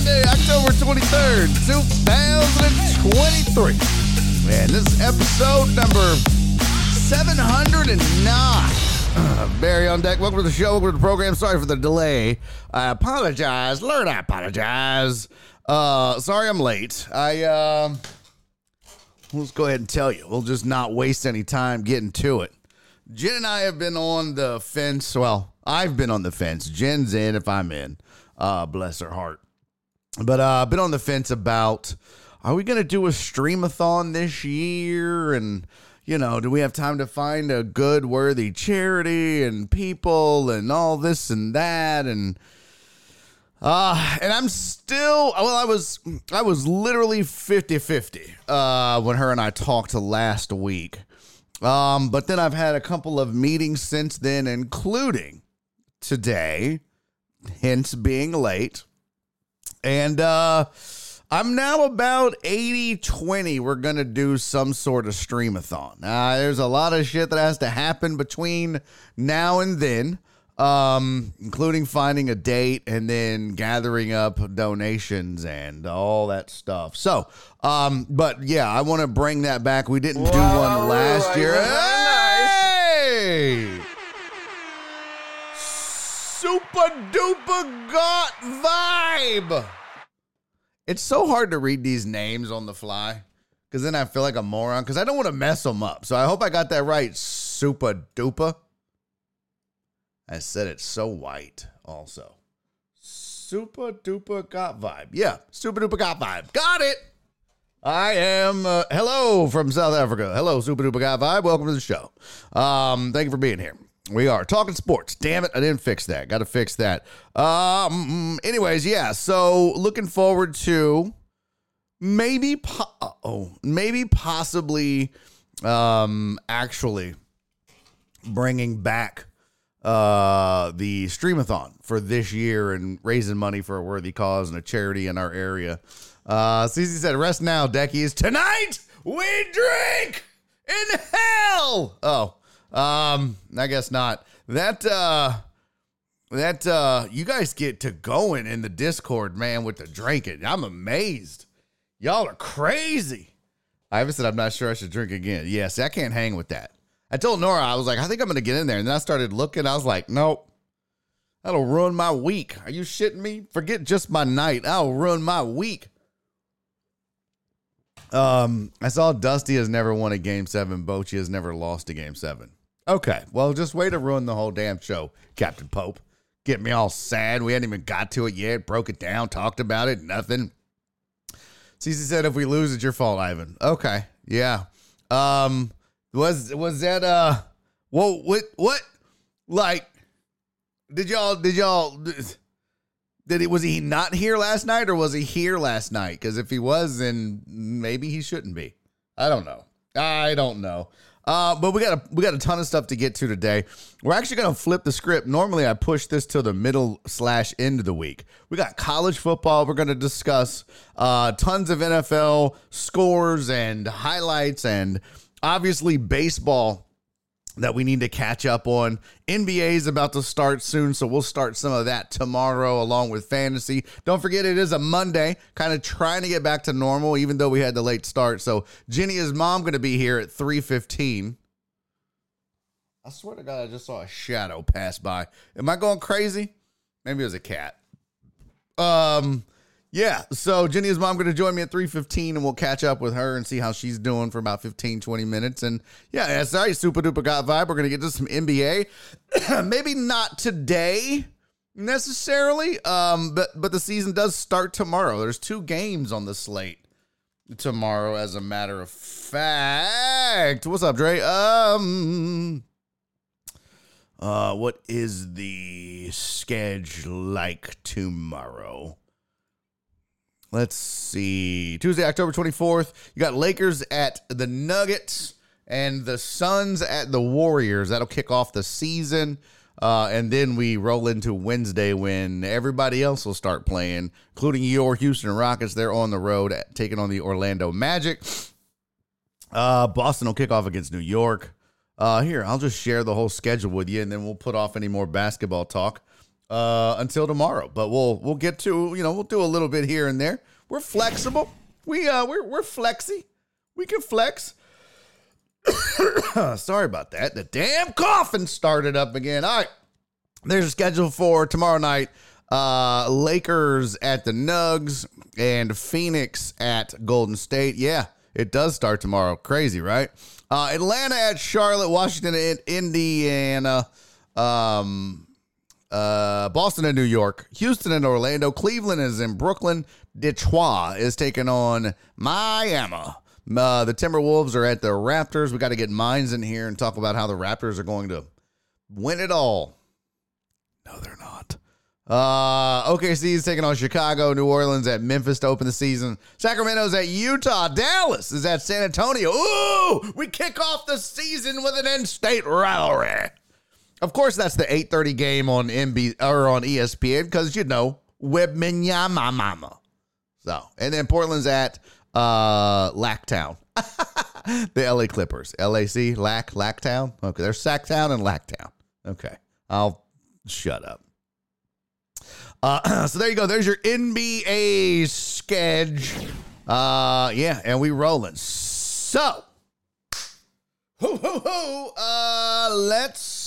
Monday, October 23rd, 2023. Man, this is episode number 709. Barry on deck. Welcome to the show. Welcome to the program. Sorry for the delay. I apologize. Learn I apologize. Uh, sorry I'm late. I uh, let's go ahead and tell you. We'll just not waste any time getting to it. Jen and I have been on the fence. Well, I've been on the fence. Jen's in if I'm in. Uh, bless her heart. But uh, I've been on the fence about are we going to do a streamathon this year? And, you know, do we have time to find a good, worthy charity and people and all this and that? And, uh, and I'm still, well, I was, I was literally 50 50 uh, when her and I talked last week. Um, but then I've had a couple of meetings since then, including today, hence being late. And uh, I'm now about 80 20. We're going to do some sort of streamathon. Uh, there's a lot of shit that has to happen between now and then, um, including finding a date and then gathering up donations and all that stuff. So, um, but yeah, I want to bring that back. We didn't do one last year. Hey! Super duper got vibe. It's so hard to read these names on the fly because then I feel like a moron because I don't want to mess them up. So I hope I got that right. Super duper. I said it so white also. Super duper got vibe. Yeah, super duper got vibe. Got it. I am uh, hello from South Africa. Hello, super duper got vibe. Welcome to the show. Um, thank you for being here. We are talking sports. Damn it, I didn't fix that. Got to fix that. Um. Anyways, yeah. So looking forward to maybe po- oh maybe possibly um actually bringing back uh the streamathon for this year and raising money for a worthy cause and a charity in our area. Uh CC said rest now, Deckies. Tonight we drink in hell. Oh. Um I guess not. That uh that uh you guys get to going in the Discord, man, with the drinking. I'm amazed. Y'all are crazy. I haven't said I'm not sure I should drink again. Yes, I can't hang with that. I told Nora, I was like, I think I'm gonna get in there. And then I started looking, I was like, nope. That'll ruin my week. Are you shitting me? Forget just my night. I'll ruin my week. Um, I saw Dusty has never won a game seven. Bochy has never lost a game seven. Okay, well, just way to ruin the whole damn show, Captain Pope. Get me all sad. We hadn't even got to it yet. Broke it down, talked about it, nothing. Cece said, "If we lose, it's your fault, Ivan." Okay, yeah. Um, was was that uh, what what what? Like, did y'all did y'all did it was he not here last night or was he here last night? Because if he was, then maybe he shouldn't be. I don't know. I don't know. Uh, but we got a we got a ton of stuff to get to today. We're actually gonna flip the script. Normally, I push this to the middle slash end of the week. We got college football. We're gonna discuss uh, tons of NFL scores and highlights, and obviously baseball that we need to catch up on. NBA is about to start soon, so we'll start some of that tomorrow along with fantasy. Don't forget it is a Monday, kind of trying to get back to normal even though we had the late start. So Jenny is mom going to be here at 3:15. I swear to God I just saw a shadow pass by. Am I going crazy? Maybe it was a cat. Um Yeah, so Jenny's mom going to join me at 3.15 and we'll catch up with her and see how she's doing for about 15, 20 minutes. And yeah, that's right, super duper got vibe. We're going to get to some NBA. Maybe not today necessarily, um, but, but the season does start tomorrow. There's two games on the slate tomorrow, as a matter of fact. What's up, Dre? Um, uh, what is the schedule like tomorrow? Let's see. Tuesday, October 24th, you got Lakers at the Nuggets and the Suns at the Warriors. That'll kick off the season. Uh, and then we roll into Wednesday when everybody else will start playing, including your Houston Rockets. They're on the road at, taking on the Orlando Magic. Uh, Boston will kick off against New York. Uh, here, I'll just share the whole schedule with you, and then we'll put off any more basketball talk uh, until tomorrow. But we'll we'll get to you know we'll do a little bit here and there. We're flexible. We uh we're we're flexy. We can flex. Sorry about that. The damn coffin started up again. All right. There's a schedule for tomorrow night. Uh Lakers at the Nugs and Phoenix at Golden State. Yeah, it does start tomorrow. Crazy, right? Uh Atlanta at Charlotte, Washington at Indiana. Um uh, Boston and New York, Houston and Orlando, Cleveland is in Brooklyn, Detroit is taking on Miami. Uh, the Timberwolves are at the Raptors. We got to get minds in here and talk about how the Raptors are going to win it all. No, they're not. Uh, OKC is taking on Chicago, New Orleans at Memphis to open the season. Sacramento's at Utah. Dallas is at San Antonio. Ooh, we kick off the season with an in-state rivalry. Of course, that's the 8:30 game on MB or on ESPN because you know Wembanyama. So, and then Portland's at uh Lacktown. the LA Clippers. LAC, Lack, Lacktown. Okay, there's Sacktown and Lacktown. Okay. I'll shut up. Uh, so there you go. There's your NBA schedule. Uh, yeah, and we rolling. So, hoo, hoo, hoo, uh, let's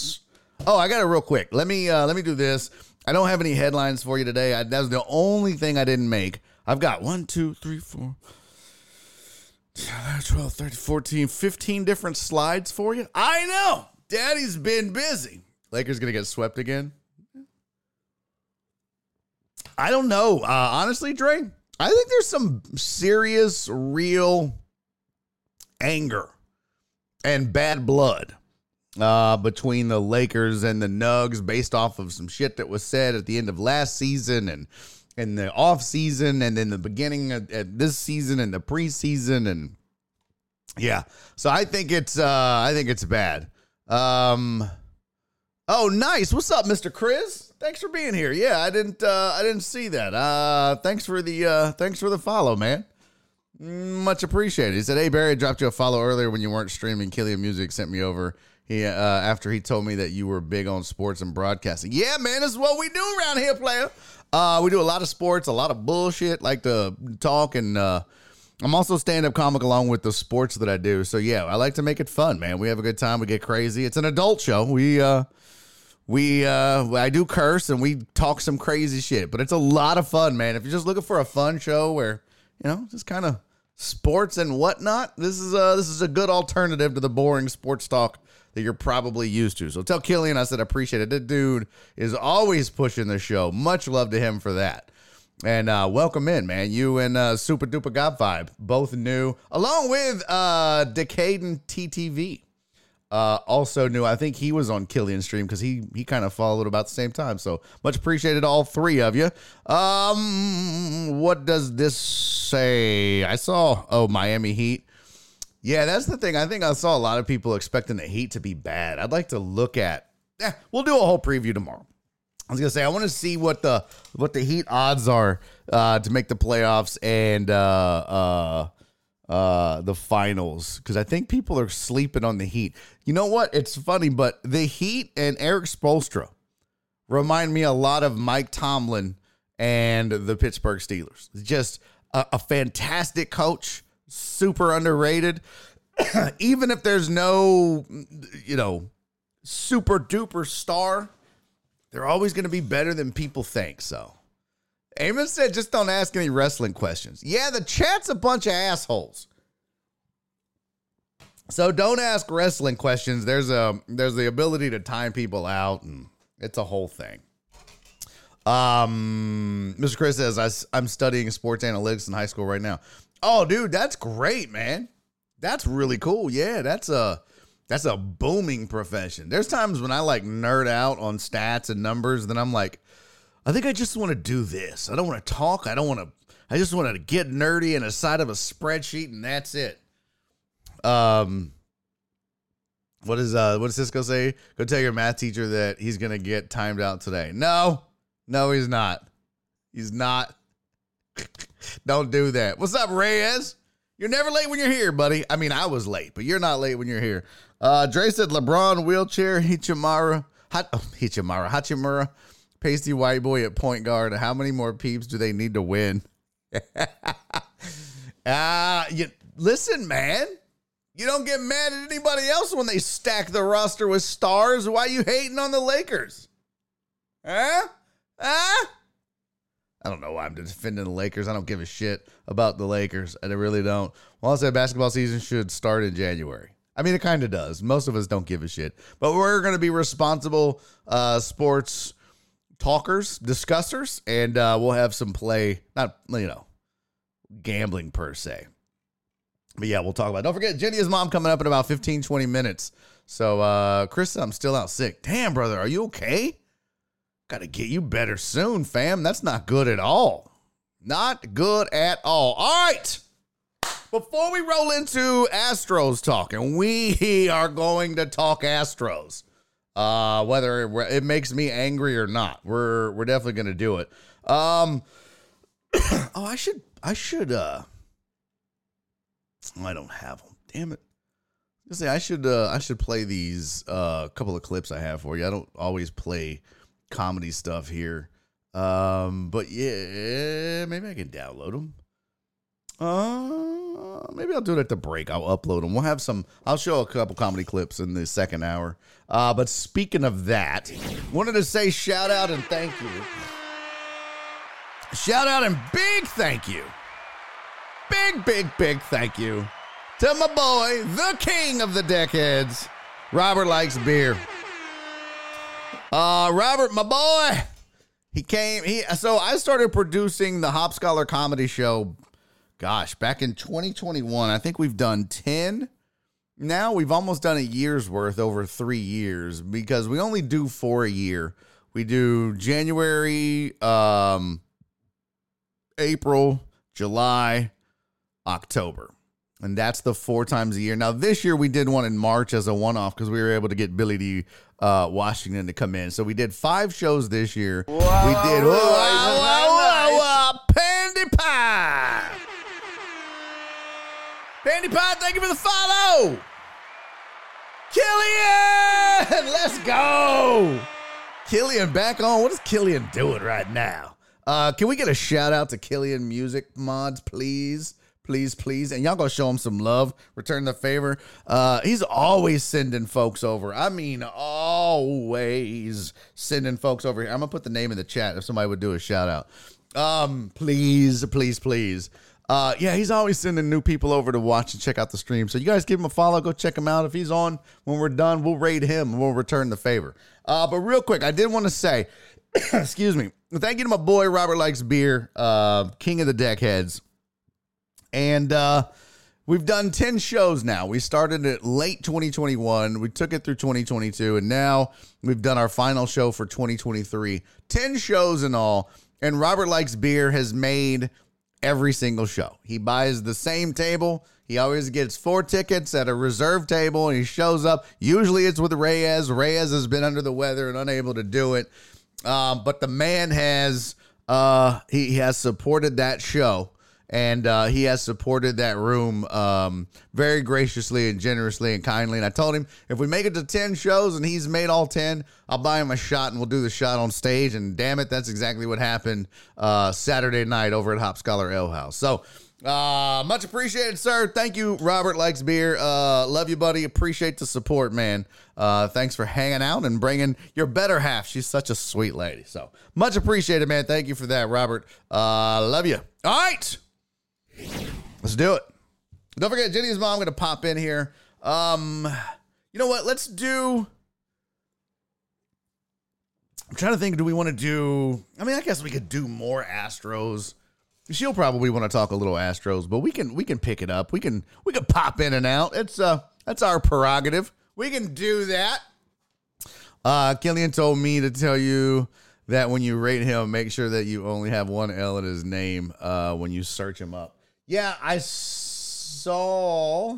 Oh, I got it real quick. Let me uh, let me do this. I don't have any headlines for you today. I, that's the only thing I didn't make. I've got 1, 2, 3, 4, 12, 13, 14, 15 different slides for you. I know. Daddy's been busy. Lakers going to get swept again? I don't know. Uh, honestly, Dre, I think there's some serious, real anger and bad blood uh, between the Lakers and the Nugs based off of some shit that was said at the end of last season and in the off season and then the beginning of, of this season and the preseason and yeah. So I think it's uh I think it's bad. Um Oh, nice. What's up, Mr. Chris? Thanks for being here. Yeah, I didn't uh I didn't see that. Uh thanks for the uh thanks for the follow, man. Much appreciated. He said, "Hey Barry, I dropped you a follow earlier when you weren't streaming. Killian Music sent me over he uh, after he told me that you were big on sports and broadcasting. Yeah, man, this is what we do around here, player. Uh, we do a lot of sports, a lot of bullshit, like to talk, and uh, I'm also stand up comic along with the sports that I do. So yeah, I like to make it fun, man. We have a good time. We get crazy. It's an adult show. We uh, we uh, I do curse and we talk some crazy shit, but it's a lot of fun, man. If you're just looking for a fun show where you know just kind of sports and whatnot, this is uh this is a good alternative to the boring sports talk that you're probably used to. So tell Killian I said appreciate it. That dude is always pushing the show. Much love to him for that. And uh, welcome in, man. You and uh, Super Duper God Vibe, both new, along with uh, Decaden TTV. Uh, also new. I think he was on Killian's stream because he he kind of followed about the same time. So much appreciated all three of you. Um, what does this say? I saw oh Miami Heat yeah, that's the thing. I think I saw a lot of people expecting the Heat to be bad. I'd like to look at. Yeah, we'll do a whole preview tomorrow. I was gonna say I want to see what the what the Heat odds are uh, to make the playoffs and uh, uh, uh, the finals because I think people are sleeping on the Heat. You know what? It's funny, but the Heat and Erik Spoelstra remind me a lot of Mike Tomlin and the Pittsburgh Steelers. Just a, a fantastic coach super underrated. Even if there's no, you know, super duper star, they're always going to be better than people think. So Amos said, just don't ask any wrestling questions. Yeah, the chat's a bunch of assholes. So don't ask wrestling questions. There's a there's the ability to time people out, and it's a whole thing. Um, Mr. Chris says I, I'm studying sports analytics in high school right now. Oh, dude, that's great, man. That's really cool. Yeah, that's a that's a booming profession. There's times when I like nerd out on stats and numbers, then I'm like, I think I just want to do this. I don't want to talk. I don't want to. I just want to get nerdy in a side of a spreadsheet, and that's it. Um, what is uh what does Cisco say? Go tell your math teacher that he's gonna get timed out today. No, no, he's not. He's not. Don't do that. What's up, Reyes? You're never late when you're here, buddy. I mean, I was late, but you're not late when you're here. Uh, Dre said LeBron wheelchair, Hichimara, Hach, oh, Hichimara, Hachimura, pasty white boy at point guard. How many more peeps do they need to win? Uh, you listen, man. You don't get mad at anybody else when they stack the roster with stars. Why you hating on the Lakers? Huh? Huh? I don't know why I'm defending the Lakers. I don't give a shit about the Lakers. I really don't. Well, I said basketball season should start in January. I mean, it kind of does. Most of us don't give a shit. But we're going to be responsible uh, sports talkers, discussers, and uh, we'll have some play, not, you know, gambling per se. But yeah, we'll talk about it. Don't forget, Jenny is mom coming up in about 15, 20 minutes. So, uh, Chris, I'm still out sick. Damn, brother, are you okay? Got to get you better soon, fam. That's not good at all. Not good at all. All right. Before we roll into Astros talk, and we are going to talk Astros, uh, whether it, it makes me angry or not, we're we're definitely going to do it. Um, oh, I should I should uh I don't have them. Damn it. I say I should uh, I should play these uh, couple of clips I have for you. I don't always play comedy stuff here. Um, but yeah, maybe I can download them. Uh, maybe I'll do it at the break. I'll upload them. We'll have some. I'll show a couple comedy clips in the second hour. Uh, but speaking of that, wanted to say shout out and thank you. Shout out and big thank you big, big, big thank you to my boy, the king of the deckheads, Robert Likes Beer. Uh, Robert, my boy, he came. He so I started producing the Hop Scholar Comedy Show. Gosh, back in 2021, I think we've done 10. Now we've almost done a year's worth over three years because we only do four a year. We do January, um, April, July, October. And that's the four times a year. Now, this year we did one in March as a one off because we were able to get Billy D. Uh, Washington to come in. So we did five shows this year. We did Pandy Pie. Pandy Pie, thank you for the follow. Killian, let's go. Killian back on. What is Killian doing right now? Uh, can we get a shout out to Killian Music Mods, please? Please, please. And y'all go show him some love, return the favor. Uh, he's always sending folks over. I mean, always sending folks over here. I'm gonna put the name in the chat if somebody would do a shout out. Um, please, please, please. Uh, yeah, he's always sending new people over to watch and check out the stream. So you guys give him a follow, go check him out. If he's on when we're done, we'll raid him and we'll return the favor. Uh, but real quick, I did want to say, excuse me, thank you to my boy Robert Likes Beer, uh, King of the Deckheads. And uh, we've done 10 shows now. We started it late 2021. We took it through 2022. And now we've done our final show for 2023. 10 shows in all. And Robert Likes Beer has made every single show. He buys the same table. He always gets four tickets at a reserve table and he shows up. Usually it's with Reyes. Reyes has been under the weather and unable to do it. Um, but the man has uh, he has supported that show and uh, he has supported that room um, very graciously and generously and kindly. And I told him if we make it to ten shows and he's made all ten, I'll buy him a shot and we'll do the shot on stage. And damn it, that's exactly what happened uh, Saturday night over at Hop Scholar Ale House. So Uh, much appreciated, sir. Thank you, Robert likes beer. Uh, love you, buddy. Appreciate the support, man. Uh, thanks for hanging out and bringing your better half. She's such a sweet lady. So much appreciated, man. Thank you for that, Robert. Uh, love you. All right, let's do it. Don't forget, Jenny's mom going to pop in here. Um, you know what? Let's do. I'm trying to think. Do we want to do? I mean, I guess we could do more Astros. She'll probably want to talk a little Astros, but we can we can pick it up. We can we can pop in and out. It's uh that's our prerogative. We can do that. Uh, Killian told me to tell you that when you rate him, make sure that you only have one L in his name uh, when you search him up. Yeah, I saw.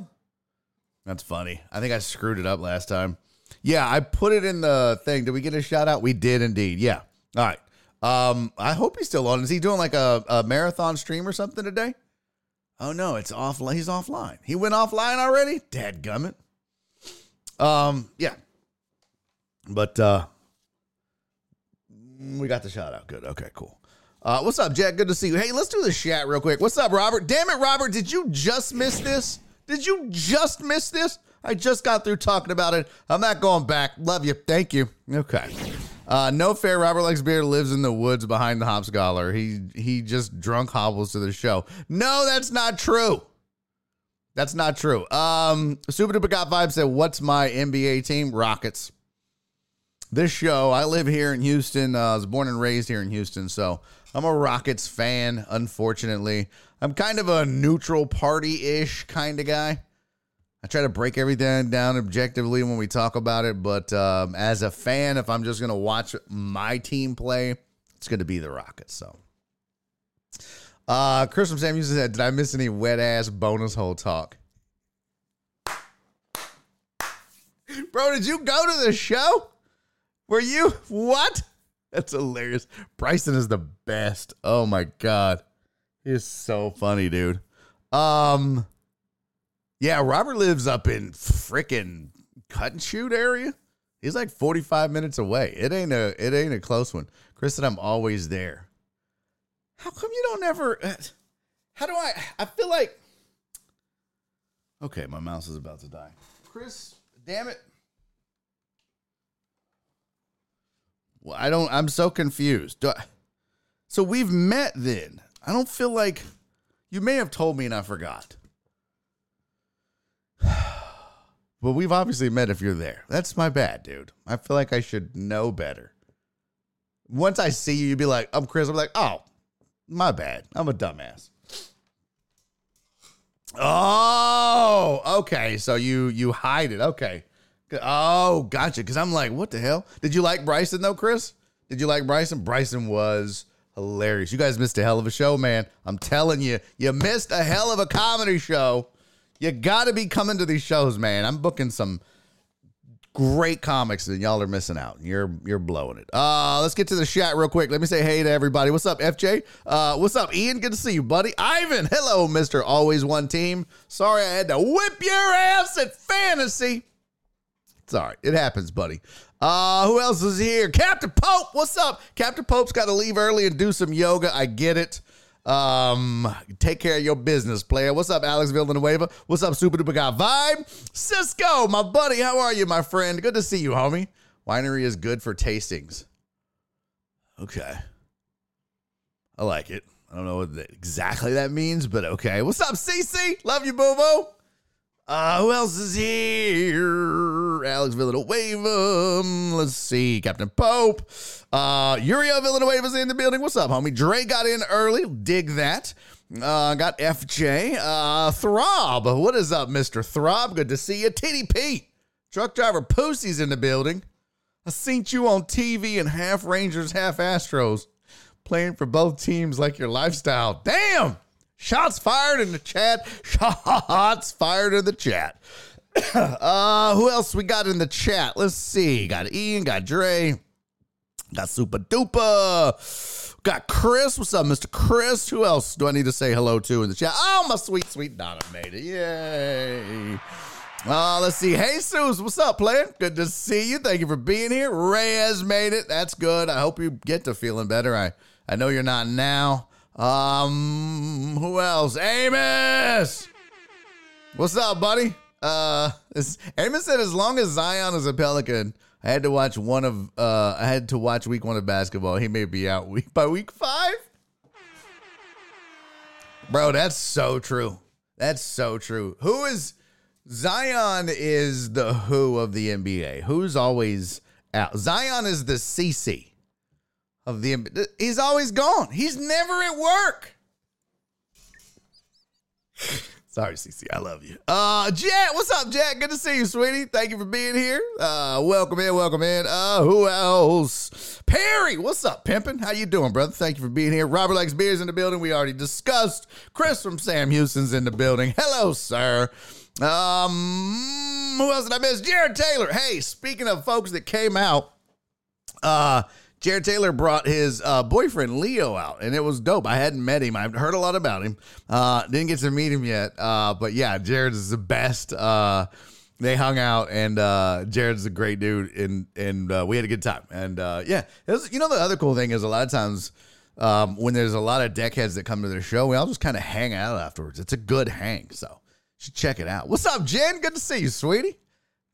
That's funny. I think I screwed it up last time. Yeah, I put it in the thing. Did we get a shout out? We did indeed. Yeah. All right. Um, I hope he's still on. Is he doing like a, a marathon stream or something today? Oh no, it's offline. He's offline. He went offline already. Dad gummit. Um, yeah. But uh we got the shout out. Good. Okay, cool. Uh, what's up, Jack? Good to see you. Hey, let's do the chat real quick. What's up, Robert? Damn it, Robert. Did you just miss this? Did you just miss this? I just got through talking about it. I'm not going back. Love you. Thank you. Okay. Uh, no fair. Robert likes beer. Lives in the woods behind the hop scholar. He he just drunk hobbles to the show. No, that's not true. That's not true. Um, Super Duper Got Vibe said, "What's my NBA team? Rockets." This show, I live here in Houston. Uh, I was born and raised here in Houston, so I'm a Rockets fan. Unfortunately, I'm kind of a neutral party-ish kind of guy. I try to break everything down objectively when we talk about it, but um, as a fan, if I'm just going to watch my team play, it's going to be the Rockets. So, uh, Chris from Sam Houston said, "Did I miss any wet ass bonus hole talk?" Bro, did you go to the show? Were you what? That's hilarious. Bryson is the best. Oh my god, he's so funny, dude. Um. Yeah, Robert lives up in frickin' cut and shoot area. He's like 45 minutes away. It ain't a it ain't a close one. Chris said I'm always there. How come you don't ever uh, how do I I feel like Okay, my mouse is about to die. Chris, damn it. I don't I'm so confused. I, so we've met then. I don't feel like you may have told me and I forgot. But we've obviously met if you're there. That's my bad, dude. I feel like I should know better. Once I see you, you'd be like, I'm Chris. I'm like, oh, my bad. I'm a dumbass. Oh, okay. So you you hide it. Okay. Oh, gotcha. Because I'm like, what the hell? Did you like Bryson though, Chris? Did you like Bryson? Bryson was hilarious. You guys missed a hell of a show, man. I'm telling you, you missed a hell of a comedy show. You got to be coming to these shows, man. I'm booking some great comics and y'all are missing out. You're you're blowing it. Uh let's get to the chat real quick. Let me say hey to everybody. What's up, FJ? Uh what's up, Ian? Good to see you, buddy. Ivan, hello, Mr. Always One Team. Sorry I had to whip your ass at fantasy. Sorry, it happens, buddy. Uh who else is here? Captain Pope, what's up? Captain Pope's got to leave early and do some yoga. I get it. Um, take care of your business, player. What's up, Alex Villanueva? What's up, Super Duper Guy Vibe? Cisco, my buddy, how are you, my friend? Good to see you, homie. Winery is good for tastings. Okay. I like it. I don't know what exactly that means, but okay. What's up, CC? Love you, boo boo. Uh, who else is here? Alex Villanueva. Let's see. Captain Pope. Uh, Uriel Villanueva's in the building. What's up, homie? Dre got in early. Dig that. Uh, got FJ. Uh, Throb. What is up, Mr. Throb? Good to see you. Titty Pete. Truck driver Pussy's in the building. I seen you on TV in half Rangers, half Astros. Playing for both teams like your lifestyle. Damn! Shots fired in the chat. Shots fired in the chat. uh, who else we got in the chat? Let's see. Got Ian, got Dre, got Super Duper, got Chris. What's up, Mr. Chris? Who else do I need to say hello to in the chat? Oh, my sweet, sweet Donna made it. Yay. Uh, let's see. Hey, Sus, what's up, player? Good to see you. Thank you for being here. Ray has made it. That's good. I hope you get to feeling better. I, I know you're not now. Um, who else? Amos. What's up, buddy? Uh, Amos said as long as Zion is a Pelican, I had to watch one of uh I had to watch week one of basketball. He may be out week by week five. Bro, that's so true. That's so true. Who is Zion is the who of the NBA. Who's always out? Zion is the CC of the He's always gone. He's never at work. Sorry, CC. I love you. Uh, Jet, what's up, Jack? Good to see you, sweetie. Thank you for being here. Uh, welcome in, welcome in. Uh, who else? Perry, what's up, pimpin'? How you doing, brother? Thank you for being here. Robert likes beers in the building. We already discussed. Chris from Sam Houston's in the building. Hello, sir. Um, who else did I miss? Jared Taylor. Hey, speaking of folks that came out, uh, Jared Taylor brought his uh, boyfriend Leo out, and it was dope. I hadn't met him. I've heard a lot about him. Uh, didn't get to meet him yet. Uh, but yeah, Jared is the best. Uh, they hung out, and uh, Jared's a great dude, and and uh, we had a good time. And yeah, was, you know the other cool thing is a lot of times um, when there's a lot of deckheads that come to their show, we all just kind of hang out afterwards. It's a good hang, so you should check it out. What's up, Jen? Good to see you, sweetie.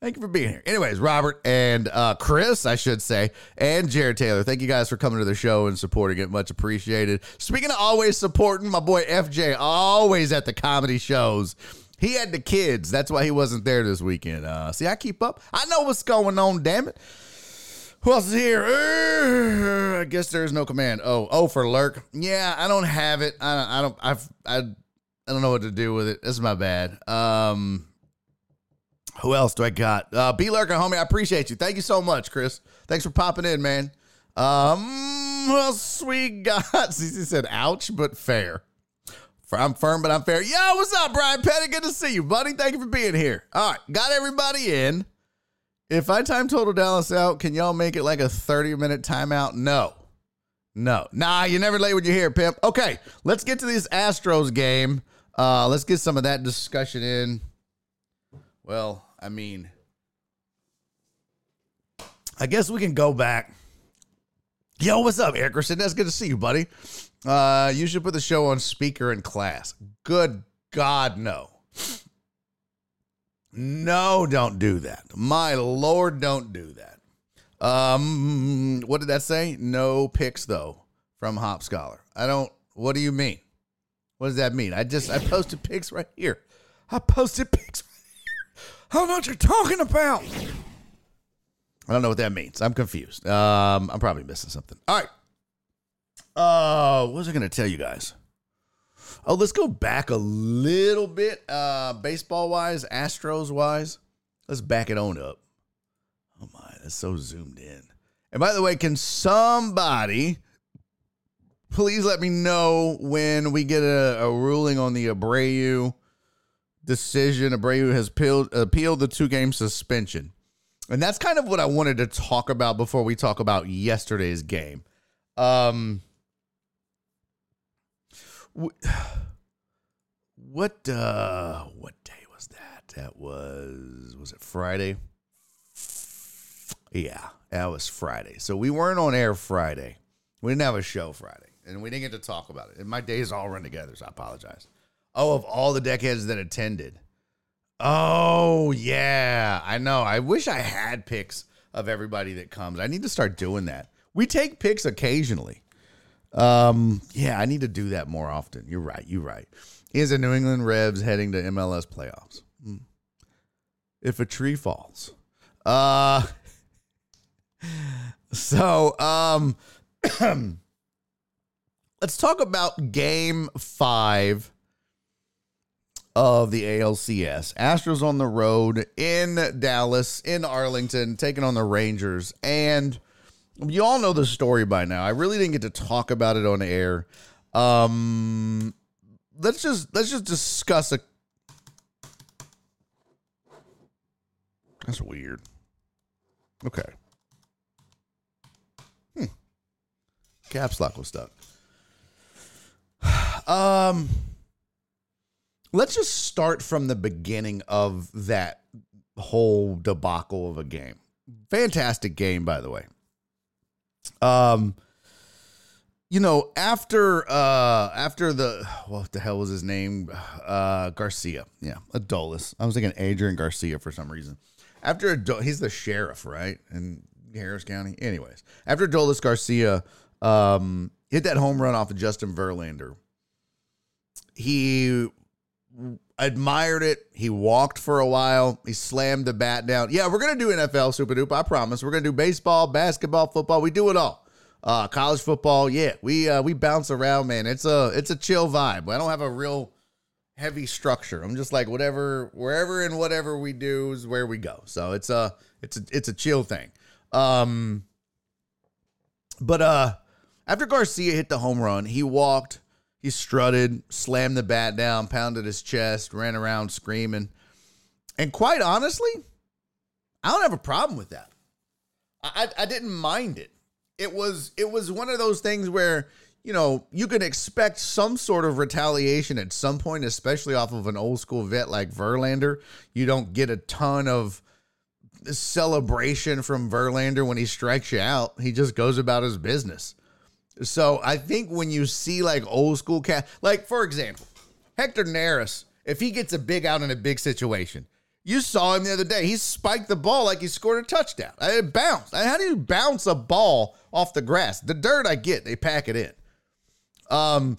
Thank you for being here. Anyways, Robert and uh, Chris, I should say, and Jared Taylor, thank you guys for coming to the show and supporting it. Much appreciated. Speaking of always supporting, my boy FJ, always at the comedy shows. He had the kids. That's why he wasn't there this weekend. Uh, see, I keep up. I know what's going on, damn it. Who else is here? Uh, I guess there's no command. Oh, oh, for lurk. Yeah, I don't have it. I don't. I don't. I've. I. I don't know what to do with it. This is my bad. Um, who else do I got? Uh, B Lurker, homie, I appreciate you. Thank you so much, Chris. Thanks for popping in, man. Um, who else we got? CC said, ouch, but fair. I'm firm, but I'm fair. Yo, what's up, Brian Petty? Good to see you, buddy. Thank you for being here. All right, got everybody in. If I time total Dallas out, can y'all make it like a 30 minute timeout? No. No. Nah, you never late when you're here, pimp. Okay, let's get to this Astros game. Uh, let's get some of that discussion in. Well, I mean, I guess we can go back. Yo, what's up, Erickerson? That's good to see you, buddy. Uh, you should put the show on speaker in class. Good God, no. No, don't do that. My Lord, don't do that. Um, what did that say? No picks though from Hop Scholar. I don't. What do you mean? What does that mean? I just I posted pics right here. I posted pics I don't know what you're talking about. I don't know what that means. I'm confused. Um, I'm probably missing something. All right. Uh, what was I going to tell you guys? Oh, let's go back a little bit. Uh, baseball wise, Astros wise. Let's back it on up. Oh my, that's so zoomed in. And by the way, can somebody please let me know when we get a, a ruling on the Abreu decision. Abreu has appealed, appealed the two game suspension. And that's kind of what I wanted to talk about before we talk about yesterday's game. Um, what uh, what day was that? That was was it Friday? Yeah, that was Friday. So we weren't on air Friday. We didn't have a show Friday, and we didn't get to talk about it. And my days all run together, so I apologize. Oh, of all the deckheads that attended. Oh, yeah. I know. I wish I had pics of everybody that comes. I need to start doing that. We take pics occasionally. Um, yeah, I need to do that more often. You're right. You're right. Is a New England Revs heading to MLS playoffs? Hmm. If a tree falls. Uh so um let's talk about game five of the ALCS. Astros on the road in Dallas, in Arlington, taking on the Rangers. And you all know the story by now. I really didn't get to talk about it on air. Um let's just let's just discuss a That's weird. Okay. Hmm. Caps lock was stuck. Um let's just start from the beginning of that whole debacle of a game. Fantastic game, by the way. Um, you know, after uh after the what the hell was his name? Uh Garcia. Yeah, Adolis. I was thinking Adrian Garcia for some reason. After he's the sheriff, right? In Harris County. Anyways, after Adolis Garcia um hit that home run off of Justin Verlander, he admired it. He walked for a while. He slammed the bat down. Yeah, we're gonna do NFL Super Duper. I promise. We're gonna do baseball, basketball, football. We do it all. Uh, college football. Yeah, we uh, we bounce around, man. It's a it's a chill vibe. I don't have a real heavy structure. I'm just like whatever, wherever and whatever we do is where we go. So it's a it's a it's a chill thing. Um, but uh, after Garcia hit the home run, he walked he strutted, slammed the bat down, pounded his chest, ran around screaming. And quite honestly, I don't have a problem with that. I, I, didn't mind it. It was it was one of those things where you know you can expect some sort of retaliation at some point, especially off of an old school vet like Verlander. You don't get a ton of celebration from Verlander when he strikes you out. He just goes about his business. So I think when you see like old school cat, like for example, Hector Neris, if he gets a big out in a big situation, you saw him the other day. He spiked the ball like he scored a touchdown. It bounced. How do you bounce a ball off the grass? The dirt I get, they pack it in. Um,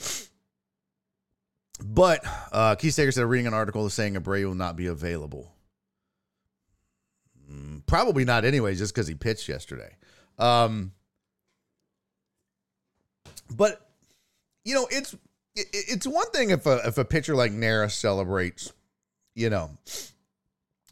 but uh, Keith said reading an article saying Abreu will not be available. Mm, probably not, anyways, just because he pitched yesterday. Um, but you know, it's it's one thing if a if a pitcher like Neris celebrates, you know.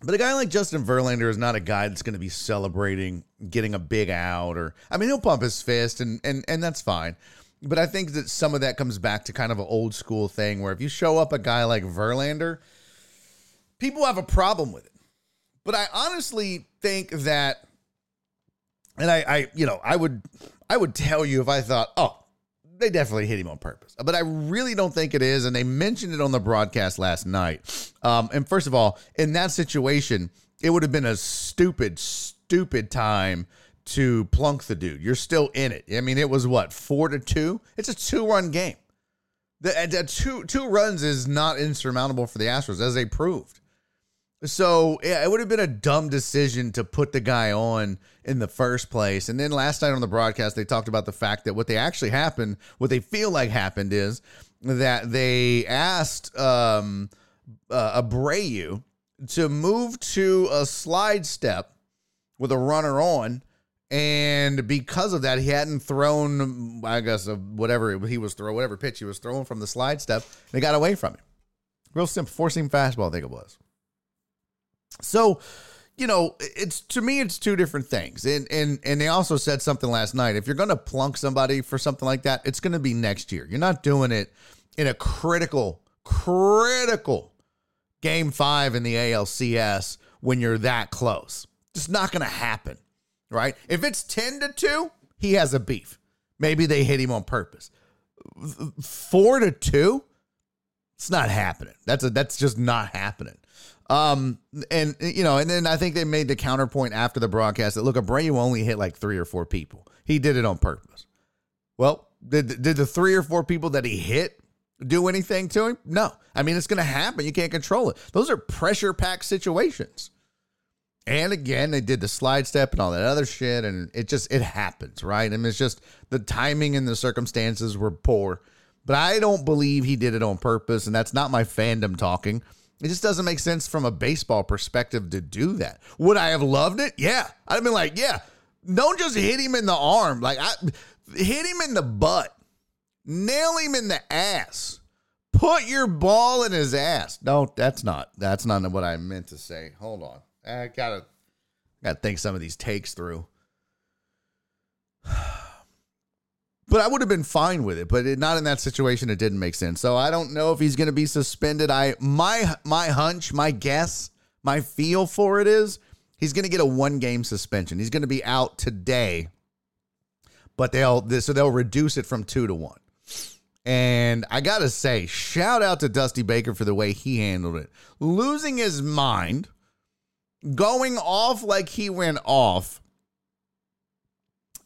But a guy like Justin Verlander is not a guy that's going to be celebrating getting a big out or I mean he'll pump his fist and and and that's fine. But I think that some of that comes back to kind of an old school thing where if you show up a guy like Verlander, people have a problem with it. But I honestly think that and I I you know, I would I would tell you if I thought, "Oh, they definitely hit him on purpose. But I really don't think it is. And they mentioned it on the broadcast last night. Um, and first of all, in that situation, it would have been a stupid, stupid time to plunk the dude. You're still in it. I mean, it was what, four to two? It's a two run game. The, the two two runs is not insurmountable for the Astros, as they proved. So yeah, it would have been a dumb decision to put the guy on in the first place. And then last night on the broadcast, they talked about the fact that what they actually happened, what they feel like happened, is that they asked um, uh, Abreu to move to a slide step with a runner on. And because of that, he hadn't thrown, I guess, whatever he was throwing, whatever pitch he was throwing from the slide step, it got away from him. Real simple, four seam fastball, I think it was. So, you know, it's to me, it's two different things. And and and they also said something last night. If you're going to plunk somebody for something like that, it's going to be next year. You're not doing it in a critical, critical game five in the ALCS when you're that close. It's not going to happen, right? If it's ten to two, he has a beef. Maybe they hit him on purpose. Four to two, it's not happening. That's a that's just not happening. Um, and you know, and then I think they made the counterpoint after the broadcast that look, Abreu only hit like three or four people. He did it on purpose. Well, did did the three or four people that he hit do anything to him? No. I mean, it's going to happen. You can't control it. Those are pressure packed situations. And again, they did the slide step and all that other shit, and it just it happens, right? I mean, it's just the timing and the circumstances were poor. But I don't believe he did it on purpose, and that's not my fandom talking. It just doesn't make sense from a baseball perspective to do that. Would I have loved it? Yeah. I'd have been like, yeah, don't just hit him in the arm. Like, I hit him in the butt, nail him in the ass, put your ball in his ass. No, that's not. That's not what I meant to say. Hold on. I gotta, gotta think some of these takes through. but I would have been fine with it. But it, not in that situation. It didn't make sense. So I don't know if he's going to be suspended. I my my hunch, my guess, my feel for it is he's going to get a one game suspension. He's going to be out today, but they'll so they'll reduce it from two to one. And I gotta say, shout out to Dusty Baker for the way he handled it, losing his mind, going off like he went off,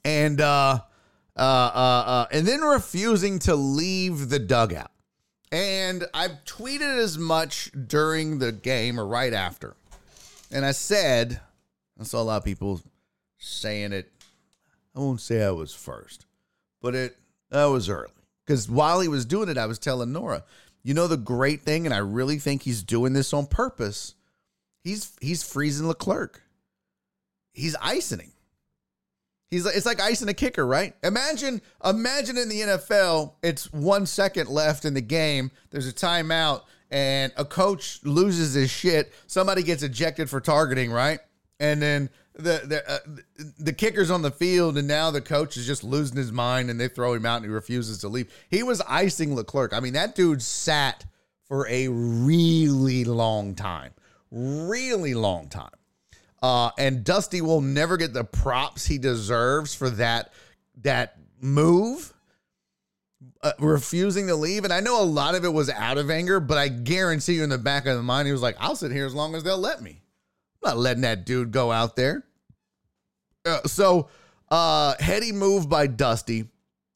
and uh uh, uh, uh, and then refusing to leave the dugout. And I've tweeted as much during the game or right after. And I said, I saw a lot of people saying it. I won't say I was first, but it I was early. Because while he was doing it, I was telling Nora, you know the great thing, and I really think he's doing this on purpose. He's he's freezing Leclerc. He's icing him. He's like it's like icing a kicker, right? Imagine imagine in the NFL, it's one second left in the game. There's a timeout, and a coach loses his shit. Somebody gets ejected for targeting, right? And then the the uh, the kicker's on the field, and now the coach is just losing his mind, and they throw him out, and he refuses to leave. He was icing Leclerc. I mean, that dude sat for a really long time, really long time. Uh, and Dusty will never get the props he deserves for that that move, uh, refusing to leave. And I know a lot of it was out of anger, but I guarantee you, in the back of the mind, he was like, "I'll sit here as long as they'll let me. I'm not letting that dude go out there." Uh, so, uh, heady move by Dusty.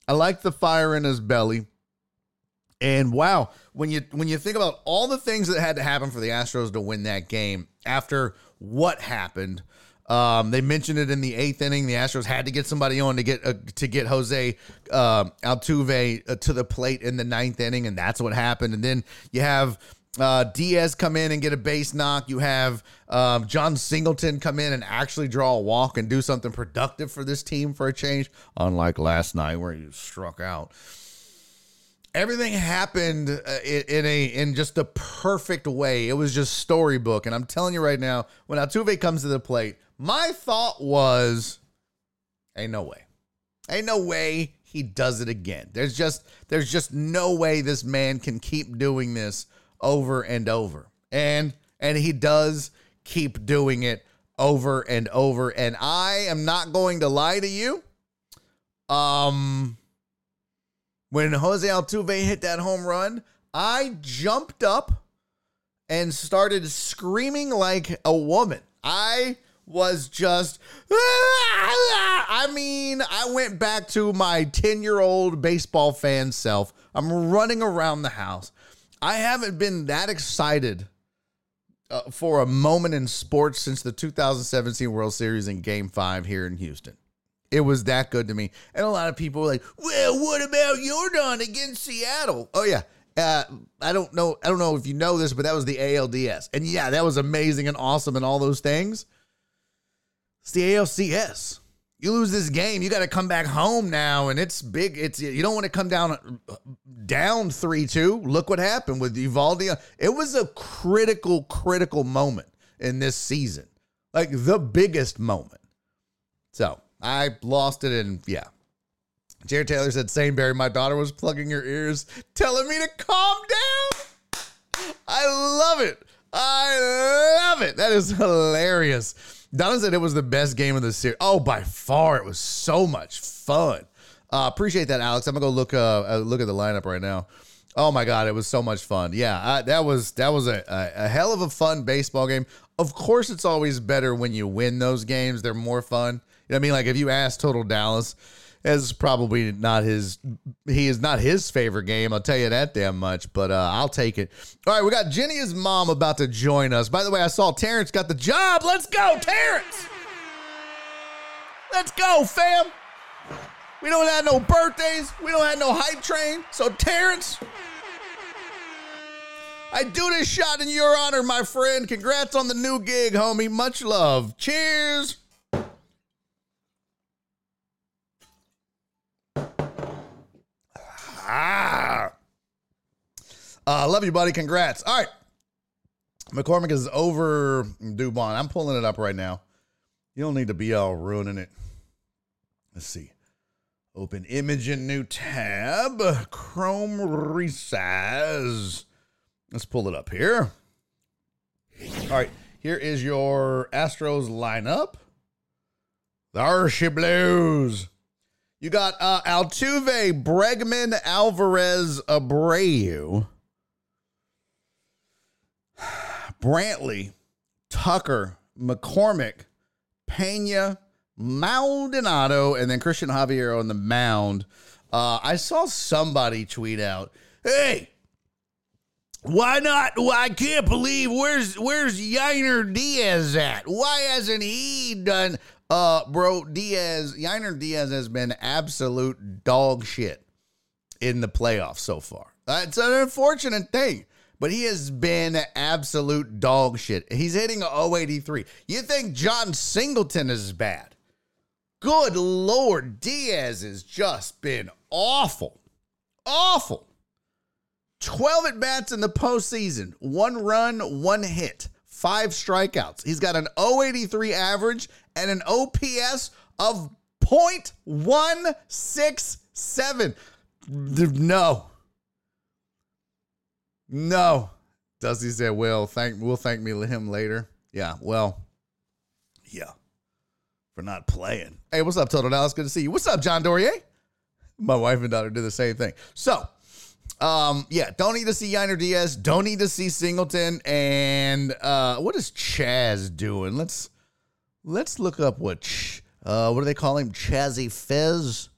I like the fire in his belly. And wow, when you when you think about all the things that had to happen for the Astros to win that game after what happened, um, they mentioned it in the eighth inning. The Astros had to get somebody on to get uh, to get Jose uh, Altuve to the plate in the ninth inning, and that's what happened. And then you have uh, Diaz come in and get a base knock. You have um, Jon Singleton come in and actually draw a walk and do something productive for this team for a change, unlike last night where he struck out everything happened uh, in, a in just the perfect way. It was just storybook, and I'm telling you right now, when Altuve comes to the plate, my thought was, "Ain't no way, ain't no way he does it again." There's just there's just no way this man can keep doing this over and over, and and he does keep doing it over and over. And I am not going to lie to you. Um, when Jose Altuve hit that home run, I jumped up and started screaming like a woman. I was just, I mean, I went back to my 10 year old baseball fan self. I'm running around the house. I haven't been that excited uh, for a moment in sports since the 2017 World Series in Game 5 here in Houston. It was that good to me. And a lot of people were like, well, what about Yordan against Seattle? Oh, yeah. Uh, I don't know. I don't know if you know this, but that was the ALDS. And yeah, that was amazing and awesome and all those things. It's the ALCS. You lose this game, you got to come back home now, and it's big. It's you don't want to come down down three two. Look what happened with Eovaldi. It was a critical, critical moment in this season, like the biggest moment. So I lost it, and yeah. Jared Taylor said, Same Barry, my daughter was plugging her ears, telling me to calm down. I love it. I love it. That is hilarious. Donna said it was the best game of the series. Oh, by far, it was so much fun. Uh, appreciate that, Alex. I'm gonna go look uh, uh, look at the lineup right now. Oh my god, it was so much fun. Yeah, I, that was that was a, a, a hell of a fun baseball game. Of course, it's always better when you win those games. They're more fun. I mean? Like if you ask Total Dallas, it's probably not his. He is not his favorite game. I'll tell you that damn much. But uh, I'll take it. All right, we got Jenny's mom about to join us. By the way, I saw Terrence got the job. Let's go, Terrence. Let's go, fam. We don't have no birthdays. We don't have no hype train. So Terrence, I do this shot in your honor, my friend. Congrats on the new gig, homie. Much love. Cheers. Ah. Uh, love you, buddy. Congrats. All right. McCormick is over Dubon. I'm pulling it up right now. You don't need to be all ruining it. Let's see. Open image in new tab. Chrome resize. Let's pull it up here. All right. Here is your Astros lineup. There she blows. You got uh, Altuve, Bregman, Alvarez, Abreu, Brantley, Tucker, McCormick, Pena, Maldonado, and then Cristian Javier on the mound. Uh, I saw somebody tweet out, "Hey, why not? Well, I can't believe where's where's Yainer Diaz at? Why hasn't he done? Uh, bro, Diaz, Yainer Diaz has been absolute dog shit in the playoffs so far. Uh, it's an unfortunate thing, but he has been absolute dog shit. He's hitting a 083. You think Jon Singleton is bad? Good Lord, Diaz has just been awful. Awful. 12 at bats in the postseason, one run, one hit, five strikeouts. He's got an 083 average and an OPS of 0.167. No. No. Dusty said, well, thank we'll thank me him later. Yeah, well, yeah. For not playing. Hey, what's up, Total Dallas? Good to see you. What's up, John Dorier? My wife and daughter do the same thing. So, um, yeah, don't need to see Yainer Diaz. Don't need to see Singleton. And uh, what is Chaz doing? Let's let's look up what Ch- uh, what do they call him? Chazzy Fez.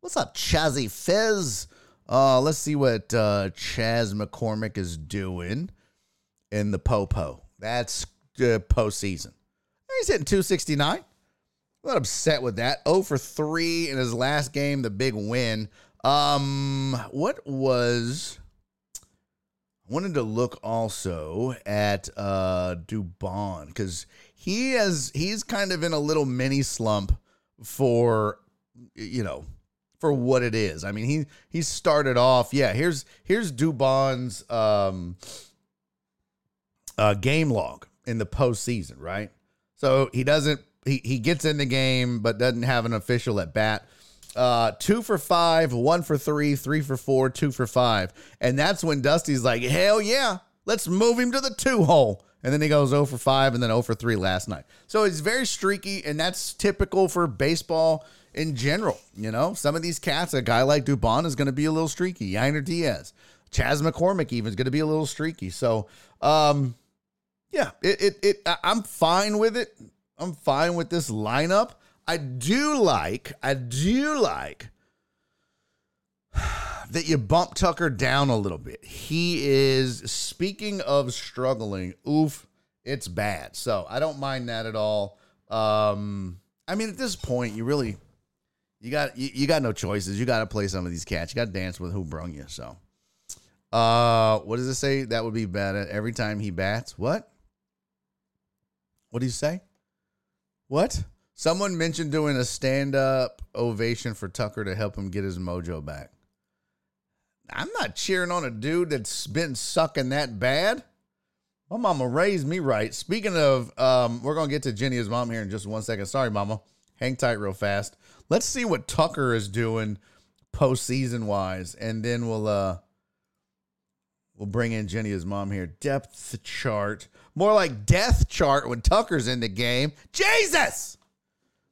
What's up, Chazzy Fez? Uh, let's see what uh, Chas McCormick is doing in the Popo. That's uh, postseason. He's hitting 269. I'm not upset with that. 0 for 3 in his last game, the big win. Um, what was I wanted to look also at uh Dubon because he has he's kind of in a little mini slump for you know for what it is. I mean he he started off yeah here's here's Dubon's um uh game log in the postseason right. So he doesn't he he gets in the game but doesn't have an official at bat. Uh, two for five, one for three, three for four, two for five. And that's when Dusty's like, hell yeah, let's move him to the two hole. And then he goes 0 for 5 and then 0 for 3 last night. So it's very streaky, and that's typical for baseball in general. You know, some of these cats, a guy like Dubon is going to be a little streaky. Yainer Diaz, Chas McCormick even is going to be a little streaky. So, um, yeah, it, it, it, I'm fine with it. I'm fine with this lineup. I do like, I do like that you bump Tucker down a little bit. He is, speaking of struggling, oof, it's bad. So I don't mind that at all. Um, I mean, at this point, you really, you got, you, you got no choices. You got to play some of these cats. You got to dance with who brung you. So, uh, what does it say? That would be bad every time he bats. What? What do you say? What? Someone mentioned doing a stand up ovation for Tucker to help him get his mojo back. I'm not cheering on a dude that's been sucking that bad. My mama raised me right. Speaking of, um, we're gonna get to Jenny's mom here in just one second. Sorry, mama. Hang tight real fast. Let's see what Tucker is doing postseason wise, and then we'll uh we'll bring in Jenny's mom here. Depth chart. More like death chart when Tucker's in the game. Jesus!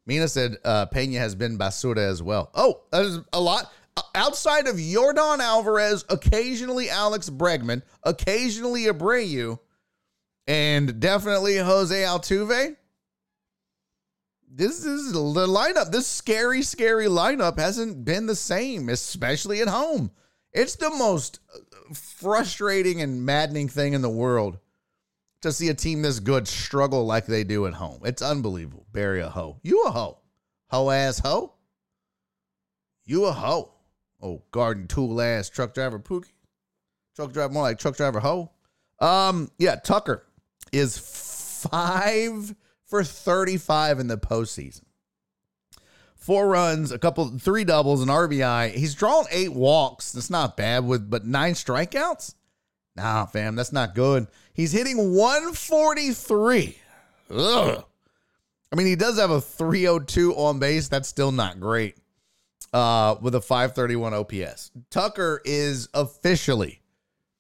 Mina said uh, Pena has been basura as well. Oh, that is a lot. Outside of Yordan Alvarez, occasionally Alex Bregman, occasionally Abreu, and definitely Jose Altuve. This is the lineup. This scary, scary lineup hasn't been the same, especially at home. It's the most frustrating and maddening thing in the world to see a team this good struggle like they do at home. It's unbelievable. Bury a hoe. You a hoe. Hoe ass hoe. You a hoe. Oh, garden tool ass truck driver Pookie. Truck driver more like truck driver hoe. Um, yeah, Tucker is five for 35 in the postseason. Four runs, a couple, three doubles, an RBI. He's drawn eight walks. That's not bad with, but nine strikeouts. Nah, fam, that's not good. He's hitting 143. Ugh. I mean, he does have a 302 on base. That's still not great. Uh, with a 531 OPS. Tucker is officially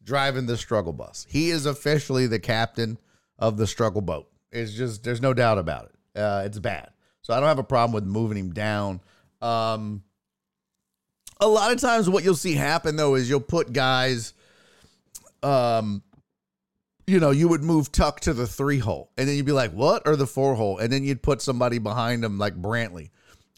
driving the struggle bus. He is officially the captain of the struggle boat. It's just there's no doubt about it. Uh, it's bad. So I don't have a problem with moving him down. Um, a lot of times, what you'll see happen though is you'll put guys um you know, you would move Tuck to the three hole, and then you'd be like, "What?" or the four hole, and then you'd put somebody behind him like Brantley,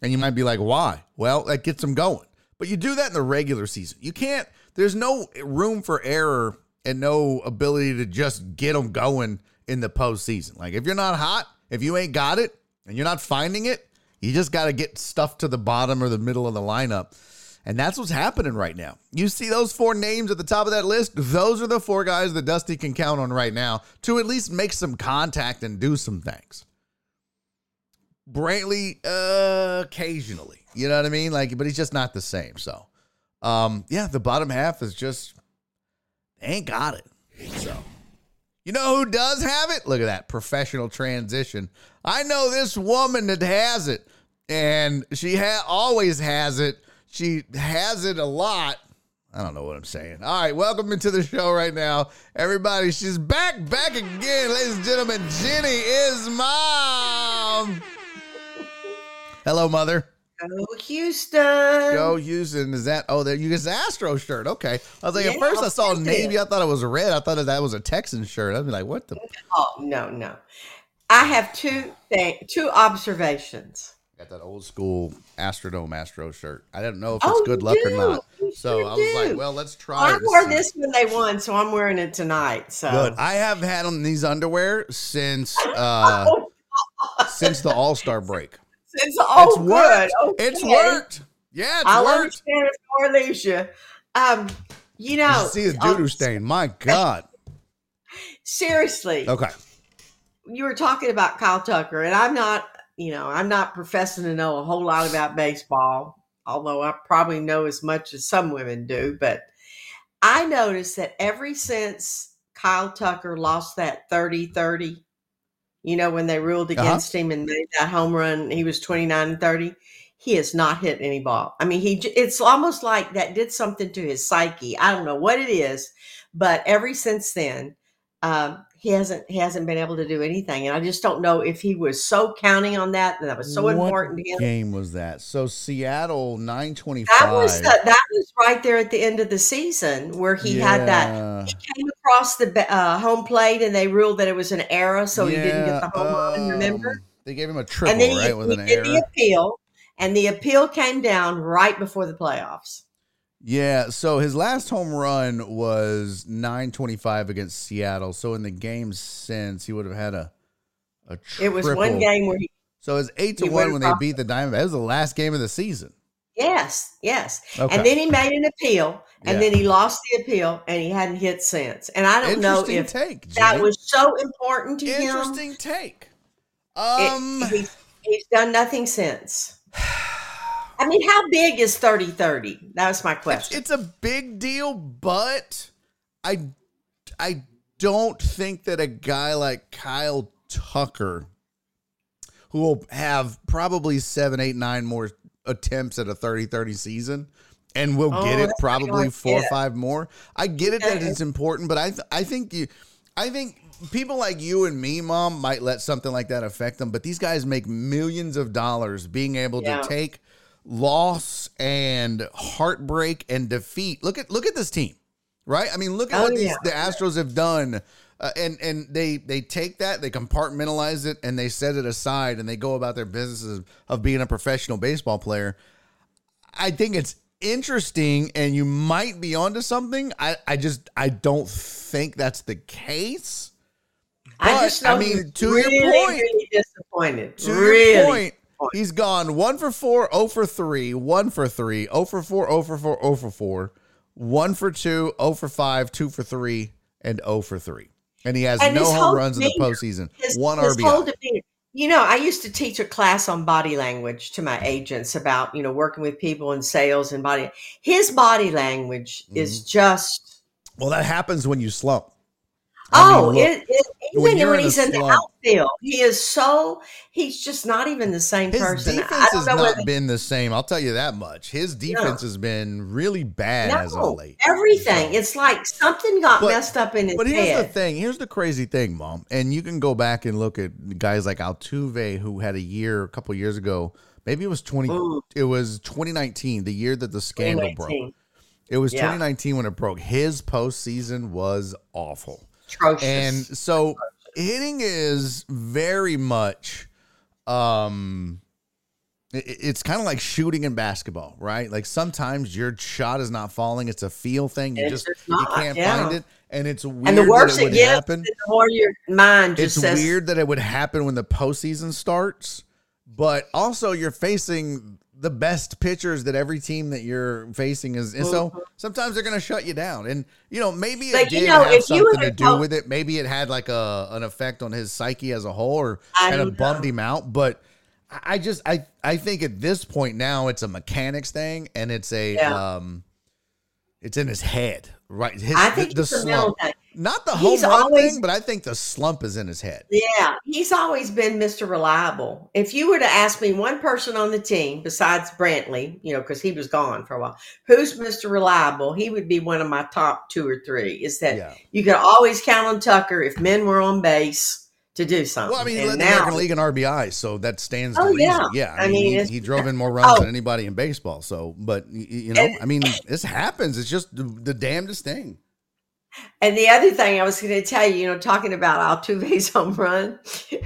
and you might be like, "Why?" Well, that gets them going. But you do that in the regular season. You can't. There's no room for error and no ability to just get them going in the postseason. Like if you're not hot, if you ain't got it, and you're not finding it, you just got to get stuff to the bottom or the middle of the lineup. And that's what's happening right now. You see those four names at the top of that list? Those are the four guys that Dusty can count on right now to at least make some contact and do some things. Brantley, uh, occasionally, you know what I mean? Like, but he's just not the same. So, um, yeah, the bottom half is just ain't got it. So, you know who does have it? Look at that professional transition. I know this woman that has it, and she ha- always has it she has it a lot. I don't know what I'm saying. All right, welcome into the show right now. Everybody, she's back, back again. Ladies and gentlemen, Jenny is mom. Hello, mother. Go Houston. Go Houston. Is that, oh, there you get the Astro shirt. Okay. I was like, yeah, at first I saw Navy. I thought it was red. I thought that was a Texan shirt. I'd be like, what the? Oh, no, no. I have two, th- two observations. Got that old school Astrodome Astro shirt. I don't know if it's oh, good luck do. or not. You so I was do. like, well, let's try well, I wore this when they won, so I'm wearing it tonight. So good. I have had on these underwear since uh oh, since the All Star break. Since oh, it's worked. Okay. It's worked. Yeah, it's I worked. understand it's more Alicia. Um, you know, you see the doo um, stain. My God. Seriously. Okay. You were talking about Kyle Tucker, and I'm not you know, I'm not professing to know a whole lot about baseball, although I probably know as much as some women do. But I noticed that ever since Kyle Tucker lost that 30 30, you know, when they ruled uh-huh. against uh-huh. him and made that home run, he was 29 and 30. He has not hit any ball. I mean, he it's almost like that did something to his psyche. I don't know what it is, but ever since then, um, he hasn't he hasn't been able to do anything and i just don't know if he was so counting on that and that was so what important to him. game was that? So seattle 925 that was the, that was right there at the end of the season where he yeah. had that he came across the uh, home plate and they ruled that it was an error so yeah, he didn't get the home um, run remember? they gave him a triple and then he, right with he an did error. the appeal and the appeal came down right before the playoffs yeah, so his last home run was 925 against Seattle. So in the games since, he would have had a a triple. It was one game where he So it was 8 to 1 when they beat the Diamondbacks. That was the last game of the season. Yes, yes. Okay. And then he made an appeal and yeah. then he lost the appeal and he hadn't hit since. And I don't know if take, that was so important to Interesting him. Interesting take. Um it, he's, he's done nothing since. I mean, how big is 30 30? That was my question. It's, it's, a big deal, but I I don't think that a guy like Kyle Tucker, who will have probably seven, eight, nine more attempts at a 30 30 season, and will oh, get it probably four or five more. I get it that it's important, but I th- I think you I think people like you and me, mom, might let something like that affect them, but these guys make millions of dollars being able yeah. to take loss and heartbreak and defeat. Look at look at this team, right? I mean, look at oh, what these yeah. the Astros have done. Uh, and and they they take that they compartmentalize it and they set it aside and they go about their businesses of being a professional baseball player. I think it's interesting and you might be onto something. I I just I don't think that's the case. But, I just I mean, to really, your point, really disappointed. To really. your point, He's gone one for four, 0 for three, one for three, 0 for four, 0 for four, 0 for four, one for two, 0 for five, two for three, and 0 for three. And he has and no home runs demeanor, in the postseason. His, one his RBI. You know, I used to teach a class on body language to my agents about, you know, working with people in sales and body. His body language mm-hmm. is just. Well, that happens when you slump. I oh, mean, it, it, even when, he's in the outfield, he is so he's just not even the same His person. defense has not whether, been the same. I'll tell you that much. His defense no. has been really bad no, as of late. Everything. So. It's like something got but, messed up in his But here's head. the thing. Here's the crazy thing, Mom. And you can go back and look at guys like Altuve, who had a year a couple years ago. Maybe it was twenty. Ooh. It was 2019, the year that the scandal broke. It was yeah. 2019 when it broke. His postseason was awful. Atrocious. And so hitting is very much um it- it's kind of like shooting in basketball, right? Like sometimes your shot is not falling; it's a feel thing. You It's just just you can't yeah. find it, and it's weird. and the worse that it it would gets, happen. the more your mind just It's says, weird that it would happen when the postseason starts, but also you're facing the best pitchers that every team that you're facing is, and so sometimes they're going to shut you down. And you know, maybe it Mm-hmm. But, you did know, have something to do told- with it. Maybe it had like a an effect on his psyche as a whole, or I kind of bummed him out. But I just I I think at this point now it's a mechanics thing, and it's a Yeah. um, it's in his head, right? His, I think the, it's the a mental slump, thing. Not the home He's run always- thing, but I think the slump is in his head. Yeah, he's always been Mr. Reliable. If you were to ask me one person on the team besides Brantley, you know, because he was gone for a while, who's Mr. Reliable, he would be one of my top two or three. Is that Yeah. you could always count on Tucker if men were on base to do something. Well, I mean, he And led the now- American League in RBI, so that stands to Oh, reason. yeah. Yeah, I, I mean, mean, he, he drove in more runs Oh. than anybody in baseball. So, but you know, And- I mean, this happens. It's just the, the damnedest thing. And the other thing I was going to tell you, you know, talking about Altuve's home run.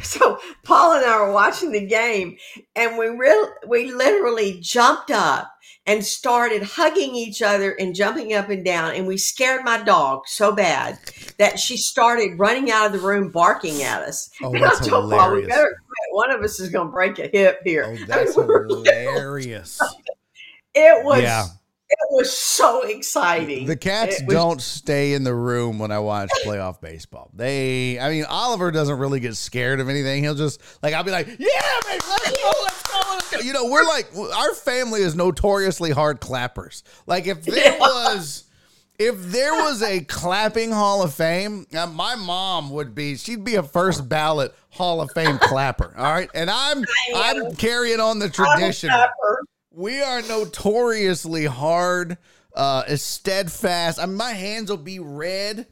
So Paul and I were watching the game, and we real we literally jumped up and started hugging each other and jumping up and down, and we scared my dog so bad that she started running out of the room barking at us. Oh, and I that's told Paul, we hilarious. better quit. One of us is going to break a hip here. Oh, I mean, that's hilarious. It was. Yeah. It was so exciting. The cats was- don't stay in the room when I watch playoff baseball. They, I mean, Oliver doesn't really get scared of anything. He'll just like, I'll be like, yeah, man, let's go, let's go, let's go. You know, we're like, our family is notoriously hard clappers. Like, if there Yeah. was. If there was a clapping Hall of Fame, uh, my mom would be. She'd be a first ballot Hall of Fame clapper. All right, and I'm. I'm carrying on the tradition. We are notoriously hard, uh, steadfast. I mean, my hands will be red.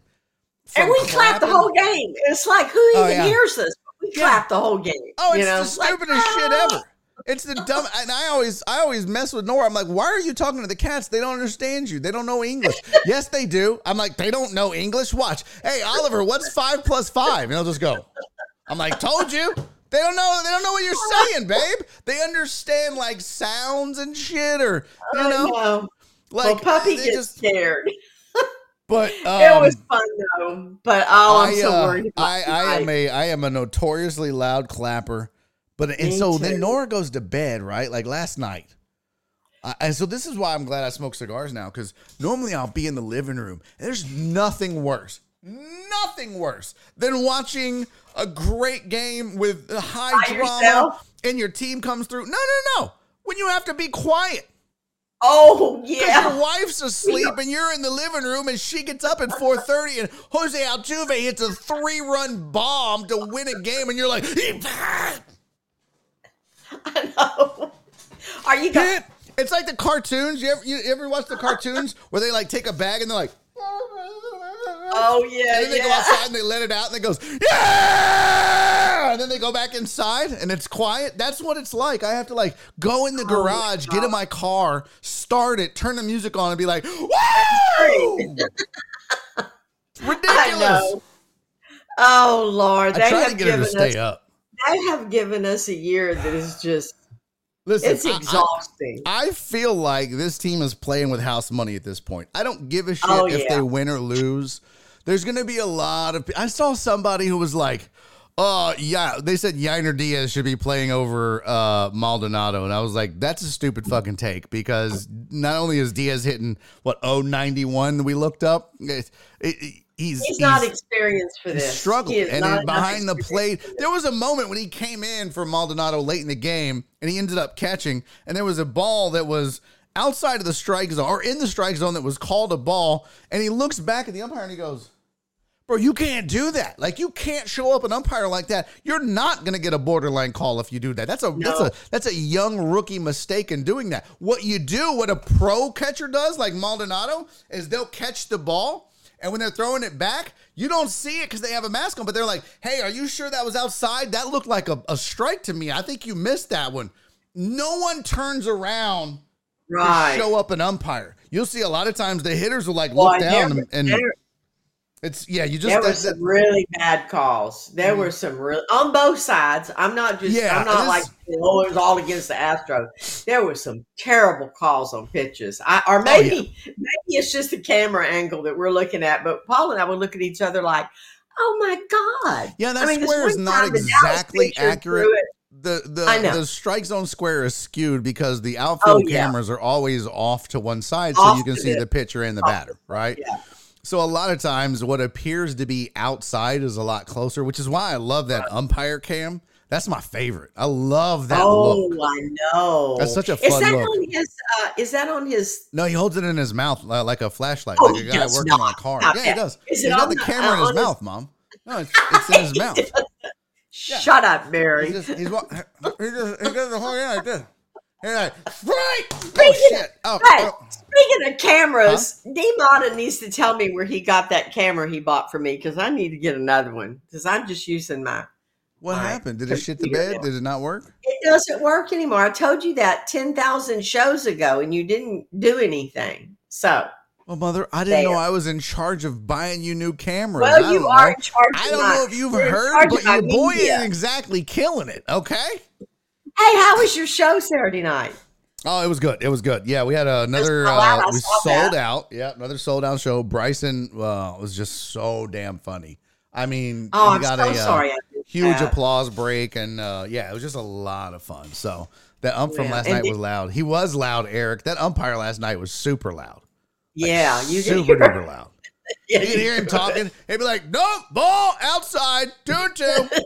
And we clapped the whole game. It's like who Oh, even yeah. hears this? We Yeah. clapped the whole game. Oh, it's you know? the It's like, stupidest shit "Ah." ever. It's the dumb, and I always, I always mess with Nora. I'm like, why are you talking to the cats? They don't understand you. They don't know English. yes, they do. I'm like, they don't know English. Watch. Hey, Oliver, what's five plus five? And they'll just go. I'm like, told you. They don't know. They don't know what you're saying, babe. They understand like sounds and shit, or you know, know. like well, puppy gets just- scared. But um, it was fun though. But oh, I'm I, so uh, worried. About I, I am a I am a notoriously loud clapper, but and Me so too. then Nora goes to bed right like last night, uh, and so this is why I'm glad I smoke cigars now because normally I'll be in the living room and there's nothing worse, nothing worse than watching a great game with high By drama yourself? and your team comes through. No, no, no. When you have to be quiet. Oh yeah. your wife's asleep and you're in the living room and she gets up at 4.30 and Jose Altuve hits a three-run bomb to win a game and you're like, I know. Are you going? It's like the cartoons. You ever, you ever watch the cartoons where they like take a bag and they're like, Oh yeah, and then they go outside and they let it out and it goes, yeah! And then they go back inside and it's quiet. That's what it's like. I have to like go in the Oh garage, get in my car, start it, turn the music on and be like, woo! Ridiculous. Oh Lord, I they try have to get her given to stay us. up. They have given us a year that is just. Listen, It's I- I- exhausting. I, feel like this team is playing with house money at this point. I don't give a shit Oh, if yeah. they win or lose. There's going to be a lot of. I saw somebody who was like, "Oh yeah," they said Yainer Diaz should be playing over uh, Maldonado, and I was like, "That's a stupid fucking take." Because not only is Diaz hitting what 091 we looked up, it, it, he's He's not experienced for this. struggled and not behind the plate. There was a moment when he came in for Maldonado late in the game and he ended up catching, and there was a ball that was outside of the strike zone or in the strike zone that was called a ball. And he looks back at the umpire and he goes, Bro, you can't do that. Like you can't show up an umpire like that. You're not gonna get a borderline call if you do that. That's a that's a that's a young rookie mistake in doing that. What you do, what a pro catcher does, like Maldonado, is they'll catch the ball and when they're throwing it back, you don't see it because they have a mask on, but they're like, hey, are you sure that was outside? That looked like a, a strike to me. I think you missed that one. No one turns around right. to show up an umpire. You'll see a lot of times the hitters will like Well, look down and, It's yeah, you just there were some really bad calls. There mm-hmm. were some real on both sides. I'm not just. Yeah, I'm not like oh, it was all against the Astros. There were some terrible calls on pitches. I, or oh, maybe maybe it's just the camera angle that we're looking at. But Paul and I would look at each other like, oh my god. yeah, that I mean, square is not time the Dallas exactly accurate. The the the strike zone square is skewed because the outfield Oh, yeah. cameras are always off to one side, so you can see the- the pitcher and the off batter, right? Yeah. So a lot of times, what appears to be outside is a lot closer, which is why I love that umpire cam. That's my favorite. I love that oh, look. I know. That's such a Is fun that look. on his? Uh, is that on his? No, he holds it in his mouth li- like a flashlight, Oh, like a he guy does working on a not. car. Stop yeah, he does. Is He's it got on the the- camera uh, in his his- mouth, mom. No, it's, it's in his mouth. Shut up, Mary. He's just, he's, he just, he does the whole thing like this. Right! Oh, Speaking shit. Oh, oh. speaking of cameras, Demata needs to tell me where he got that camera he bought for me because I need to get another one because I'm just using my. What my happened? Did it shit the bed? now. Did it not work? It doesn't work anymore. I told you that ten thousand shows ago, and you didn't do anything. So, Well, mother, I didn't know I was in charge of buying you new cameras. well, you are know. in charge. I don't know if you've you're heard, but your boy ain't exactly killing it. Okay. Hey, how was your show Saturday night? Oh, it was good. It was good. Yeah, we had another. Uh, we sold that. out. Yeah, another sold out show. Bryson uh, was just so damn funny. I mean, Oh, he I'm got so a uh, sorry. Missed huge that. applause break, and uh, yeah, it was just a lot of fun. So that ump from Yeah, last and night the- was loud. He was loud, Eric. That umpire last night was super loud. Like, Yeah, you super hear, duper loud. yeah, You can hear him talking. He'd be like, "Nope, ball outside, two two."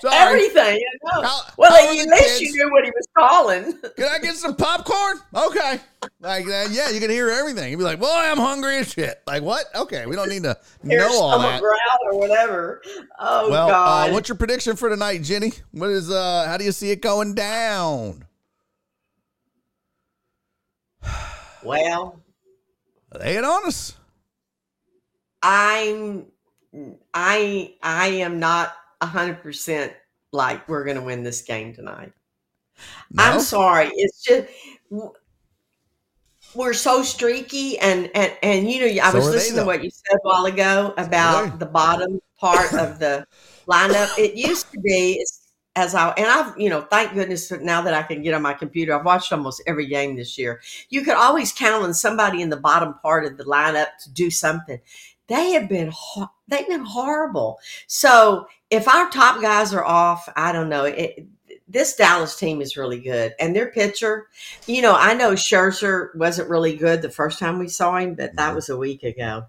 Sorry. Everything. How- well, how at least you knew what he was calling. Can I get some popcorn? Okay. Like that. Yeah, you can hear everything. You'd be like, boy, I'm hungry as shit. Like, what? Okay. We don't need to know all that. growl or whatever. Oh Well, God! uh, what's your prediction for tonight, Jenny? What is uh how do you see it going down? well, Lay it on us. I'm I I am not hundred percent like we're gonna win this game tonight. No? I'm sorry. It's just we're so streaky and and and you know I So was listening to what you said a while ago about the bottom part of the lineup. It used to be as I and I've you know thank goodness now that I can get on my computer. I've watched almost every game this year. You could always count on somebody in the bottom part of the lineup to do something. They have been they've been horrible. So if our top guys are off, I don't know. It, this Dallas team is really good, and their pitcher, you know, I know Scherzer wasn't really good the first time we saw him, but that Mhm. was a week ago.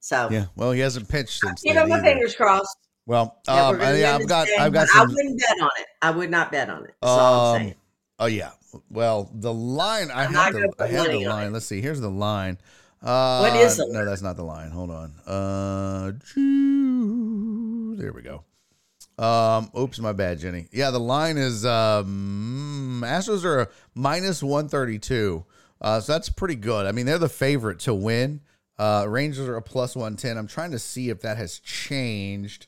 So Yeah. Well, he hasn't pitched since. you know, my either. fingers crossed. Well, um, yeah, I've got, I've got but I wouldn't bet on it. I would not bet on it. That's all I'm Um, saying. oh yeah. Well, the line. I I'm had the, I had the line. Let's see. Here's the line. Uh, What is the No, line? that's not the line. Hold on. Uh, there we go. Um, oops, my bad, Jenny. Yeah, the line is um, Astros are a minus one thirty two. Uh, so that's pretty good. I mean, they're the favorite to win. Uh, Rangers are a plus one ten. I'm trying to see if that has changed.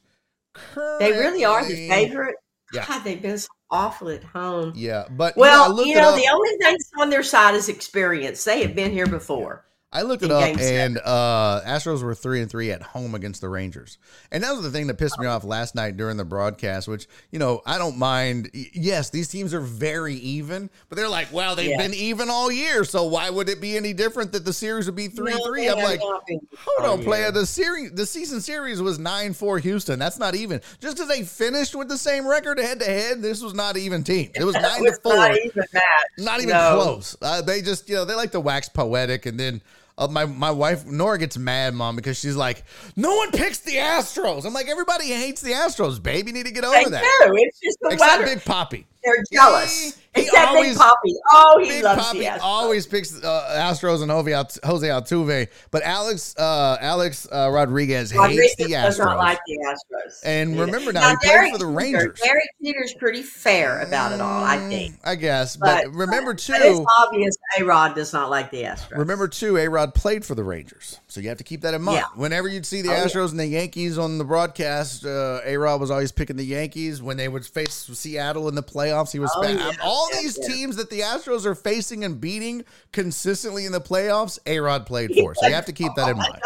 They really are the favorite. Yeah. God, they've been so awful at home. Yeah, but Well, I looked you know, the only thing that's on their side is experience. They have been here before. I looked it up, seven. and uh, Astros were three and three at home against the Rangers, and that was the thing that pissed me off last night during the broadcast. Which you know, I don't mind. Yes, these teams are very even, but they're like, well, they've Yeah. been even all year, so why would it be any different that the series would be three No, three? I'm like, not been hold all on, player. The series, the season series was nine four Houston. That's not even. Just because they finished with the same record head to head, this was not even teams. It was nine to four not even that. not even No. close. Uh, they just, you know, they like to wax poetic, and then uh, my my wife Nora gets mad, mom, because she's like, no one picks the Astros. I'm like, everybody hates the Astros, babe. You need to get over They that. do. It's just the Except. Big Poppy. They're jealous. He- he Except always- Big Poppy. Oh, he Big loves Poppy the Astros. always picks uh, Astros and Jose, Alt- Jose Altuve, but Alex uh, Alex uh, Rodriguez hates Rodriguez the does not Astros. like the Astros. And Yeah. remember now, he played Derek for the Rangers. Derek Jeter's pretty fair about it all, I think. Mm, I guess, but, But- remember But it's too. obvious A Rod does not like the Astros. Remember too, A Rod played for the Rangers, so you have to keep that in mind. Yeah. Whenever you'd see the Oh, yeah. Astros and the Yankees on the broadcast, uh, A Rod was always picking the Yankees. When they would face Seattle in the playoffs, he was Oh, yeah. all Yeah, these yeah. teams that the Astros are facing and beating consistently in the playoffs. A Rod played for, so you have to keep that in mind.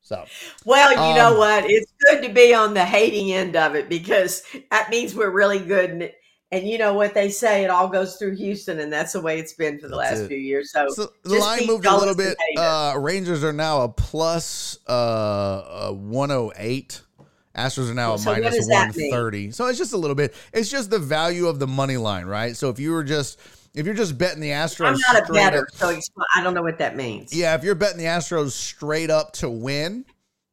So Well, you know Um, what? It's good to be on the hating end of it because that means we're really good. And, and you know what they say, it all goes through Houston, and that's the way it's been for the last it. few years. So, so the line moved a little bit. Uh, Rangers are now a plus uh, uh, 108. Astros are now So what minus does that mean? 130. So it's just a little bit. It's just the value of the money line, right? So if you were just if you're just betting the Astros, I'm not a straight better, up- so I don't know what that means. yeah, if you're betting the Astros straight up to win,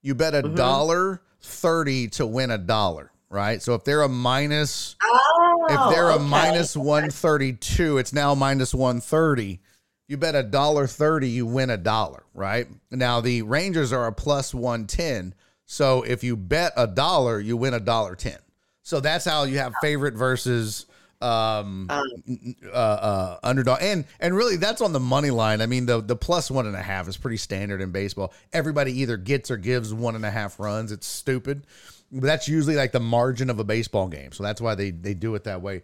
you bet a Mhm. dollar thirty to win a dollar, right? So if they're a minus Oh, if they're a okay. minus 132 it's now minus 130 you bet a dollar 30 you win a dollar right now the rangers are a plus 110 so if you bet a dollar you win a dollar 10 so that's how you have favorite versus um Um, uh, uh underdog. And and really that's on the money line. I mean the the plus one and a half is pretty standard in baseball. Everybody either gets or gives one and a half runs. It's stupid. But that's usually like the margin of a baseball game. So that's why they they do it that way.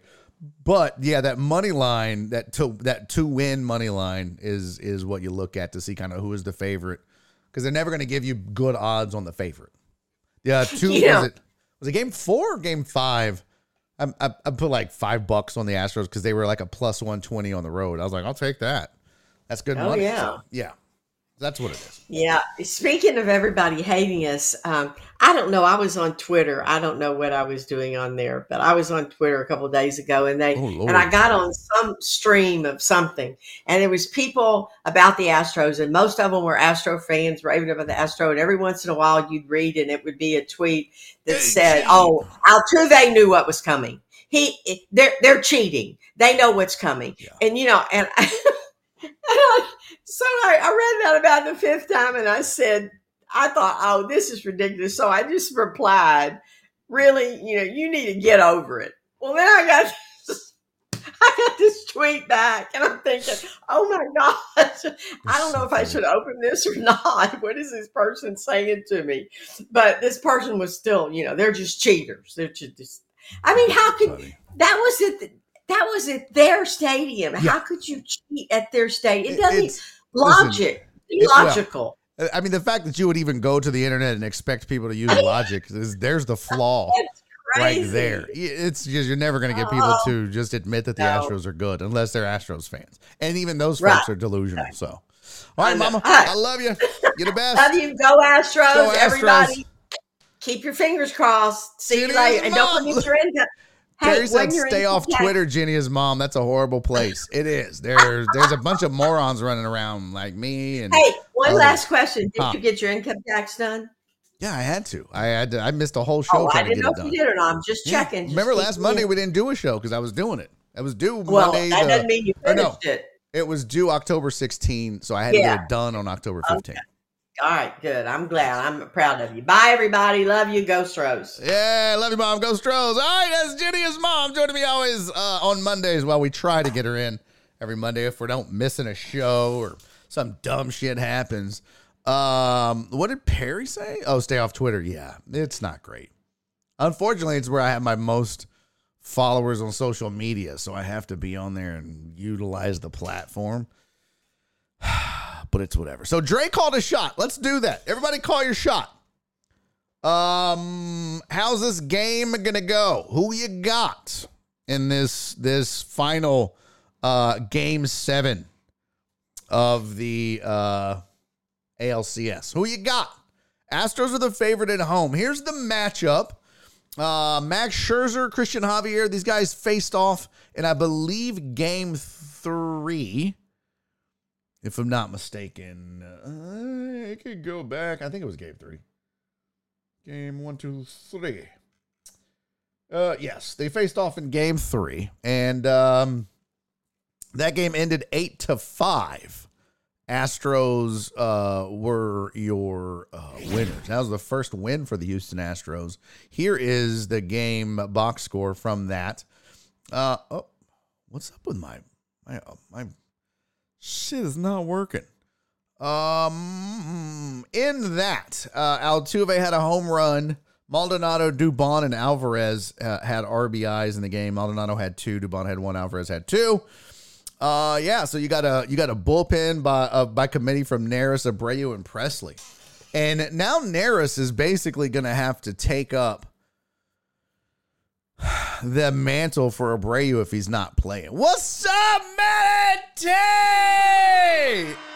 But yeah that money line that to that to win money line is is what you look at to see kind of who is the favorite. Because they're never going to give you good odds on the favorite yeah two Yeah. was it was it game four or game five I, I, I put like five bucks on the Astros because they were like a plus 120 on the road. I was like, I'll take that. That's good Oh, money. yeah. So, yeah. That's what it is. Yeah. Speaking of everybody hating us, um, I don't know. I was on Twitter. I don't know what I was doing on there, but I was on Twitter a couple of days ago, and they Oh, and I got on some stream of something, and it was people about the Astros, and most of them were Astro fans raving about the Astro. And every once in a while, you'd read, and it would be a tweet that said, "Oh, Altuve knew what was coming. He they're they're cheating. They know what's coming." Yeah. And you know, and. and I, so I, I read that about the fifth time and I said, I thought, oh, this is ridiculous. So I just replied, really, you know, you need to get over it. Well, then I got this, I got this tweet back and I'm thinking, oh my gosh, I don't know if I should open this or not. What is this person saying to me? But this person was still, you know, they're just cheaters. They're just, I mean, how could, Funny. that was at that was at their stadium. Yeah. How could you cheat at their stadium? It doesn't it's- logic. Be it- well, logical. I mean, the fact that you would even go to the internet and expect people to use logic is there's the flaw right there. It's just you're never going to get people Oh. to just admit that the No. Astros are good unless they're Astros fans, and even those Right. folks are delusional. So, all right, I. Mama, right. I love you. You're the best. Love you. Go Astros. Go Astros. Everybody, keep your fingers crossed. See you later. And don't forget your income. Barry Hey, said, "Stay in off Twitter, Jenny's mom. That's a horrible place. It is. There's there's a bunch of morons running around like me, and Hey, one others. last question. Did Huh. you get your income tax done? yeah, I had to. I had to. I missed a whole show Oh, I trying to didn't get know it if done. you did or not. I'm just Yeah. checking. Just Remember last Monday we didn't do a show because I was doing it. It was due Well, Monday. that the- doesn't mean you or no. finished it. it was due October 16, so I had to get it done on October Okay. 15. All right, good. I'm glad. I'm proud of you. Bye, everybody. Love you. Go Stros. Yeah, love you, mom. Go Stros. All right, that's Jenny's mom joining me always uh, on Mondays while we try to get her in every Monday if we don't missing a show or some dumb shit happens. Um, what did Perry say? Oh, stay off Twitter. Yeah, it's not great. Unfortunately, it's where I have my most followers on social media, so I have to be on there and utilize the platform. but it's whatever. So Dre called a shot. Let's do that. Everybody call your shot. Um, how's this game gonna go? Who you got in this this final uh game seven of the uh ALCS? Who you got? Astros are the favorite at home. Here's the matchup. Uh, Max Scherzer, Cristian Javier, these guys faced off in, I believe, game three. If I'm not mistaken, uh, could go back. I think it was game three. Game one, two, three. Uh, yes, they faced off in game three, and um, that game ended eight to five. Astros uh, were your uh, winners. That was the first win for the Houston Astros. Here is the game box score from that. Uh, oh, what's up with my my uh, my shit is not working. Um, in that, uh, Altuve had a home run. Maldonado, Dubon, and Alvarez uh, had RBIs in the game. Maldonado had two. Dubon had one. Alvarez had two. Uh, yeah. So you got a you got a bullpen by uh, by committee from Neris, Abreu, and Pressly. And now Neris is basically going to have to take up the mantle for Abreu if he's not playing. What's up, Matty?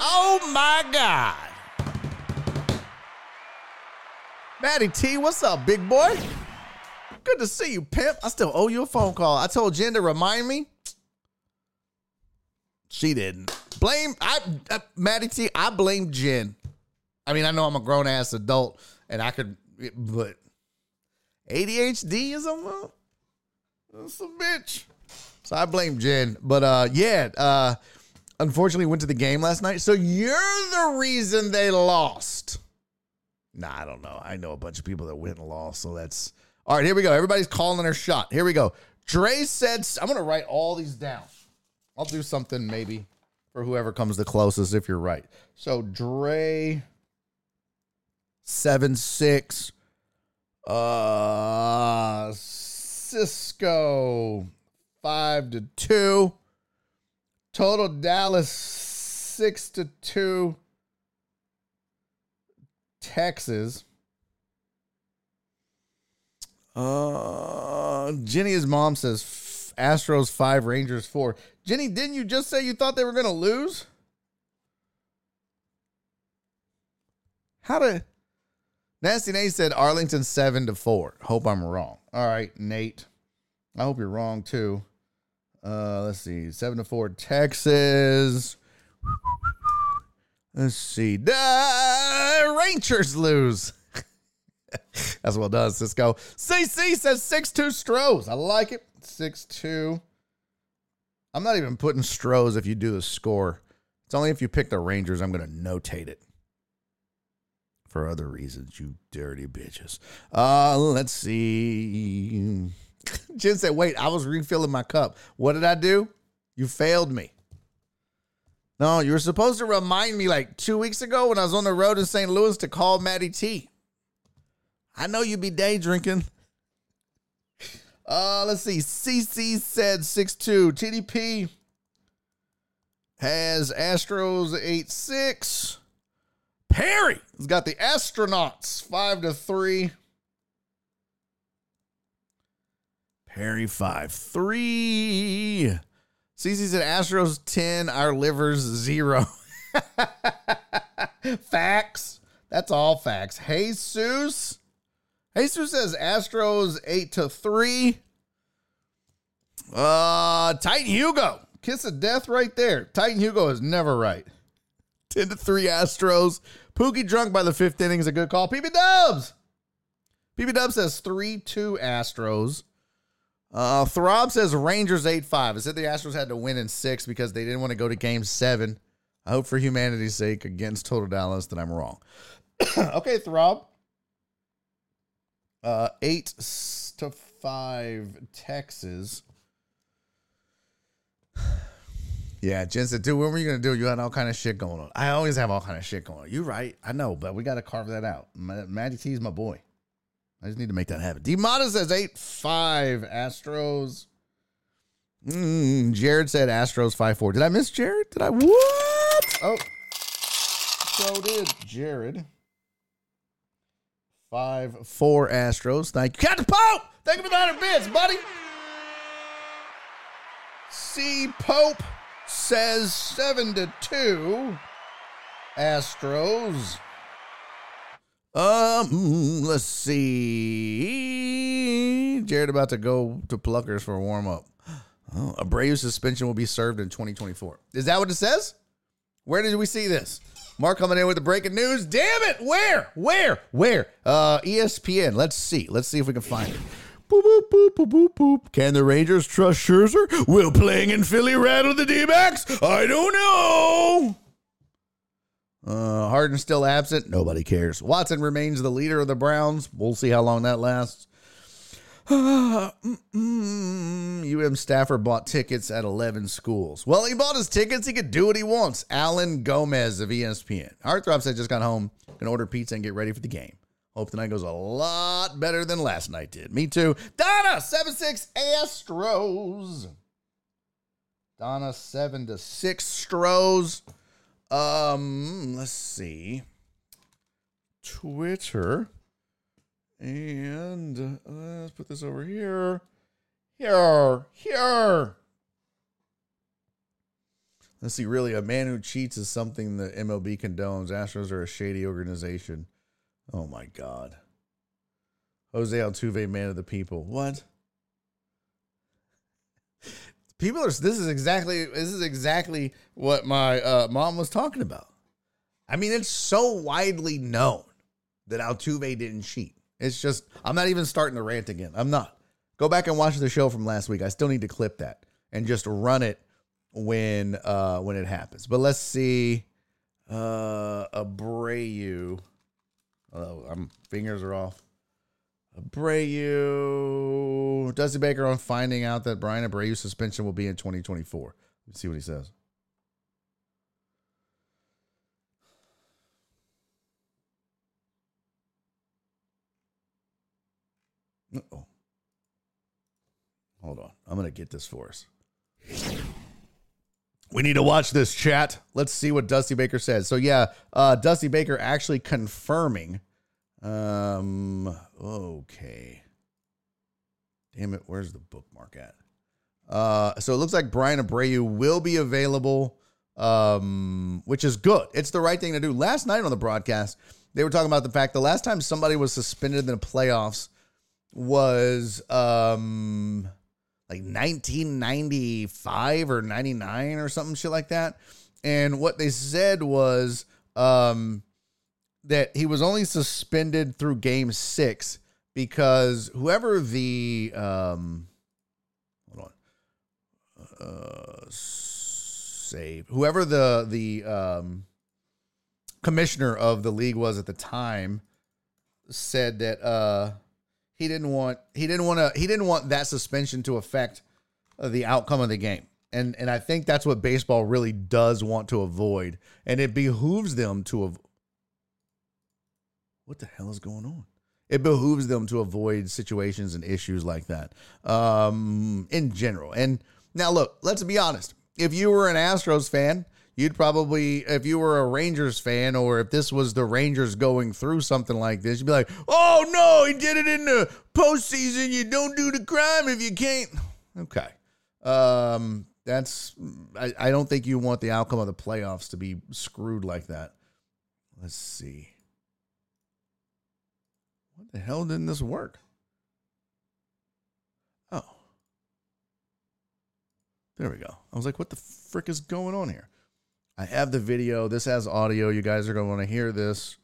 Oh my God. Matty T, what's up, big boy? Good to see you, pimp. I still owe you a phone call. I told Jen to remind me. She didn't. Blame I, uh, Matty T. I blame Jen. I mean, I know I'm a grown ass adult and I could, but ADHD is a that's a bitch. So I blame Jen. But uh, yeah, uh, unfortunately went to the game last night. So you're the reason they lost. Nah, I don't know. I know a bunch of people that went and lost. So that's all right. Here we go. Everybody's calling their shot. Here we go. Dre said, I'm going to write all these down. I'll do something maybe for whoever comes the closest if you're right. So Dre, seven six, uh, Cisco, five to two. Total Dallas, six to two. Texas. Uh, Jenny's mom says Astros five, Rangers four. Jenny, didn't you just say you thought they were going to lose? How did Nasty Nate said Arlington seven to four? Hope I'm wrong. All right, Nate. I hope you're wrong too. Uh, let's see, seven to four, Texas. Let's see, the Rangers lose. That's well done, Cisco. CC says six two Stros. I like it. Six two. I'm not even putting Stros if you do the score. It's only if you pick the Rangers, I'm going to notate it. For other reasons, you dirty bitches. Uh, let's see. Jen said, wait, I was refilling my cup. What did I do? You failed me. No, you were supposed to remind me like two weeks ago when I was on the road in St. Louis to call Matty T. I know you'd be day drinking. Uh, let's see. CC said 6-2. TDP has Astros 8-6. Perry has got the astronauts 5 to 3. Perry 5 3. CC said Astros 10, our livers 0. facts. That's all facts. Jesus. Jesus says Astros 8 to 3. Uh Titan Hugo. Kiss of death right there. Titan Hugo is never right. 10 to 3 Astros. Pookie drunk by the fifth inning is a good call. PB Dubs. PB Dubs says 3 2 Astros. Uh, Throb says Rangers 8 5. It said the Astros had to win in six because they didn't want to go to game seven. I hope for humanity's sake against Total Dallas that I'm wrong. okay, Throb. Uh, 8 to 5 Texas. Yeah, Jen said, dude, what were you gonna do? You had all kind of shit going on. I always have all kind of shit going on. You're right. I know, but we gotta carve that out. Matty T's my boy. I just need to make that happen. D says 8 5 Astros. Mm, Jared said Astros 5 4. Did I miss Jared? Did I? What? Oh. So did Jared. 5 4 Astros. Thank you. Captain Pope! Thank you for the 100 bits, buddy. C Pope says 7 to 2 Astros. Um, let's see. Jared about to go to Pluckers for a warm up. Oh, Abreu suspension will be served in 2024. Is that what it says? Where did we see this? Mark coming in with the breaking news. Damn it! Where? Where? Where? Uh, ESPN. Let's see. Let's see if we can find it. Boop, boop, boop, boop, boop, boop. Can the Rangers trust Scherzer? Will playing in Philly rattle the D-backs? I don't know. Uh, Harden still absent. Nobody cares. Watson remains the leader of the Browns. We'll see how long that lasts. UM staffer bought tickets at 11 schools. Well, he bought his tickets. He could do what he wants. Alan Gomez of ESPN. Heartthrob said just got home. Gonna order pizza and get ready for the game. Hope tonight goes a lot better than last night did. Me too. Donna, 7 6 Astros. Donna, 7 to 6 Stros. Um, let's see. Twitter. And uh, let's put this over here. Here, here. Let's see. Really, a man who cheats is something the MLB condones. Astros are a shady organization. Oh my God. Jose Altuve, man of the people. What? People are. This is exactly. This is exactly what my uh, mom was talking about. I mean, it's so widely known that Altuve didn't cheat. It's just. I'm not even starting to rant again. I'm not. Go back and watch the show from last week. I still need to clip that and just run it when uh when it happens. But let's see. Uh Abreu. Oh, I'm um, fingers are off. Abreu. Dusty Baker on finding out that Bryan Abreu suspension will be in 2024. Let's see what he says. oh Hold on. I'm going to get this for us. We need to watch this chat. Let's see what Dusty Baker says. So yeah, uh, Dusty Baker actually confirming. Um, okay. Damn it, where's the bookmark at? Uh, so it looks like Bryan Abreu will be available, um, which is good. It's the right thing to do. Last night on the broadcast, they were talking about the fact the last time somebody was suspended in the playoffs was um like 1995 or 99 or something shit like that. And what they said was um, that he was only suspended through game six because whoever the um, hold on, uh, save whoever the the um, commissioner of the league was at the time said that uh he didn't want he didn't want to he didn't want that suspension to affect uh, the outcome of the game. And and I think that's what baseball really does want to avoid. And it behooves them to avoid. What the hell is going on? It behooves them to avoid situations and issues like that um, in general. And now, look, let's be honest. If you were an Astros fan, you'd probably, if you were a Rangers fan, or if this was the Rangers going through something like this, you'd be like, oh no, he did it in the postseason. You don't do the crime if you can't. Okay. Um, that's, I, I don't think you want the outcome of the playoffs to be screwed like that. Let's see. What the hell didn't this work? Oh. There we go. I was like, what the frick is going on here? I have the video. This has audio. You guys are going to want to hear this.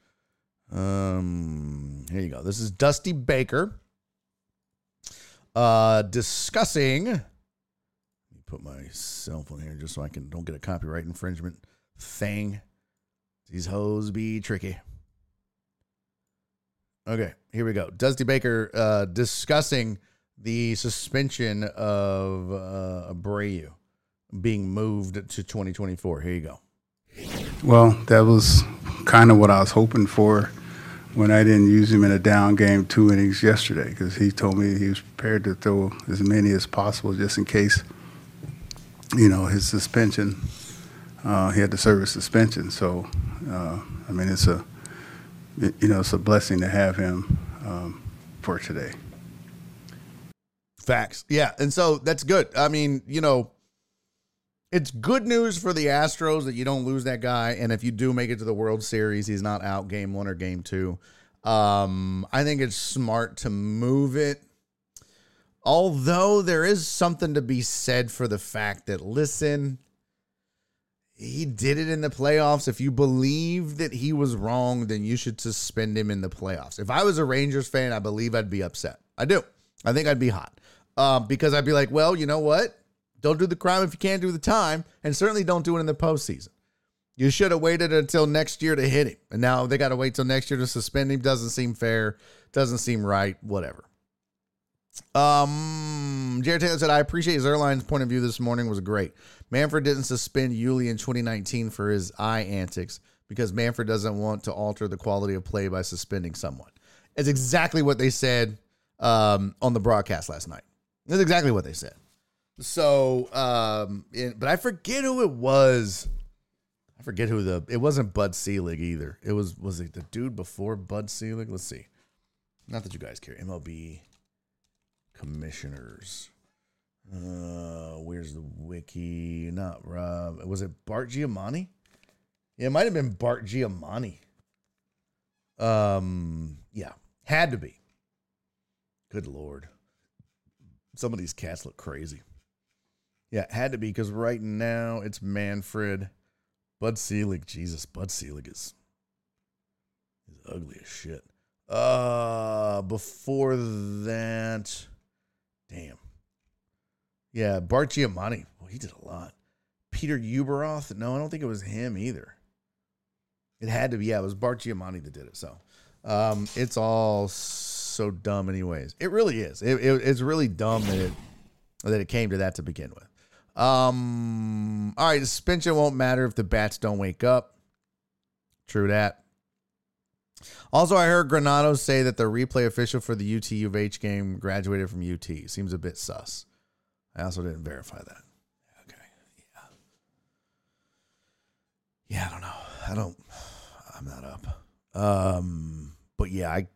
Um, here you go. This is Dusty Baker uh, discussing. Let me put my cell phone here just so I can don't get a copyright infringement thing. These hoes be tricky. Okay, here we go. Dusty Baker uh, discussing the suspension of uh, Abreu being moved to 2024. Here you go. Well, that was kind of what I was hoping for when I didn't use him in a down game two innings yesterday because he told me he was prepared to throw as many as possible just in case, you know, his suspension, uh, he had to serve a suspension. So, uh, I mean, it's a, you know, it's a blessing to have him um, for today. Facts. Yeah. And so that's good. I mean, you know, it's good news for the Astros that you don't lose that guy. And if you do make it to the World Series, he's not out game one or game two. Um, I think it's smart to move it. Although there is something to be said for the fact that, listen, he did it in the playoffs. If you believe that he was wrong, then you should suspend him in the playoffs. If I was a Rangers fan, I believe I'd be upset. I do. I think I'd be hot um, because I'd be like, well, you know what? Don't do the crime if you can't do the time, and certainly don't do it in the postseason. You should have waited until next year to hit him, and now they got to wait till next year to suspend him. Doesn't seem fair. Doesn't seem right. Whatever. Um, Jared Taylor said, "I appreciate Zerline's point of view this morning was great. Manfred didn't suspend Yuli in 2019 for his eye antics because Manfred doesn't want to alter the quality of play by suspending someone. It's exactly what they said um, on the broadcast last night. That's exactly what they said. So, um, but I forget who it was. I forget who the it wasn't Bud Selig either. It was was it the dude before Bud Selig? Let's see. Not that you guys care. MLB commissioners. Uh, where's the wiki? Not Rob. Was it Bart Giamatti? Yeah, it might have been Bart Giamatti. Um, yeah, had to be. Good lord. Some of these cats look crazy. Yeah, it had to be because right now it's Manfred, Bud Selig. Jesus, Bud Selig is, is ugly as shit. Uh, before that, damn. Yeah, Bart Giamatti. Well, he did a lot. Peter Ueberroth. No, I don't think it was him either. It had to be. Yeah, it was Bart Giamatti that did it. So, um, it's all so dumb, anyways. It really is. It, it, it's really dumb that it that it came to that to begin with. Um, all right, suspension won't matter if the bats don't wake up. True that. Also, I heard Granato say that the replay official for the UT U of H game graduated from UT. Seems a bit sus. I also didn't verify that. Okay. Yeah. Yeah, I don't know. I don't I'm not up. Um but yeah, I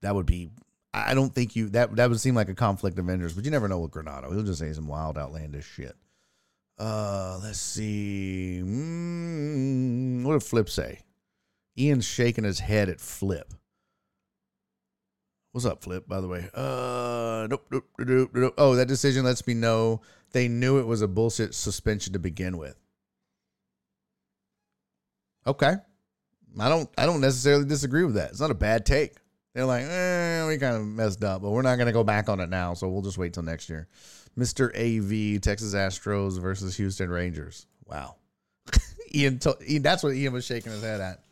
that would be I don't think you that that would seem like a conflict of interest, but you never know with Granado. He'll just say some wild outlandish shit. Uh let's see. Mm, what did Flip say? Ian's shaking his head at Flip. What's up, Flip? By the way, uh, nope, nope, nope, nope. Oh, that decision lets me know they knew it was a bullshit suspension to begin with. Okay, I don't, I don't necessarily disagree with that. It's not a bad take. They're like, eh, we kind of messed up, but we're not going to go back on it now, so we'll just wait till next year. Mr. AV, Texas Astros versus Houston Rangers. Wow. Ian, Ian, that's what Ian was shaking his head at.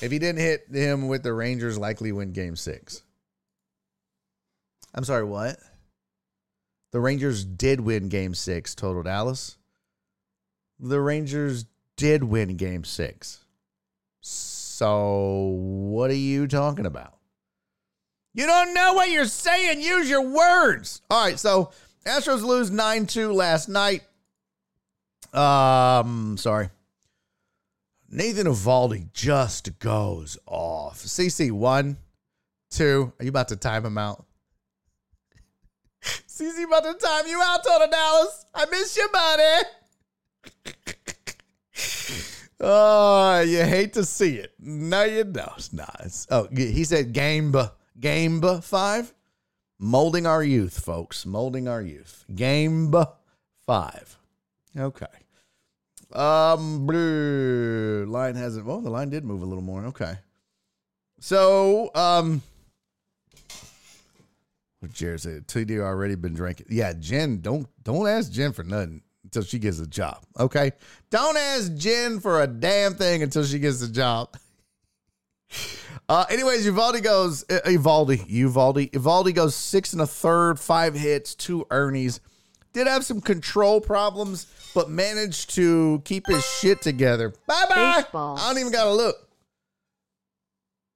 If he didn't hit him with the Rangers, likely win Game Six. I'm sorry, what? The Rangers did win game six, total Dallas. The Rangers did win game six. So, what are you talking about? You don't know what you're saying. Use your words. All right, so Astros lose 9 2 last night. Um, sorry. Nathan Eovaldi just goes off. CC, one, two. Are you about to time him out? CC about to time you out, Total Dallas. I miss you, buddy. oh, you hate to see it. No, you don't. Nah, it's, oh, he said game game five. Molding our youth, folks. Molding our youth. Game five. Okay. Um, blue line hasn't. Oh, the line did move a little more. Okay. So, um, what Jared said, TD already been drinking. Yeah, Jen, don't don't ask Jen for nothing until she gets a job. Okay, don't ask Jen for a damn thing until she gets a job. Uh, anyways, Uvalde goes uh, Uvalde, Uvalde, Uvalde goes six and a third, five hits, two Ernie's. Did have some control problems, but managed to keep his shit together. Bye bye. I don't even gotta look.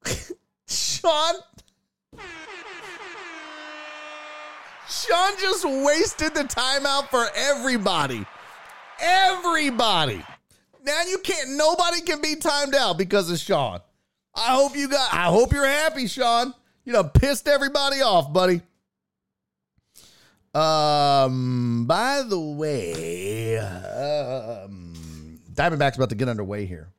Sean. Sean just wasted the timeout for everybody. Everybody. Now you can't, nobody can be timed out because of Sean. I hope you got, I hope you're happy, Sean. You know, pissed everybody off, buddy. Um, by the way, um, Diamondback's about to get underway here.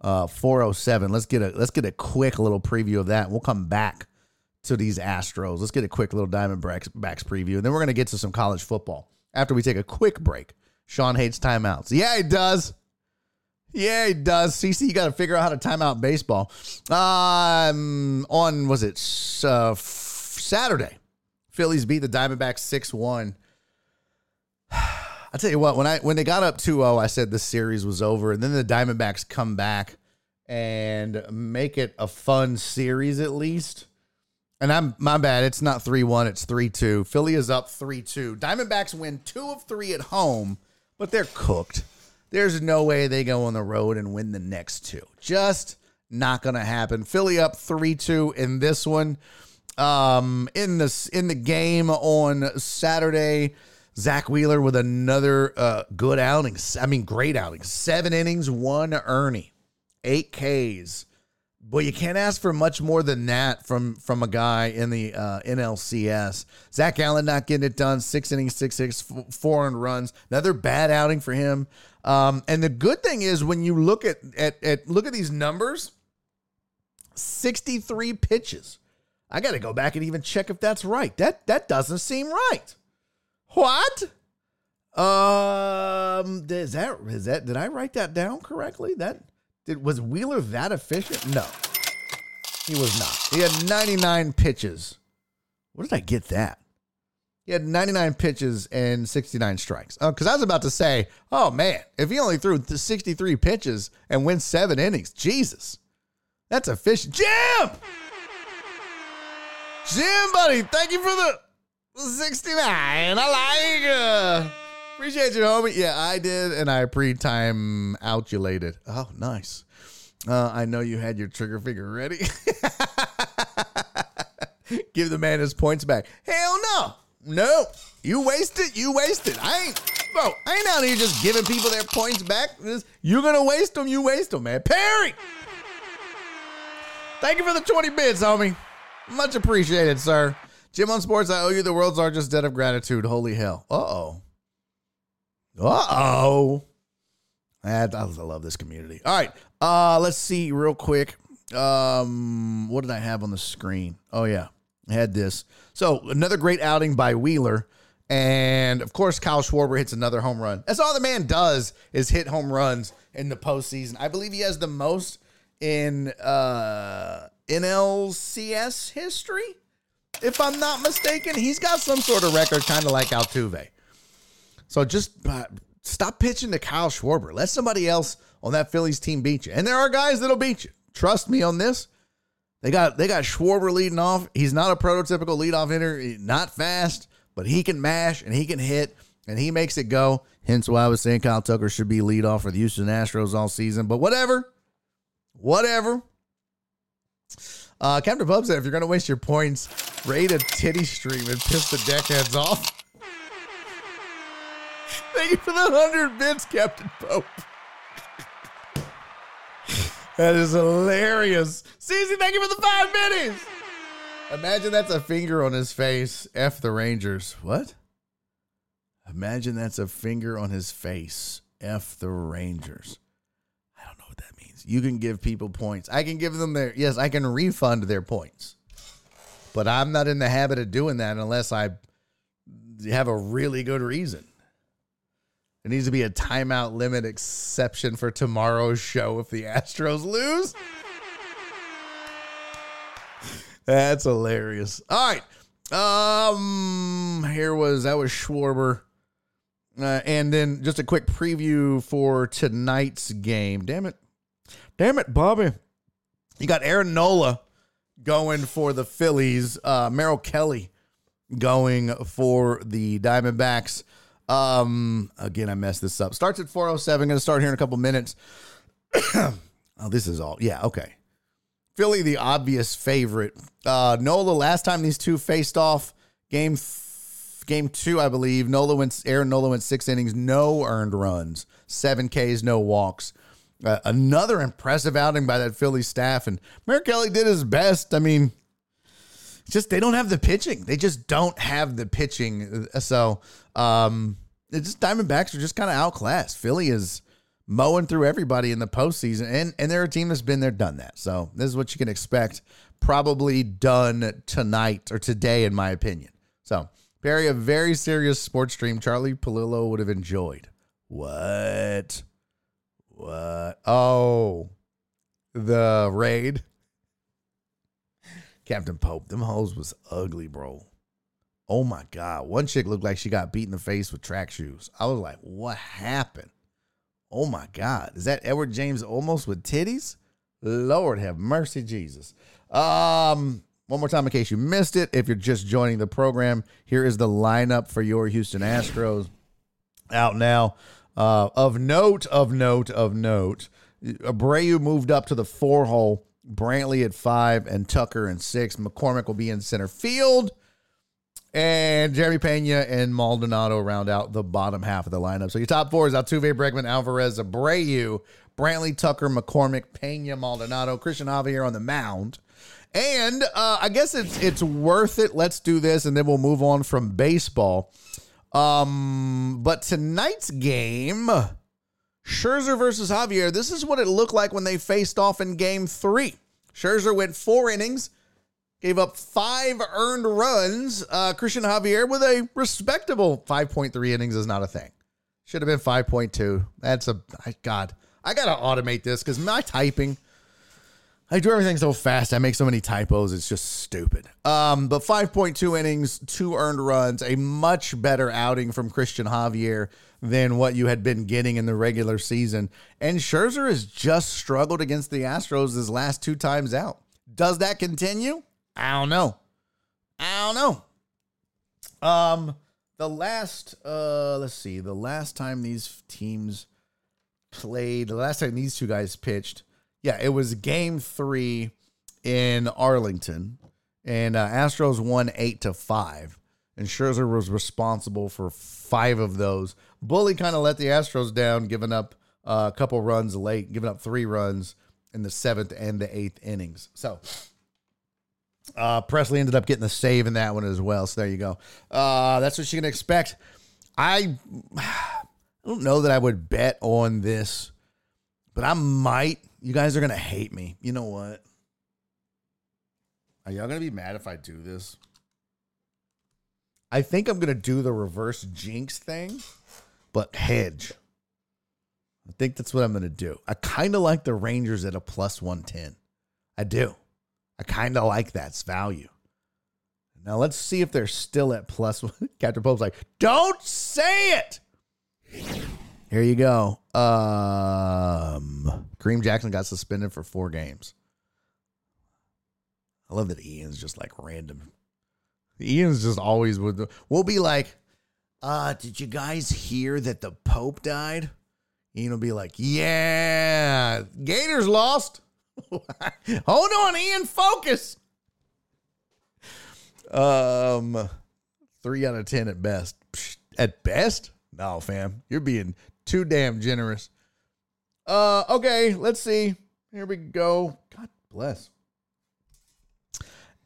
Uh, 407. Let's get a let's get a quick little preview of that. We'll come back to these Astros. Let's get a quick little Diamondbacks backs preview, and then we're gonna get to some college football after we take a quick break. Sean hates timeouts. Yeah, he does. Yeah, he does. CC, you got to figure out how to time out baseball. Um, on was it uh, f- Saturday? Phillies beat the Diamondbacks six one. I tell you what, when I when they got up 2-0, I said the series was over, and then the Diamondbacks come back and make it a fun series at least. And I'm my bad. It's not 3-1, it's 3-2. Philly is up 3-2. Diamondbacks win 2 of 3 at home, but they're cooked. There's no way they go on the road and win the next two. Just not going to happen. Philly up 3-2 in this one. Um in the in the game on Saturday, Zack Wheeler with another uh, good outing. I mean, great outing. Seven innings, one Ernie, eight Ks. Boy, you can't ask for much more than that from from a guy in the uh, NLCS. Zac Gallen not getting it done. Six innings, six six, four earned runs. Another bad outing for him. Um, and the good thing is when you look at, at at look at these numbers, sixty three pitches. I got to go back and even check if that's right. That that doesn't seem right. What? Um, is that is that did I write that down correctly? That did was Wheeler that efficient? No. He was not. He had 99 pitches. Where did I get that? He had 99 pitches and 69 strikes. Oh, because I was about to say, oh man, if he only threw 63 pitches and went seven innings, Jesus, that's efficient. Jim! Jim, buddy, thank you for the 69. I like uh appreciate you, homie. Yeah, I did, and I pre-time outulated. Oh, nice. Uh, I know you had your trigger finger ready. Give the man his points back. Hell no. No. You wasted. You wasted. I ain't bro, I ain't out here just giving people their points back. You're gonna waste them, you waste them, man. Perry! Thank you for the 20 bits, homie. Much appreciated, sir. Jim on Sports, I owe you the world's largest debt of gratitude. Holy hell. Uh oh. Uh oh. I love this community. All right. Uh, let's see real quick. Um, what did I have on the screen? Oh yeah, I had this. So another great outing by Wheeler, and of course Kyle Schwarber hits another home run. That's all the man does is hit home runs in the postseason. I believe he has the most in uh NLCS history, if I'm not mistaken. He's got some sort of record, kind of like Altuve. So just uh, stop pitching to Kyle Schwarber. Let somebody else on that Phillies team beat you. And there are guys that'll beat you. Trust me on this. They got they got Schwarber leading off. He's not a prototypical leadoff hitter, not fast, but he can mash and he can hit and he makes it go. Hence why I was saying Kyle Tucker should be leadoff for the Houston Astros all season. But whatever, whatever. Uh, Captain Pub said, if you're going to waste your points, raid a titty stream and piss the deckheads off. Thank you for the 100 bits, Captain Pope. that is hilarious. Cece, thank you for the five minutes. Imagine that's a finger on his face. F the Rangers. What? Imagine that's a finger on his face. F the Rangers. I don't know what that means. You can give people points. I can give them their, yes, I can refund their points. But I'm not in the habit of doing that unless I have a really good reason. There needs to be a timeout limit exception for tomorrow's show if the Astros lose. That's hilarious. All right. Um, here was that was Schwarber. Uh, and then just a quick preview for tonight's game. Damn it. Damn it, Bobby. You got Aaron Nola going for the Phillies, uh, Merrill Kelly going for the Diamondbacks. Um, again, I messed this up. Starts at 407. Going to start here in a couple minutes. oh, this is all. Yeah, okay. Philly, the obvious favorite. Uh, Nola, last time these two faced off, game game two, I believe. Nola went, Aaron Nola went six innings, no earned runs, seven Ks, no walks. Uh, another impressive outing by that Philly staff. And Merrill Kelly did his best. I mean, just they don't have the pitching. They just don't have the pitching. So um, it's just Diamondbacks are just kind of outclassed. Philly is mowing through everybody in the postseason, and and they're a team that's been there, done that. So this is what you can expect. Probably done tonight or today, in my opinion. So Barry, a very serious sports stream. Charlie Pallilo would have enjoyed. What? What? Oh, the raid. Captain Pope, them hoes was ugly, bro. Oh my God. One chick looked like she got beat in the face with track shoes. I was like, what happened? Oh my God. Is that Edward James Olmos with titties? Lord have mercy, Jesus. Um, one more time in case you missed it. If you're just joining the program, here is the lineup for your Houston Astros out now. Uh, of note, of note, of note, Abreu moved up to the four hole Brantley at five and Tucker and six. McCormick will be in center field. And Jeremy Pena and Maldonado round out the bottom half of the lineup. So your top four is Altuve, Bregman, Alvarez, Abreu, Brantley, Tucker, McCormick, Pena, Maldonado, Cristian Javier on the mound. And uh, I guess it's it's worth it. Let's do this, and then we'll move on from baseball. Um, but tonight's game, Scherzer versus Javier. This is what it looked like when they faced off in Game Three. Scherzer went four innings, gave up five earned runs. Uh, Cristian Javier with a respectable 5.3 innings is not a thing. Should have been 5.2. That's a God. I gotta automate this because my typing I do everything so fast. I make so many typos. It's just stupid. Um, but 5.2 innings, two earned runs, a much better outing from Cristian Javier than what you had been getting in the regular season. And Scherzer has just struggled against the Astros his last two times out. Does that continue? I don't know. I don't know. Um, the last, uh, let's see, the last time these teams played, the last time these two guys pitched yeah, it was game three in Arlington, and uh, Astros won eight to five, and Scherzer was responsible for five of those. Bully kind of let the Astros down, giving up uh, a couple runs late, giving up three runs in the seventh and the eighth innings. So. Uh, Pressly ended up getting the save in that one as well. So there you go. Uh, that's what you can expect. I, I don't know that I would bet on this, but I might you guys are going to hate me. You know what? Are y'all going to be mad if I do this? I think I'm going to do the reverse jinx thing, but hedge. I think that's what I'm going to do. I kind of like the Rangers at a plus 110. I do. I kind of like that's value. Now let's see if they're still at plus one. Captain Pope's like, don't say it. Here you go. Um, Kareem Jackson got suspended for four games. I love that Ian's just like random. Ian's just always would. We'll be like, uh, did you guys hear that the Pope died? Ian will be like, yeah, Gators lost. Hold on, Ian, focus. Um, three out of ten at best. At best, no, fam, you're being too damn generous. Uh, okay, let's see. Here we go. God bless.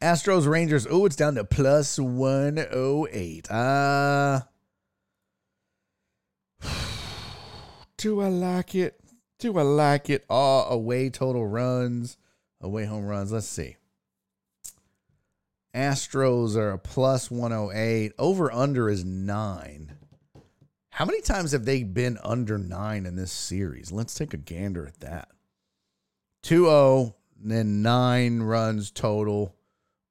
Astros Rangers. Oh, it's down to plus 108. Uh Do I like it? Do I like it? Oh, away total runs, away home runs. Let's see. Astros are a plus 108. Over under is nine. How many times have they been under nine in this series? Let's take a gander at that. 2 0, then nine runs total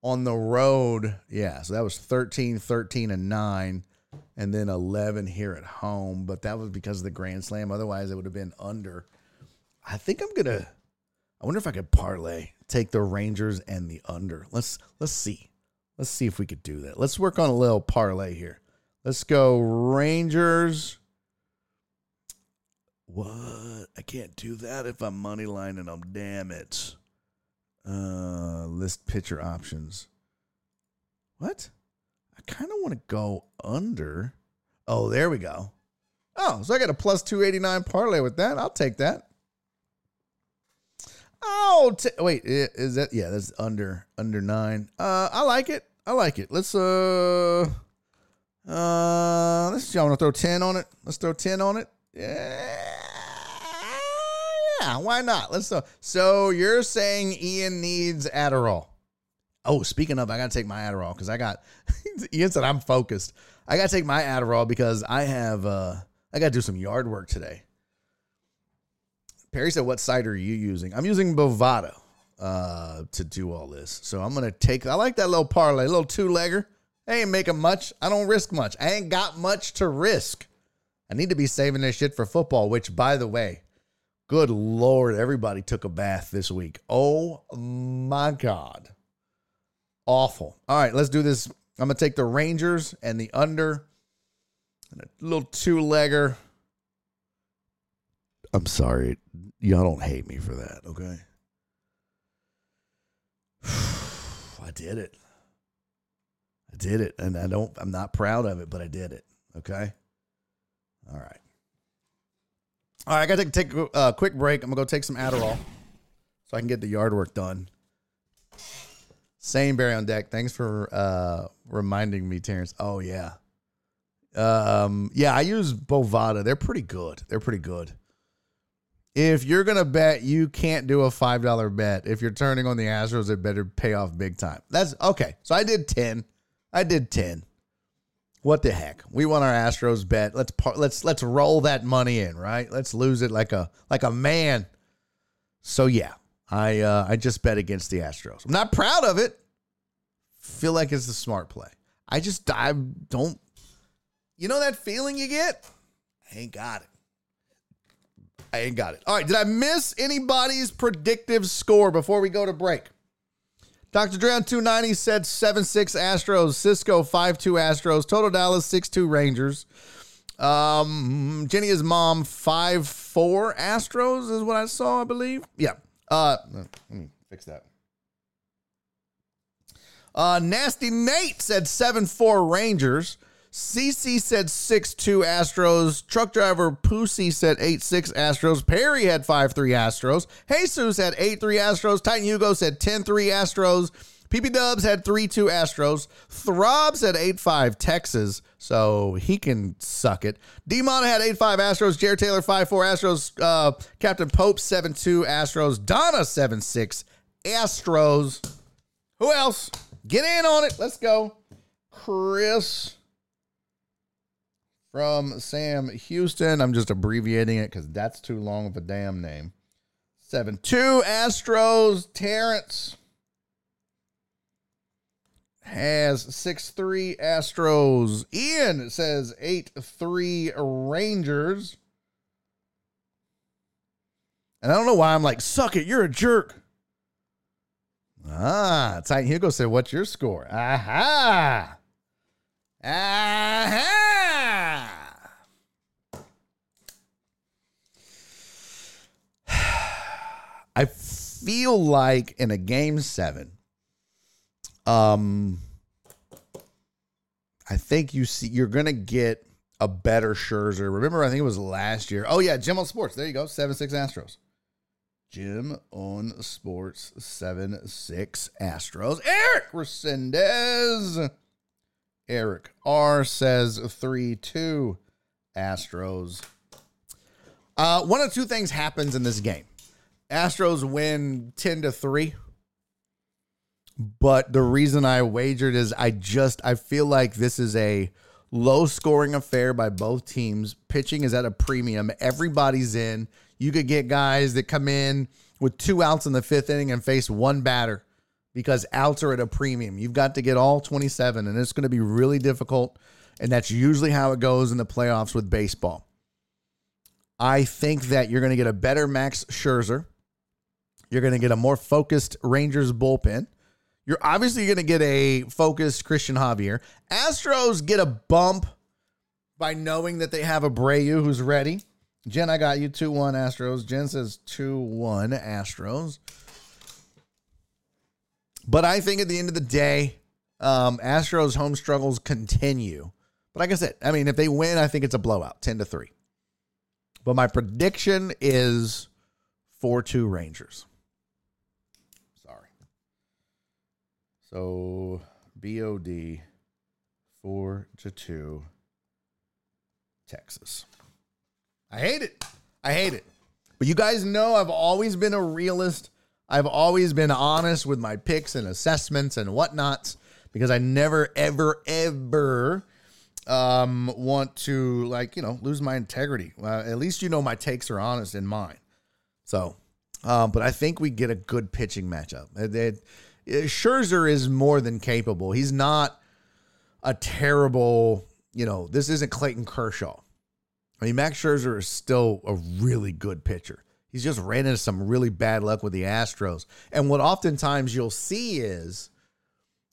on the road. Yeah, so that was 13, 13, and nine, and then 11 here at home. But that was because of the Grand Slam. Otherwise, it would have been under. I think I'm to. I wonder if I could parlay, take the Rangers and the under. Let's let's see. Let's see if we could do that. Let's work on a little parlay here. Let's go Rangers. What? I can't do that if I'm money lining them. Damn it. Uh, list pitcher options. What? I kind of want to go under. Oh, there we go. Oh, so I got a plus 289 parlay with that. I'll take that. Oh, t- wait, is that yeah, that's under under 9. Uh I like it. I like it. Let's uh uh, let's y'all want to throw ten on it. Let's throw ten on it. Yeah, yeah. Why not? Let's throw. So you're saying Ian needs Adderall? Oh, speaking of, I gotta take my Adderall because I got. Ian said I'm focused. I gotta take my Adderall because I have. uh I gotta do some yard work today. Perry said, "What site are you using?" I'm using Bovada uh, to do all this. So I'm gonna take. I like that little parlay, little two legger. I ain't making much. I don't risk much. I ain't got much to risk. I need to be saving this shit for football, which, by the way, good Lord, everybody took a bath this week. Oh my God. Awful. All right, let's do this. I'm to take the Rangers and the under and a little two legger. I'm sorry. Y'all don't hate me for that, okay? I did it. I did it, and I don't. I'm not proud of it, but I did it. Okay. All right. All right. I got to take a quick break. I'm gonna go take some Adderall so I can get the yard work done. Same Barry on deck. Thanks for uh, reminding me, Terrence. Oh yeah. Um, yeah, I use Bovada. They're pretty good. They're pretty good. If you're gonna bet, you can't do a five dollar bet. If you're turning on the Astros, it better pay off big time. That's okay. So I did ten. I did ten. What the heck? We want our Astros bet. Let's par- let's let's roll that money in, right? Let's lose it like a like a man. So yeah, I uh, I just bet against the Astros. I'm not proud of it. Feel like it's a smart play. I just I don't. You know that feeling you get? I ain't got it. I ain't got it. All right. Did I miss anybody's predictive score before we go to break? Dr. Dre on 290 said 7 6 Astros. Cisco 5 2 Astros. Total Dallas 6 2 Rangers. Um, Jenny's mom 5 4 Astros is what I saw, I believe. Yeah. Uh, let me fix that. Uh, Nasty Nate said 7 4 Rangers. CC said 6 2 Astros. Truck driver Pussy said 8 6 Astros. Perry had 5 3 Astros. Jesus had 8 3 Astros. Titan Hugo said 10 3 Astros. PP Dubs had 3 2 Astros. Throb said 8 5 Texas, so he can suck it. D had 8 5 Astros. Jared Taylor 5 4 Astros. Uh, Captain Pope 7 2 Astros. Donna 7 6 Astros. Who else? Get in on it. Let's go. Chris from Sam Houston. I'm just abbreviating it because that's too long of a damn name. 7 2 Astros. Terrence has 6 3 Astros. Ian says 8 3 Rangers. And I don't know why I'm like, suck it, you're a jerk. Ah, Titan Hugo said, What's your score? Aha! Aha! I feel like in a game seven, um, I think you see you're gonna get a better Scherzer. Remember, I think it was last year. Oh yeah, Jim on Sports. There you go, seven six Astros. Jim on Sports seven six Astros. Eric Resendez. Eric R says three two Astros. Uh, one of two things happens in this game. Astros win 10 to 3. But the reason I wagered is I just I feel like this is a low scoring affair by both teams. Pitching is at a premium. Everybody's in. You could get guys that come in with two outs in the fifth inning and face one batter because outs are at a premium. You've got to get all 27, and it's going to be really difficult. And that's usually how it goes in the playoffs with baseball. I think that you're going to get a better Max Scherzer. You're going to get a more focused Rangers bullpen. You're obviously going to get a focused Cristian Javier. Astros get a bump by knowing that they have a Abreu who's ready. Jen, I got you 2 1 Astros. Jen says 2 1 Astros. But I think at the end of the day, um, Astros home struggles continue. But like I said, I mean, if they win, I think it's a blowout 10 to 3. But my prediction is 4 2 Rangers. Sorry. So BOD 4 to 2 Texas. I hate it. I hate it. But you guys know I've always been a realist. I've always been honest with my picks and assessments and whatnots because I never, ever, ever um, want to like you know lose my integrity. At least you know my takes are honest in mine. So, um, but I think we get a good pitching matchup. It, it, it, Scherzer is more than capable. He's not a terrible. You know, this isn't Clayton Kershaw. I mean, Max Scherzer is still a really good pitcher. He's just ran into some really bad luck with the Astros. And what oftentimes you'll see is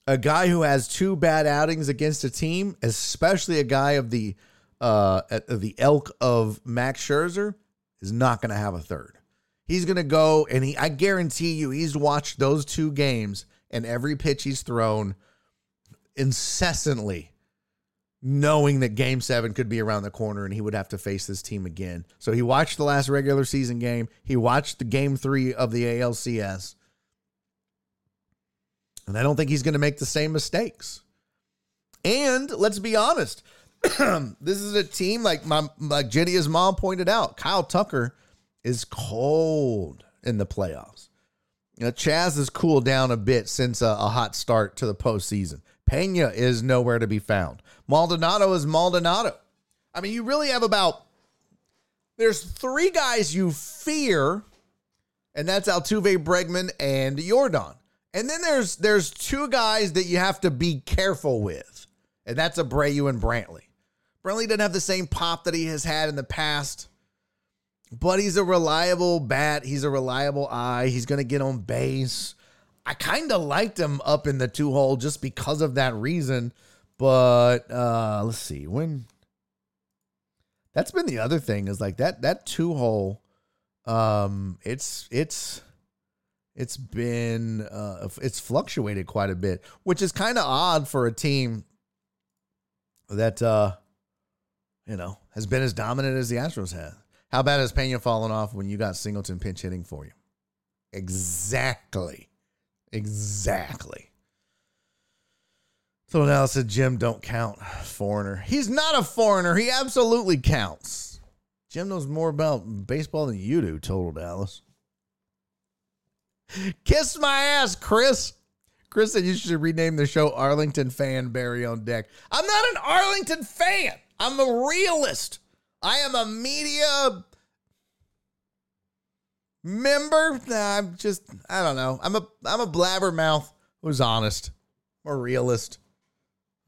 a guy who has two bad outings against a team, especially a guy of the uh, the elk of Max Scherzer, is not going to have a third. He's going to go and he. I guarantee you, he's watched those two games and every pitch he's thrown. incessantly knowing that game seven could be around the corner and he would have to face this team again. So he watched the last regular season game, he watched the game three of the ALCS. And I don't think he's going to make the same mistakes. And let's be honest, this is a team like my like Jenny's mom pointed out. Kyle Tucker is cold in the playoffs. You know, Chas has cooled down a bit since a, a hot start to the postseason. Pena is nowhere to be found. Maldonado is Maldonado. I mean, you really have about there's three guys you fear, and that's Altuve, Bregman, and Yordan. And then there's there's two guys that you have to be careful with, and that's Abreu and Brantley. Brantley doesn't have the same pop that he has had in the past, but he's a reliable bat. He's a reliable eye. He's going to get on base. I kind of liked him up in the two hole just because of that reason. But uh let's see when. That's been the other thing is like that that two hole. Um, it's it's it's been uh it's fluctuated quite a bit, which is kind of odd for a team that uh you know has been as dominant as the Astros have. How bad has Pena fallen off when you got Singleton pinch hitting for you? Exactly. Exactly. So now said Jim don't count foreigner. He's not a foreigner. He absolutely counts. Jim knows more about baseball than you do, total Dallas. Kiss my ass, Chris. Chris said you should rename the show Arlington Fan Barry on Deck. I'm not an Arlington fan. I'm a realist. I am a media member. Nah, I'm just I don't know. I'm a I'm a blabbermouth who's honest. A realist.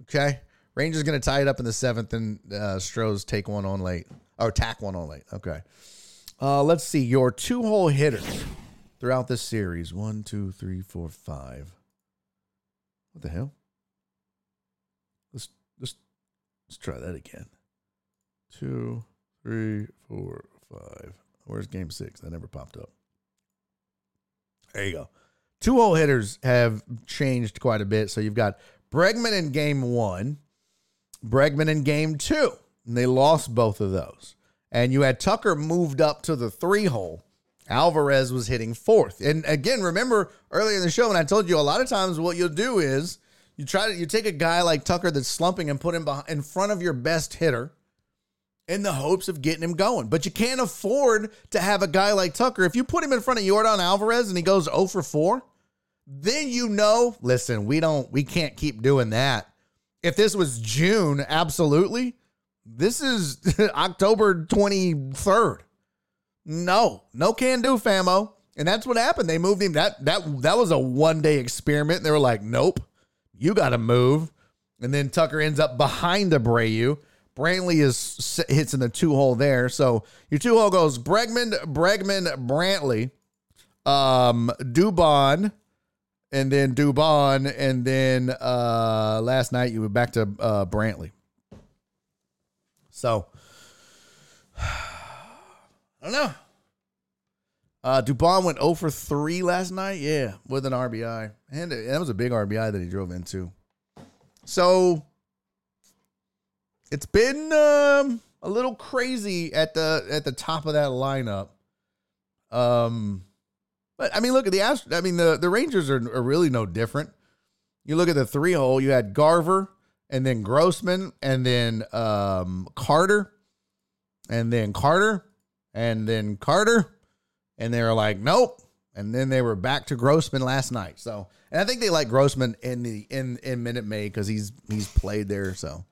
Okay. Rangers gonna tie it up in the seventh and uh Stros take one on late. Or tack one on late. Okay. Uh let's see. Your two hole hitters throughout this series. One, two, three, four, five. What the hell? Let's let's let's try that again. Two, three, four, five. Where's game six? That never popped up. There you go. Two hole hitters have changed quite a bit. So you've got Bregman in game one, Bregman in game two. And they lost both of those. And you had Tucker moved up to the three hole. Alvarez was hitting fourth. And again, remember earlier in the show when I told you a lot of times what you'll do is you try to you take a guy like Tucker that's slumping and put him behind, in front of your best hitter in the hopes of getting him going. But you can't afford to have a guy like Tucker. If you put him in front of Yordan Alvarez and he goes 0 for 4, then you know, listen, we don't we can't keep doing that. If this was June, absolutely. This is October 23rd. No, no can do, famo. And that's what happened. They moved him. That that that was a one day experiment. They were like, nope, you got to move. And then Tucker ends up behind Abreu. Brantley is hits in the two hole there. So your two hole goes Bregman, Bregman, Brantley, um, Dubon, and then Dubon, and then uh, last night you were back to uh, Brantley. So I don't know. Uh, Dubon went 0 for 3 last night. Yeah, with an RBI. And that was a big RBI that he drove into. So it's been um, a little crazy at the at the top of that lineup. Um, but I mean, look at the Ast- I mean, the the Rangers are, are really no different. You look at the three hole. You had Garver, and then Grossman, and then um, Carter, and then Carter, and then Carter, and they were like, nope. And then they were back to Grossman last night. So, and I think they like Grossman in the in in Minute Maid because he's he's played there. So,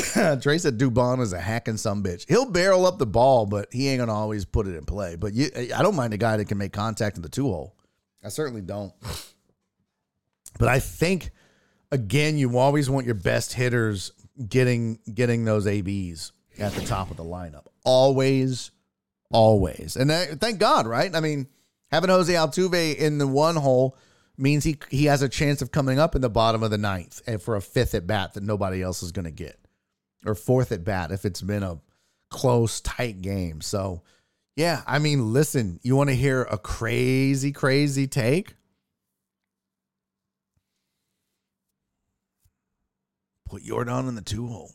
Trey said Dubon is a hacking some bitch. He'll barrel up the ball, but he ain't gonna always put it in play. But you, I don't mind a guy that can make contact in the two hole. I certainly don't. But I think again, you always want your best hitters getting getting those ABs at the top of the lineup. Always, always. And thank God, right? I mean, having Jose Altuve in the one hole means he he has a chance of coming up in the bottom of the ninth and for a fifth at bat that nobody else is going to get or fourth at bat if it's been a close, tight game. So, yeah, I mean, listen, you want to hear a crazy, crazy take? Put Yordan in the two hole.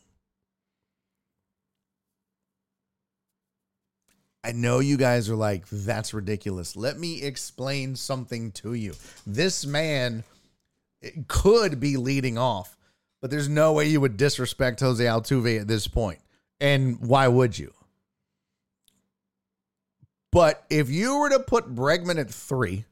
I know you guys are like, that's ridiculous. Let me explain something to you. This man eh, could be leading off, but there's no way you would disrespect Jose Altuve at this point. And why would you? But if you were to put Bregman at three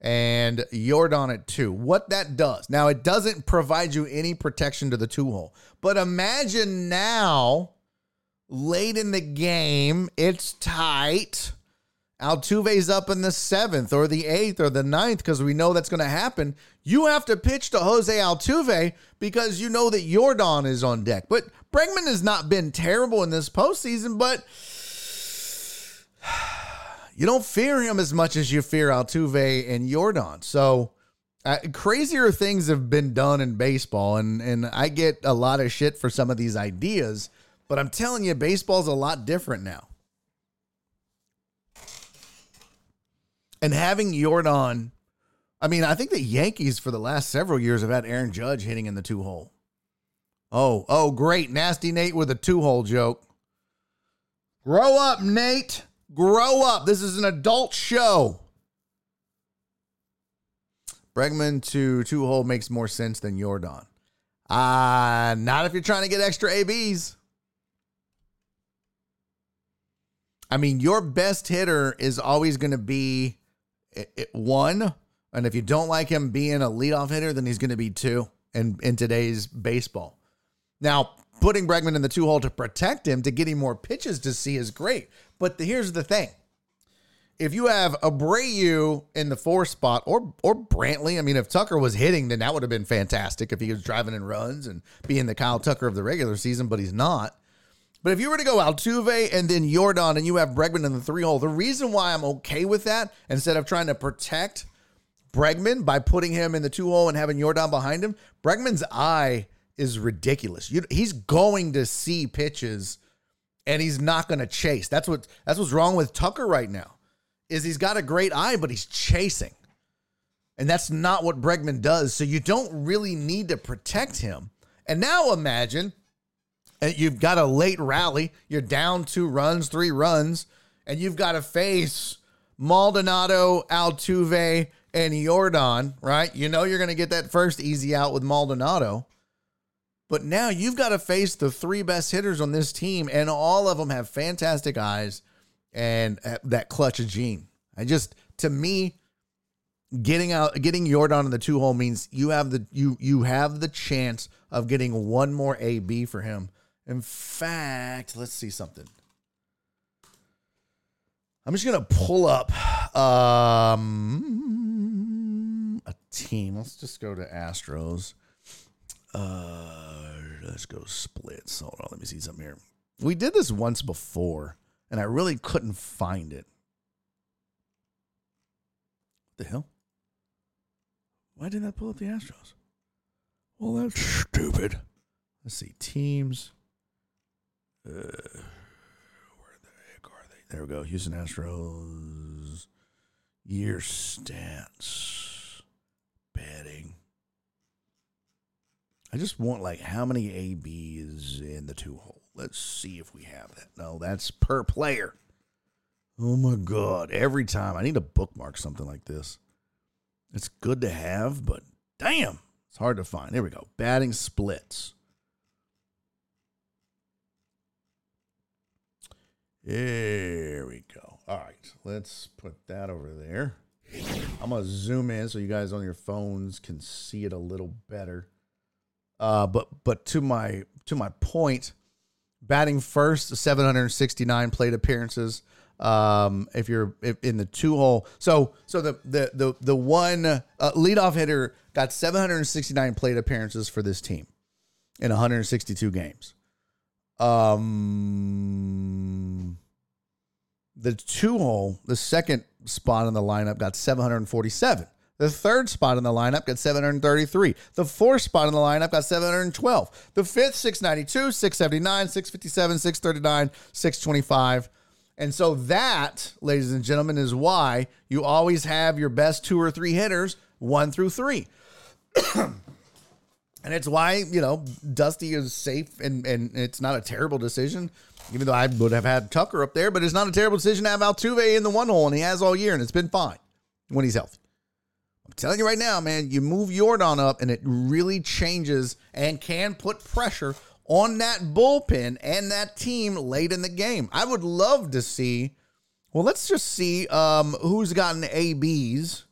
and Yordan at two, what that does now, it doesn't provide you any protection to the two hole. But imagine now late in the game. It's tight. Altuve's up in the seventh or the eighth or the ninth because we know that's going to happen. You have to pitch to Jose Altuve because you know that Yordan is on deck. But Bregman has not been terrible in this postseason, but you don't fear him as much as you fear Altuve and Yordan. So uh, crazier things have been done in baseball, and and I get a lot of shit for some of these ideas. But I'm telling you, baseball's a lot different now. And having Yordan, I mean, I think the Yankees for the last several years have had Aaron Judge hitting in the two hole. Oh, oh, great. Nasty Nate with a two hole joke. Grow up, Nate. Grow up. This is an adult show. Bregman to two hole makes more sense than Yordan. Uh, not if you're trying to get extra ABs. I mean, your best hitter is always going to be one. And if you don't like him being a leadoff hitter, then he's going to be two in, in today's baseball. Now, putting Bregman in the two hole to protect him, to get him more pitches to see is great. But the, here's the thing. If you have Abreu in the four spot or or Brantley, I mean, if Tucker was hitting, then that would have been fantastic if he was driving in runs and being the Kyle Tucker of the regular season, but he's not. But if you were to go Altuve and then Yordan and you have Bregman in the three hole, the reason why I'm okay with that instead of trying to protect Bregman by putting him in the two hole and having Yordan behind him, Bregman's eye is ridiculous. You, he's going to see pitches and he's not going to chase. That's what that's what's wrong with Tucker right now. Is he's got a great eye but he's chasing. And that's not what Bregman does. So you don't really need to protect him. And now imagine and you've got a late rally, you're down two runs, three runs, and you've got to face Maldonado, Altuve, and Yordan, right? You know you're going to get that first easy out with Maldonado. But now you've got to face the three best hitters on this team, and all of them have fantastic eyes and uh, that clutch of gene. I just, to me, getting out, getting Yordan in the two hole means you have the you you have the chance of getting one more AB for him in fact, let's see something. I'm just gonna pull up um, a team. Let's just go to Astros. Uh, let's go splits. Hold on, let me see something here. We did this once before, and I really couldn't find it. What the hell? Why didn't I pull up the Astros? Well, that's stupid. Let's see teams. Uh, where the heck are they? There we go. Houston Astros year stats betting. I just want like how many ABs in the two hole. Let's see if we have that. No, that's per player. Oh my god! Every time I need to bookmark something like this. It's good to have, but damn, it's hard to find. There we go. Batting splits. There we go. All right, let's put that over there. I'm gonna zoom in so you guys on your phones can see it a little better. Uh, but but to my to my point, batting first, 769 plate appearances. Um, if you're in the two hole, so so the the the the one uh, leadoff hitter got 769 plate appearances for this team in 162 games. Um, the two hole, the second spot in the lineup got 747. The third spot in the lineup got 733. The fourth spot in the lineup got 712. The fifth, 692, 679, 657, 639, 625. And so that, ladies and gentlemen, is why you always have your best two or three hitters, one through three. And it's why, you know, Dusty is safe and, and it's not a terrible decision, even though I would have had Tucker up there, but it's not a terrible decision to have Altuve in the one hole, and he has all year, and it's been fine when he's healthy. I'm telling you right now, man, you move Yordan up, and it really changes and can put pressure on that bullpen and that team late in the game. I would love to see, well, let's just see um, who's gotten ABs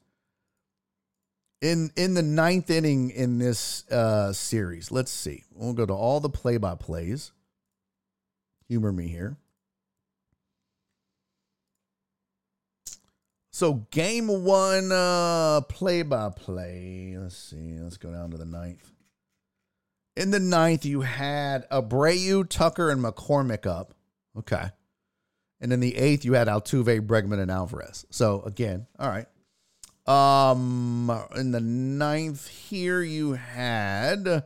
in in the ninth inning in this uh, series. Let's see. We'll go to all the play by plays. Humor me here. So game one, uh, play by play. Let's see. Let's go down to the ninth. In the ninth, you had Abreu, Tucker, and McCormick up. Okay. And in the eighth, you had Altuve, Bregman, and Alvarez. So again, all right. Um, in the ninth here, you had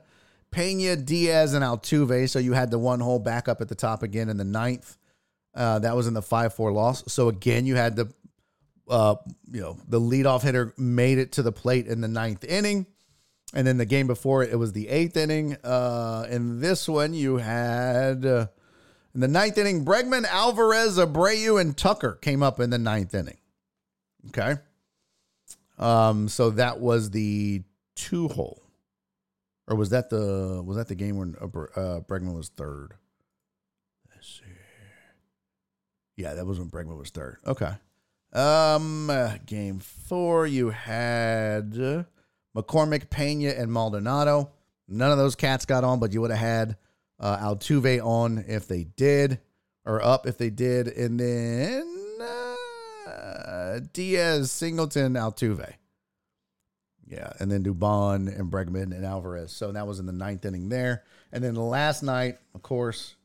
Pena, Diaz, and Altuve. So you had the one hole back up at the top again in the ninth. Uh, that was in the five four loss. So again, you had the, uh, you know, the leadoff hitter made it to the plate in the ninth inning, and then the game before it, it was the eighth inning. Uh, in this one, you had uh, in the ninth inning, Bregman, Alvarez, Abreu, and Tucker came up in the ninth inning. Okay. Um, so that was the two hole, or was that the was that the game when uh, Bregman was third? Let's see. Yeah, that was when Bregman was third. Okay. Um, uh, game four, you had McCormick, Pena, and Maldonado. None of those cats got on, but you would have had uh, Altuve on if they did, or up if they did, and then Diaz, Singleton, Altuve. Yeah, and then Dubon and Bregman and Alvarez. So that was in the ninth inning there. And then the last night, of course,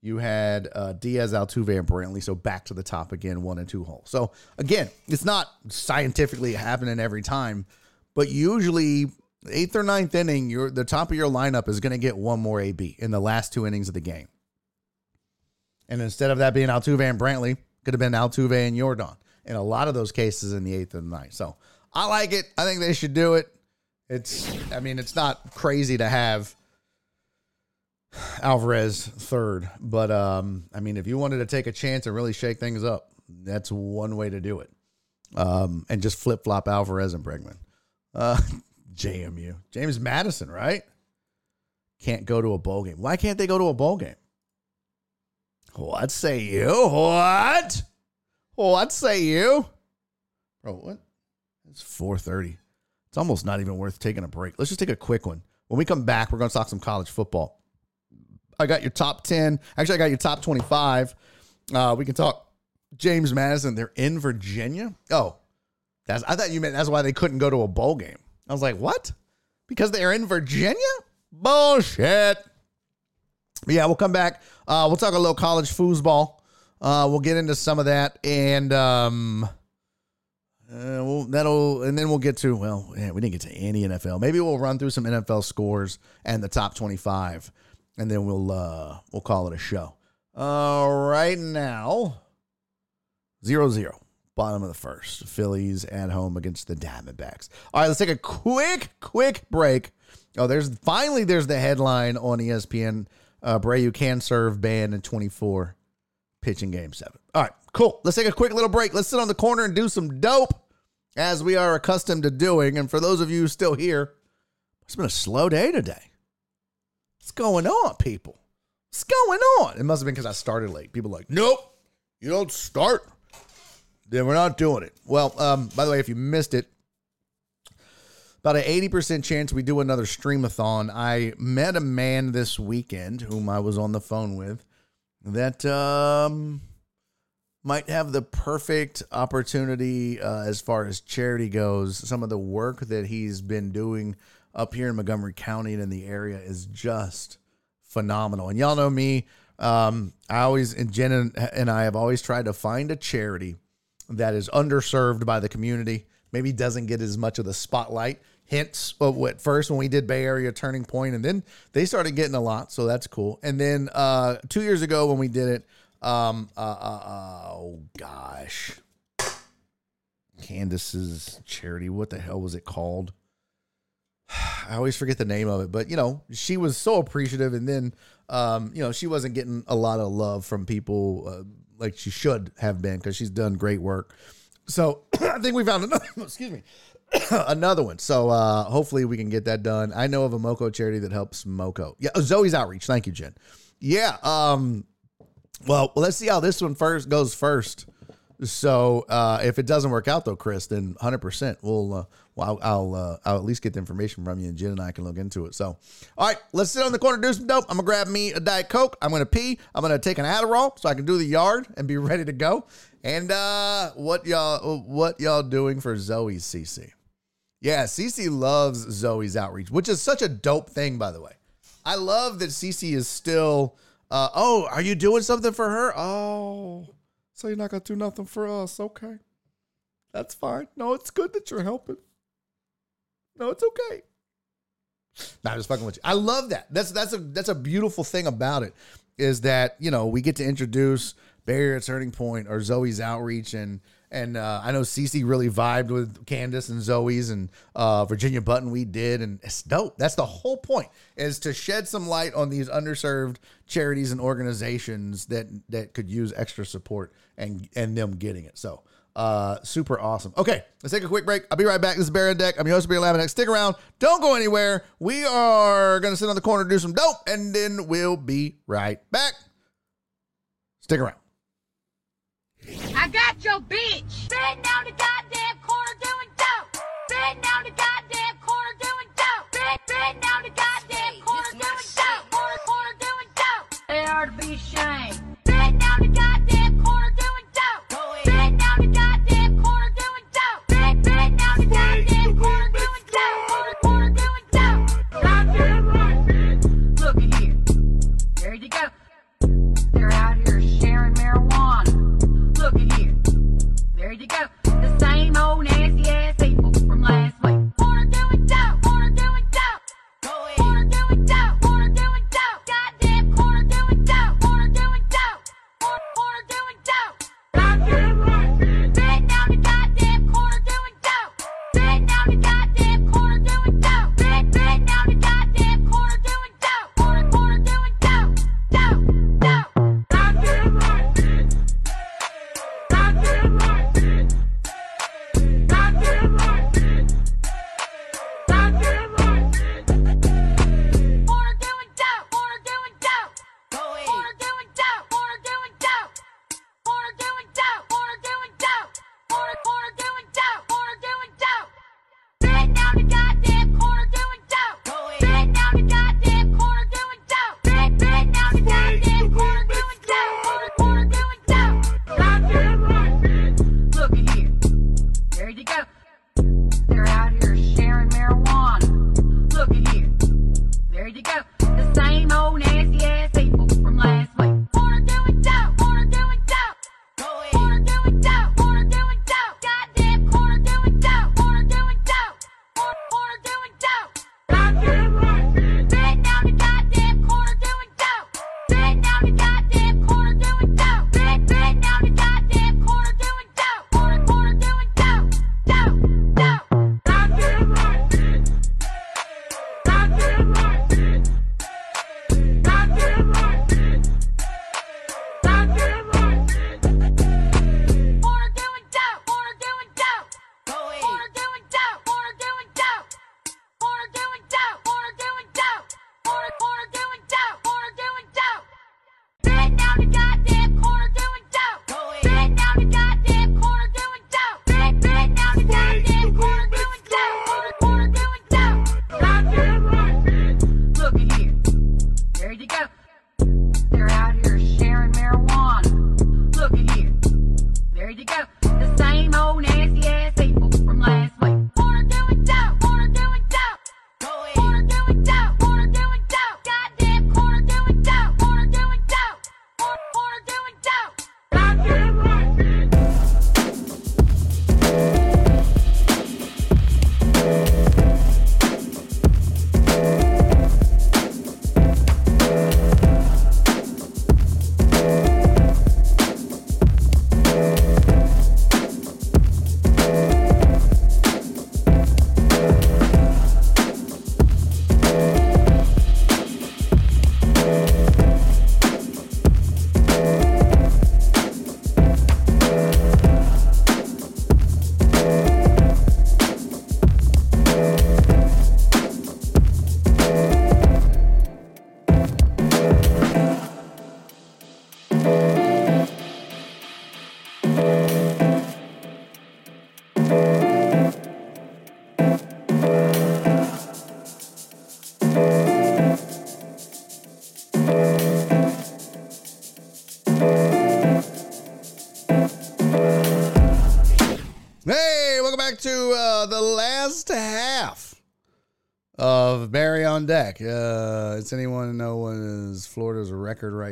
you had uh, Diaz, Altuve, and Brantley. So back to the top again, one and two hole. So again, it's not scientifically happening every time, but usually eighth or ninth inning, your the top of your lineup is going to get one more AB in the last two innings of the game. And instead of that being Altuve and Brantley, could have been Altuve and Yordan in a lot of those cases in the eighth and ninth. So I like it. I think they should do it. It's, I mean, it's not crazy to have Alvarez third, but um, I mean, if you wanted to take a chance and really shake things up, that's one way to do it. Um, and just flip flop Alvarez and Bregman. Uh, JMU, James Madison, right? Can't go to a bowl game. Why can't they go to a bowl game? What say you? What? What say you? Bro, what? It's 4:30. It's almost not even worth taking a break. Let's just take a quick one. When we come back, we're going to talk some college football. I got your top 10. Actually, I got your top 25. Uh, we can talk James Madison. They're in Virginia. Oh, that's I thought you meant that's why they couldn't go to a bowl game. I was like, what? Because they're in Virginia? Bullshit. But yeah, we'll come back. Uh, we'll talk a little college foosball. Uh, we'll get into some of that, and um, uh, we'll, that'll, and then we'll get to well, yeah, we didn't get to any NFL. Maybe we'll run through some NFL scores and the top twenty-five, and then we'll uh, we'll call it a show. Uh, right now, zero zero, bottom of the first. Phillies at home against the Diamondbacks. All right, let's take a quick, quick break. Oh, there's finally there's the headline on ESPN. Uh, Abreu can serve ban in 24 pitching game seven. All right, cool. Let's take a quick little break. Let's sit on the corner and do some dope as we are accustomed to doing. And for those of you still here, it's been a slow day today. What's going on, people? What's going on? It must have been because I started late. People like, nope, you don't start. Then we're not doing it. Well, um, by the way, if you missed it, about an 80% chance we do another streamathon. I met a man this weekend whom I was on the phone with that um, might have the perfect opportunity uh, as far as charity goes. Some of the work that he's been doing up here in Montgomery County and in the area is just phenomenal. And y'all know me. Um, I always, and Jen and I have always tried to find a charity that is underserved by the community, maybe doesn't get as much of the spotlight. Hence, at first when we did Bay Area Turning Point, and then they started getting a lot, so that's cool. And then uh, two years ago when we did it, um, uh, uh, uh oh gosh, Candace's charity. What the hell was it called? I always forget the name of it, but you know, she was so appreciative, and then um, you know, she wasn't getting a lot of love from people uh, like she should have been because she's done great work. So I think we found another. excuse me. another one. So uh, hopefully we can get that done. I know of a Moco charity that helps Moco. Yeah, oh, Zoe's Outreach. Thank you, Jen. Yeah. Um. Well, let's see how this one first goes first. So uh, if it doesn't work out though, Chris, then 100 percent we'll uh, well, I'll I'll, uh, I'll, at least get the information from you, and Jen and I can look into it. So, all right, let's sit on the corner, do some dope. I'm gonna grab me a diet coke. I'm gonna pee. I'm gonna take an Adderall so I can do the yard and be ready to go. And uh, what y'all what y'all doing for Zoe's CC? Yeah, CC loves Zoe's outreach, which is such a dope thing, by the way. I love that CC is still. Uh, oh, are you doing something for her? Oh, so you're not gonna do nothing for us? Okay, that's fine. No, it's good that you're helping. No, it's okay. I'm just fucking with you. I love that. That's that's a that's a beautiful thing about it is that you know we get to introduce Bay Area Turning Point or Zoe's outreach and and uh, I know Cece really vibed with Candace and Zoe's and uh, Virginia Button. We did, and it's dope. That's the whole point is to shed some light on these underserved charities and organizations that that could use extra support and and them getting it. So uh, super awesome. Okay, let's take a quick break. I'll be right back. This is Barry Deck. I'm your host, Barry Laminack. Stick around. Don't go anywhere. We are going to sit on the corner, do some dope, and then we'll be right back. Stick around. I got your bitch. Sitting down the goddamn corner doing dope. Sitting down the goddamn corner doing dope. Sitting down the goddamn corner doing dope. Corner, corner doing dope. They are to be ashamed.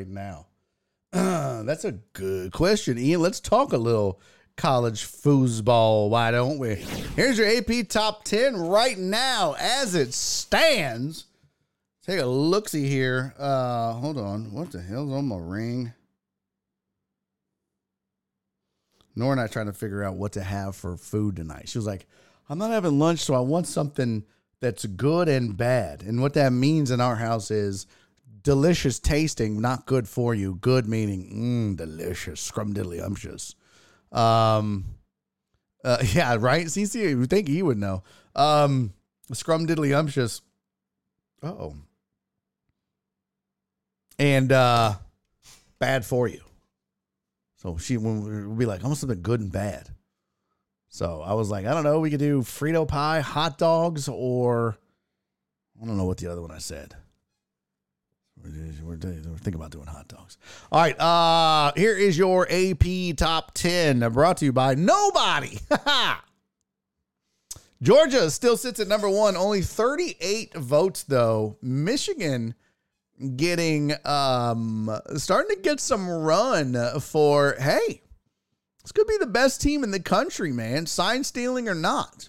Right now? that's a good question, Ian. Let's talk a little college foosball. Why don't we? Here's your AP top 10 right now as it stands. Take a look see here. Uh, hold on. What the hell's on my ring? Nora and I trying to figure out what to have for food tonight. She was like, I'm not having lunch, so I want something that's good and bad. And what that means in our house is delicious tasting, not good for you. Good meaning, mm, delicious, scrumdiddlyumptious. Um, uh, yeah, right. CC, you think he would know. Um, scrumdiddlyumptious. Oh, and uh, bad for you. So she would be like, I want something good and bad. So I was like, I don't know. We could do Frito pie, hot dogs, or I don't know what the other one I said. We're, thinking about doing hot dogs. All right. Uh, here is your AP top 10 brought to you by nobody. Georgia still sits at number one, only 38 votes, though. Michigan getting um starting to get some run for hey this could be the best team in the country man sign stealing or not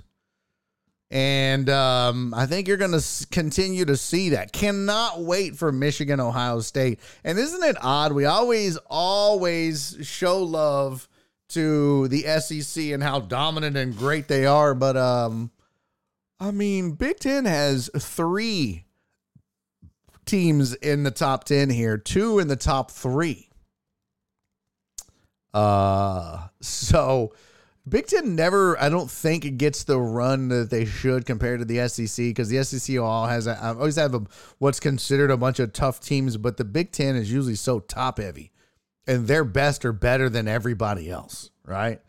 and um, I think you're going to continue to see that. Cannot wait for Michigan, Ohio State. And isn't it odd? We always, always show love to the SEC and how dominant and great they are. But um, I mean, Big Ten has three teams in the top 10 here, two in the top three. Uh, so Big Ten never, I don't think, gets the run that they should compared to the SEC because the SEC all has, a, always have a, what's considered a bunch of tough teams, but the Big Ten is usually so top heavy and their best are better than everybody else, right?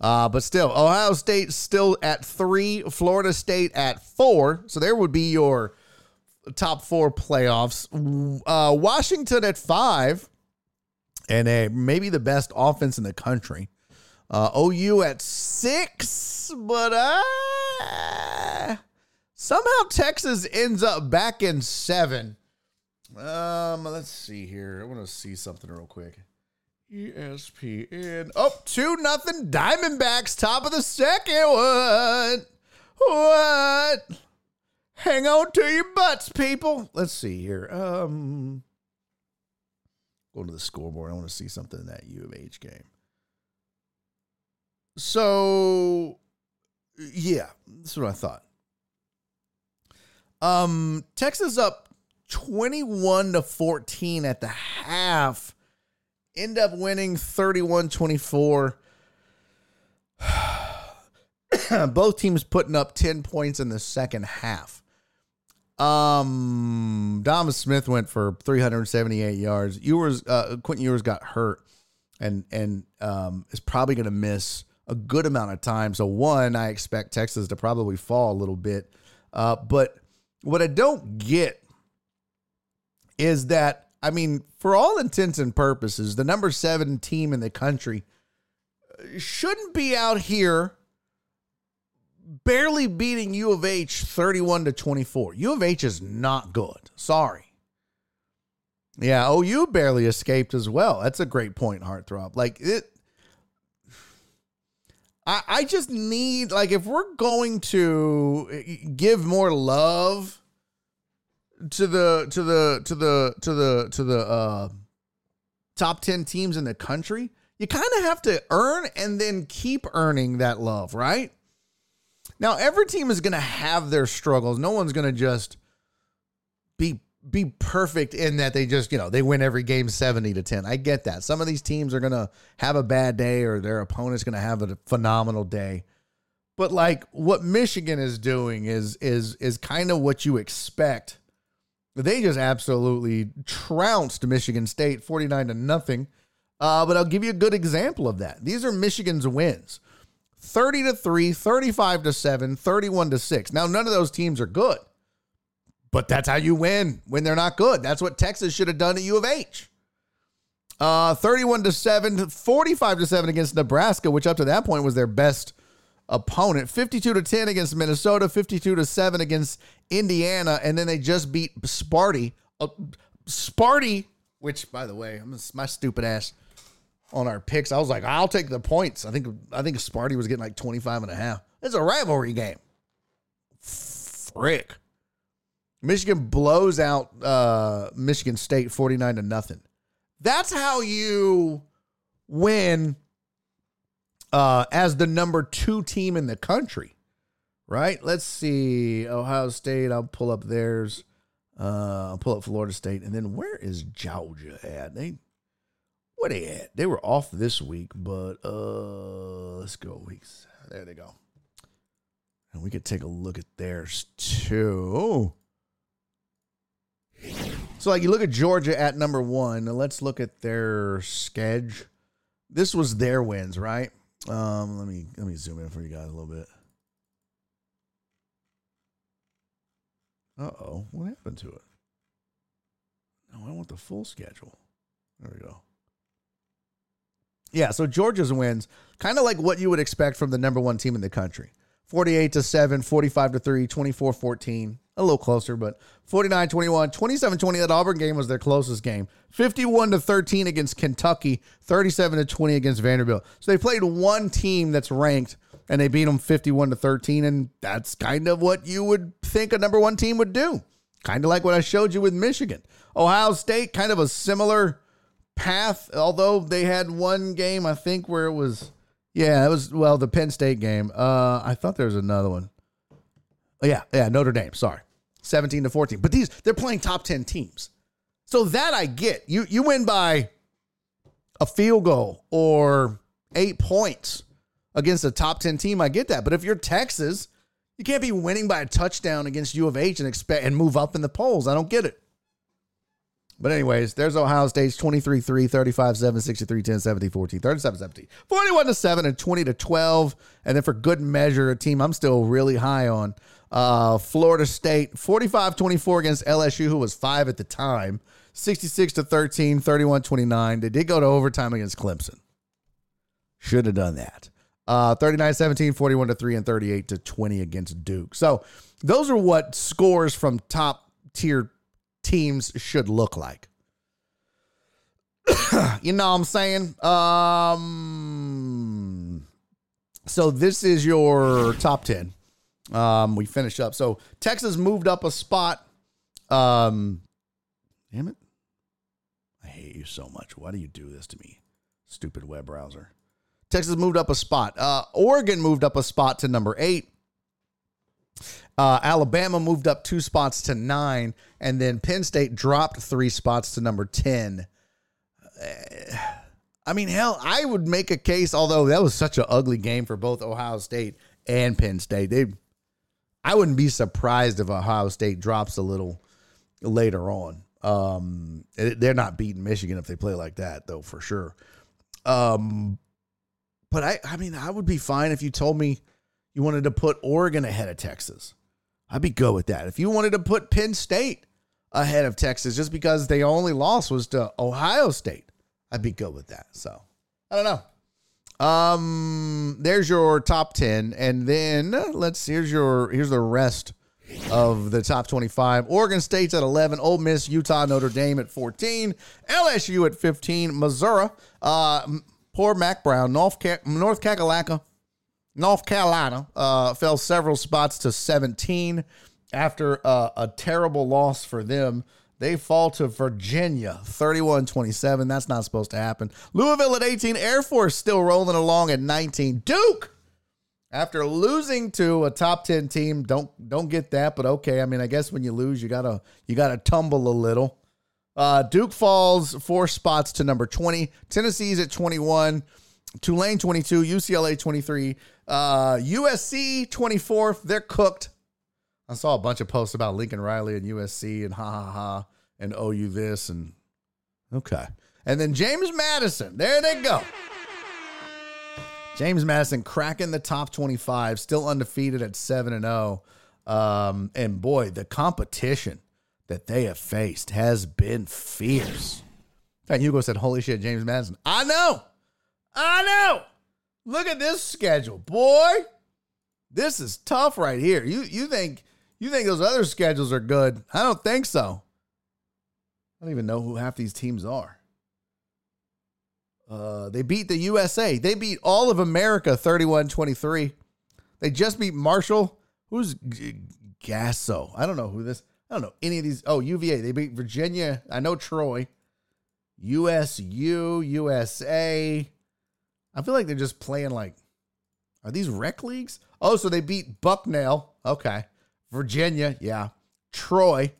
Uh, but still, Ohio State still at three, Florida State at four. So there would be your top four playoffs. Uh, Washington at five, and a, maybe the best offense in the country. Uh, OU at six, but uh, somehow Texas ends up back in seven. Um, let's see here. I want to see something real quick. ESPN oh, two nothing Diamondbacks top of the second. What? What? Hang on to your butts, people. Let's see here. Um, go to the scoreboard. I want to see something in that U of H game. So, yeah, that's what I thought. Um, Texas up 21 to 14 at the half. End up winning 31 24. Both teams putting up 10 points in the second half. Um, Dom Smith went for 378 yards. Ewers, uh, Quentin Ewers got hurt and and um, is probably going to miss a good amount of time. So one, I expect Texas to probably fall a little bit. Uh, but what I don't get is that I mean, for all intents and purposes, the number seven team in the country shouldn't be out here barely beating U of H 31 to 24. U of H is not good. Sorry. Yeah, OU barely escaped as well. That's a great point, Heartthrob. Like it I, I just need like if we're going to give more love to the to the to the to the to the uh top 10 teams in the country, you kind of have to earn and then keep earning that love, right? Now, every team is going to have their struggles. No one's going to just be be perfect in that they just, you know, they win every game 70 to 10. I get that. Some of these teams are going to have a bad day or their opponent's going to have a phenomenal day. But like what Michigan is doing is is is kind of what you expect. They just absolutely trounced Michigan State 49 to nothing. Uh, but I'll give you a good example of that. These are Michigan's wins. 30 to 3, 35 to 7, 31 to 6. Now, none of those teams are good, but that's how you win when they're not good. That's what Texas should have done at U of H. Uh, 31 to 7, 45 to 7 against Nebraska, which up to that point was their best opponent. 52 to 10 against Minnesota, 52 to 7 against Indiana, and then they just beat Sparty. Uh, Sparty, which by the way, I'm my stupid ass on our picks. I was like, I'll take the points. I think I think Sparty was getting like 25 and a half. It's a rivalry game. Frick. Michigan blows out uh, Michigan State 49 to nothing. That's how you win uh, as the number two team in the country, right? Let's see. Ohio State, I'll pull up theirs. Uh, I'll pull up Florida State. And then where is Georgia at? They where they at? They were off this week, but uh let's go weeks. There they go. And we could take a look at theirs too. So, like, you look at Georgia at number one. let's look at their schedule. This was their wins, right? Um, let me let me zoom in for you guys a little bit. Uh oh, what happened to it? No, I want the full schedule. There we go. Yeah, so Georgia's wins, kind of like what you would expect from the number one team in the country. 48 to 7, 45 to 3, 24 14. A little closer, but 49 21, 27 20. That Auburn game was their closest game. 51 to 13 against Kentucky, 37 to 20 against Vanderbilt. So they played one team that's ranked and they beat them 51 to 13. And that's kind of what you would think a number one team would do. Kind of like what I showed you with Michigan. Ohio State, kind of a similar path, although they had one game, I think, where it was yeah, it was well the Penn State game. Uh, I thought there was another one. Oh, yeah, yeah, Notre Dame. Sorry, seventeen to fourteen. But these they're playing top ten teams, so that I get. You you win by a field goal or eight points against a top ten team. I get that. But if you're Texas, you can't be winning by a touchdown against U of H and expect and move up in the polls. I don't get it. But anyways, there's Ohio State's 23-3, 35-7, 63-10, 70 14, 37 17, 41 to 7 and 20 to 12. And then for good measure, a team I'm still really high on, uh, Florida State 45-24 against LSU who was 5 at the time, 66 to 13, 31-29. They did go to overtime against Clemson. Should have done that. Uh, 39-17, 41 to 3 and 38 to 20 against Duke. So, those are what scores from top tier teams should look like. you know what I'm saying? Um so this is your top 10. Um we finish up. So Texas moved up a spot. Um damn it. I hate you so much. Why do you do this to me? Stupid web browser. Texas moved up a spot. Uh Oregon moved up a spot to number 8. Uh, Alabama moved up two spots to nine, and then Penn State dropped three spots to number 10. I mean, hell, I would make a case, although that was such an ugly game for both Ohio State and Penn State. They, I wouldn't be surprised if Ohio State drops a little later on. Um, they're not beating Michigan if they play like that, though, for sure. Um, but I, I mean, I would be fine if you told me you wanted to put Oregon ahead of Texas. I'd be good with that. If you wanted to put Penn State ahead of Texas just because they only loss was to Ohio State, I'd be good with that. So I don't know. Um, there's your top ten, and then let's here's your here's the rest of the top 25. Oregon State's at 11, Ole Miss, Utah, Notre Dame at 14, LSU at 15, Missouri, uh, poor Mack Brown, North North Kakalaka North Carolina uh, fell several spots to 17 after uh, a terrible loss for them. They fall to Virginia 31 27. That's not supposed to happen. Louisville at 18. Air Force still rolling along at 19. Duke, after losing to a top 10 team, don't don't get that, but okay. I mean, I guess when you lose, you gotta you gotta tumble a little. Uh, Duke falls four spots to number 20. Tennessee's at 21. Tulane 22, UCLA 23, uh, USC 24th. They're cooked. I saw a bunch of posts about Lincoln Riley and USC and ha ha ha and OU this and okay. And then James Madison. There they go. James Madison cracking the top 25, still undefeated at 7 and 0. Um, and boy, the competition that they have faced has been fierce. And Hugo said, Holy shit, James Madison. I know. I know. Look at this schedule, boy. This is tough right here. You you think you think those other schedules are good? I don't think so. I don't even know who half these teams are. Uh, they beat the USA. They beat all of America 31-23. They just beat Marshall. Who's G- Gasso? I don't know who this. I don't know any of these. Oh, UVA. They beat Virginia. I know Troy. USU, USA. I feel like they're just playing like. Are these rec leagues? Oh, so they beat Bucknell. Okay. Virginia. Yeah. Troy.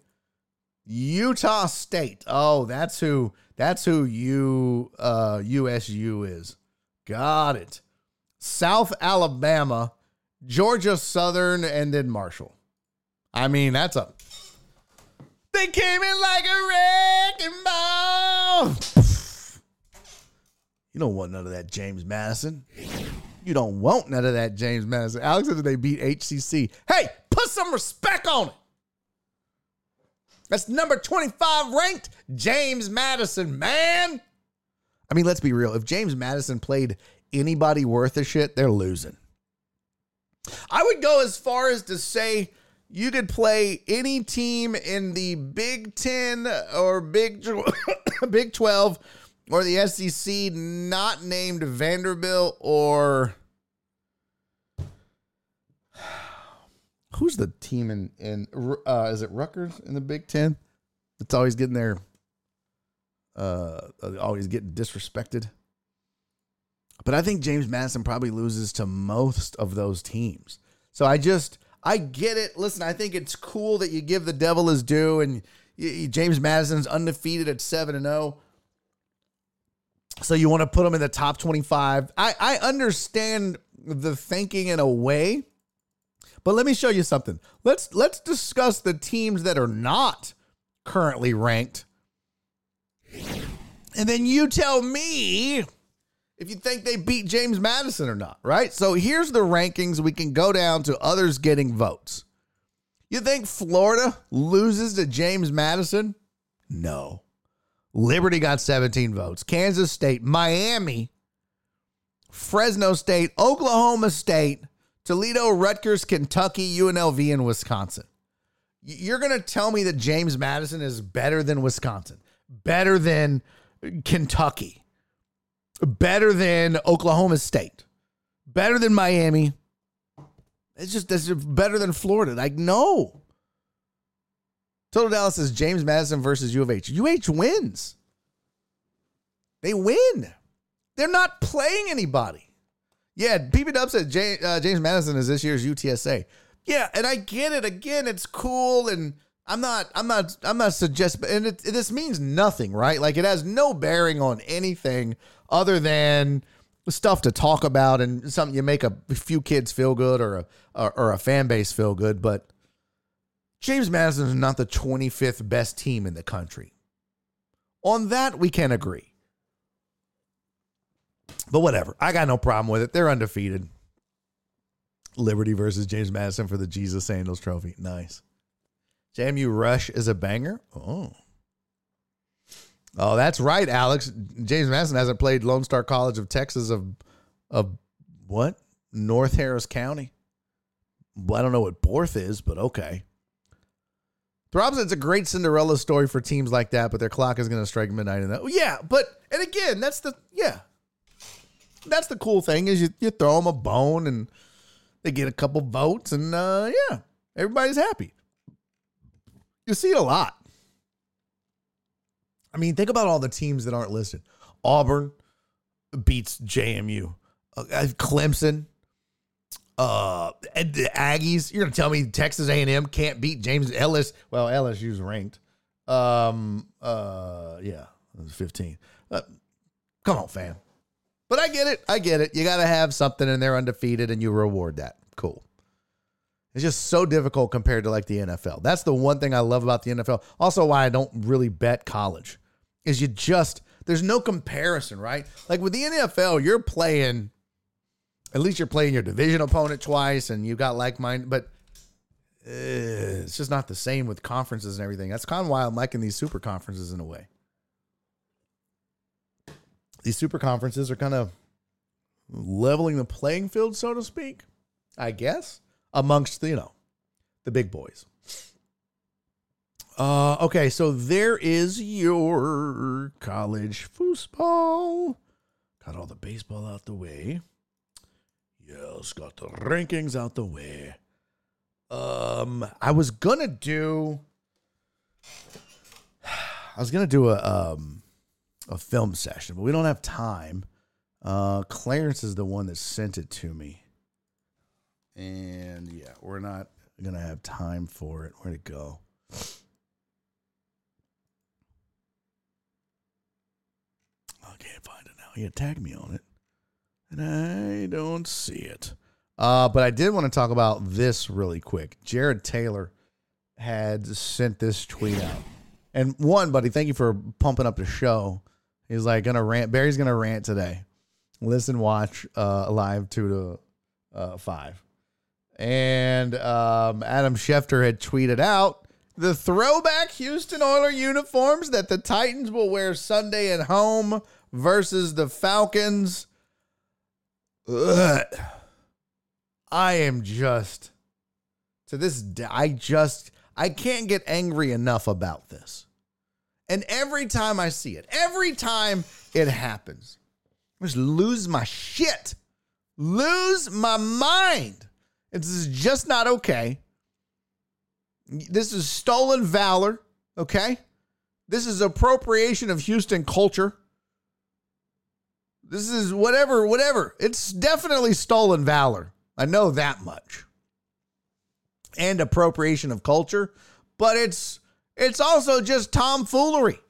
Utah State. Oh, that's who. That's who you uh, USU is. Got it. South Alabama, Georgia Southern, and then Marshall. I mean, that's a. They came in like a wrecking ball. You don't want none of that, James Madison. You don't want none of that, James Madison. Alex they beat HCC. Hey, put some respect on it. That's number 25 ranked James Madison, man. I mean, let's be real. If James Madison played anybody worth a shit, they're losing. I would go as far as to say you could play any team in the Big 10 or Big Big 12 or the SEC not named Vanderbilt or who's the team in in uh, is it Rutgers in the Big Ten? It's always getting their uh always getting disrespected. But I think James Madison probably loses to most of those teams. So I just I get it. Listen, I think it's cool that you give the devil his due and y- y- James Madison's undefeated at 7 and 0. So you want to put them in the top 25. I I understand the thinking in a way. But let me show you something. Let's let's discuss the teams that are not currently ranked. And then you tell me if you think they beat James Madison or not, right? So here's the rankings. We can go down to others getting votes. You think Florida loses to James Madison? No. Liberty got 17 votes. Kansas State, Miami, Fresno State, Oklahoma State, Toledo, Rutgers, Kentucky, UNLV, and Wisconsin. You're going to tell me that James Madison is better than Wisconsin, better than Kentucky, better than Oklahoma State, better than Miami. It's just that's better than Florida. Like, no. Total Dallas is James Madison versus U of H. UH wins. They win. They're not playing anybody. Yeah, PB Dub said J- uh, James Madison is this year's UTSA. Yeah, and I get it. Again, it's cool, and I'm not, I'm not, I'm not suggesting, and it, this means nothing, right? Like it has no bearing on anything other than stuff to talk about and something you make a few kids feel good or a or, or a fan base feel good. But James Madison is not the 25th best team in the country. On that, we can agree. But whatever. I got no problem with it. They're undefeated. Liberty versus James Madison for the Jesus Sandals Trophy. Nice. JMU Rush is a banger. Oh. Oh, that's right, Alex. James Madison hasn't played Lone Star College of Texas of of what? North Harris County. Well, I don't know what Borth is, but okay. Said it's a great Cinderella story for teams like that, but their clock is going to strike midnight. And that, yeah, but and again, that's the yeah, that's the cool thing is you you throw them a bone and they get a couple votes and uh, yeah, everybody's happy. You see it a lot. I mean, think about all the teams that aren't listed. Auburn beats JMU. Uh, Clemson, uh, the Aggies. You're gonna tell me Texas A&M can't beat James Ellis? Well, LSU's ranked. Um, uh, yeah, 15. Uh, come on, fam. But I get it. I get it. You got to have something, and they're undefeated, and you reward that. Cool. It's just so difficult compared to like the NFL. That's the one thing I love about the NFL. Also, why I don't really bet college is you just there's no comparison, right? Like with the NFL, you're playing. At least you're playing your division opponent twice, and you got like mine, but uh, it's just not the same with conferences and everything. That's kind of why I'm liking these super conferences in a way. These super conferences are kind of leveling the playing field, so to speak. I guess. amongst the, you know, the big boys. Uh, okay, so there is your college foosball. Got all the baseball out the way. Yes, got the rankings out the way. Um, I was gonna do. I was gonna do a um a film session, but we don't have time. Uh, Clarence is the one that sent it to me, and yeah, we're not gonna have time for it. Where'd it go? I can't find it now. He had tagged me on it, and I don't see it. Uh, but I did want to talk about this really quick. Jared Taylor had sent this tweet out. And one, buddy, thank you for pumping up the show. He's like gonna rant. Barry's gonna rant today. Listen, watch uh, live two to uh, five. And um, Adam Schefter had tweeted out the throwback Houston Oiler uniforms that the Titans will wear Sunday at home versus the Falcons. Ugh. I am just to this day, I just I can't get angry enough about this. And every time I see it, every time it happens, I just lose my shit. Lose my mind. This is just not okay. This is stolen valor, okay? This is appropriation of Houston culture. This is whatever, whatever. It's definitely stolen valor. I know that much. And appropriation of culture, but it's it's also just tomfoolery.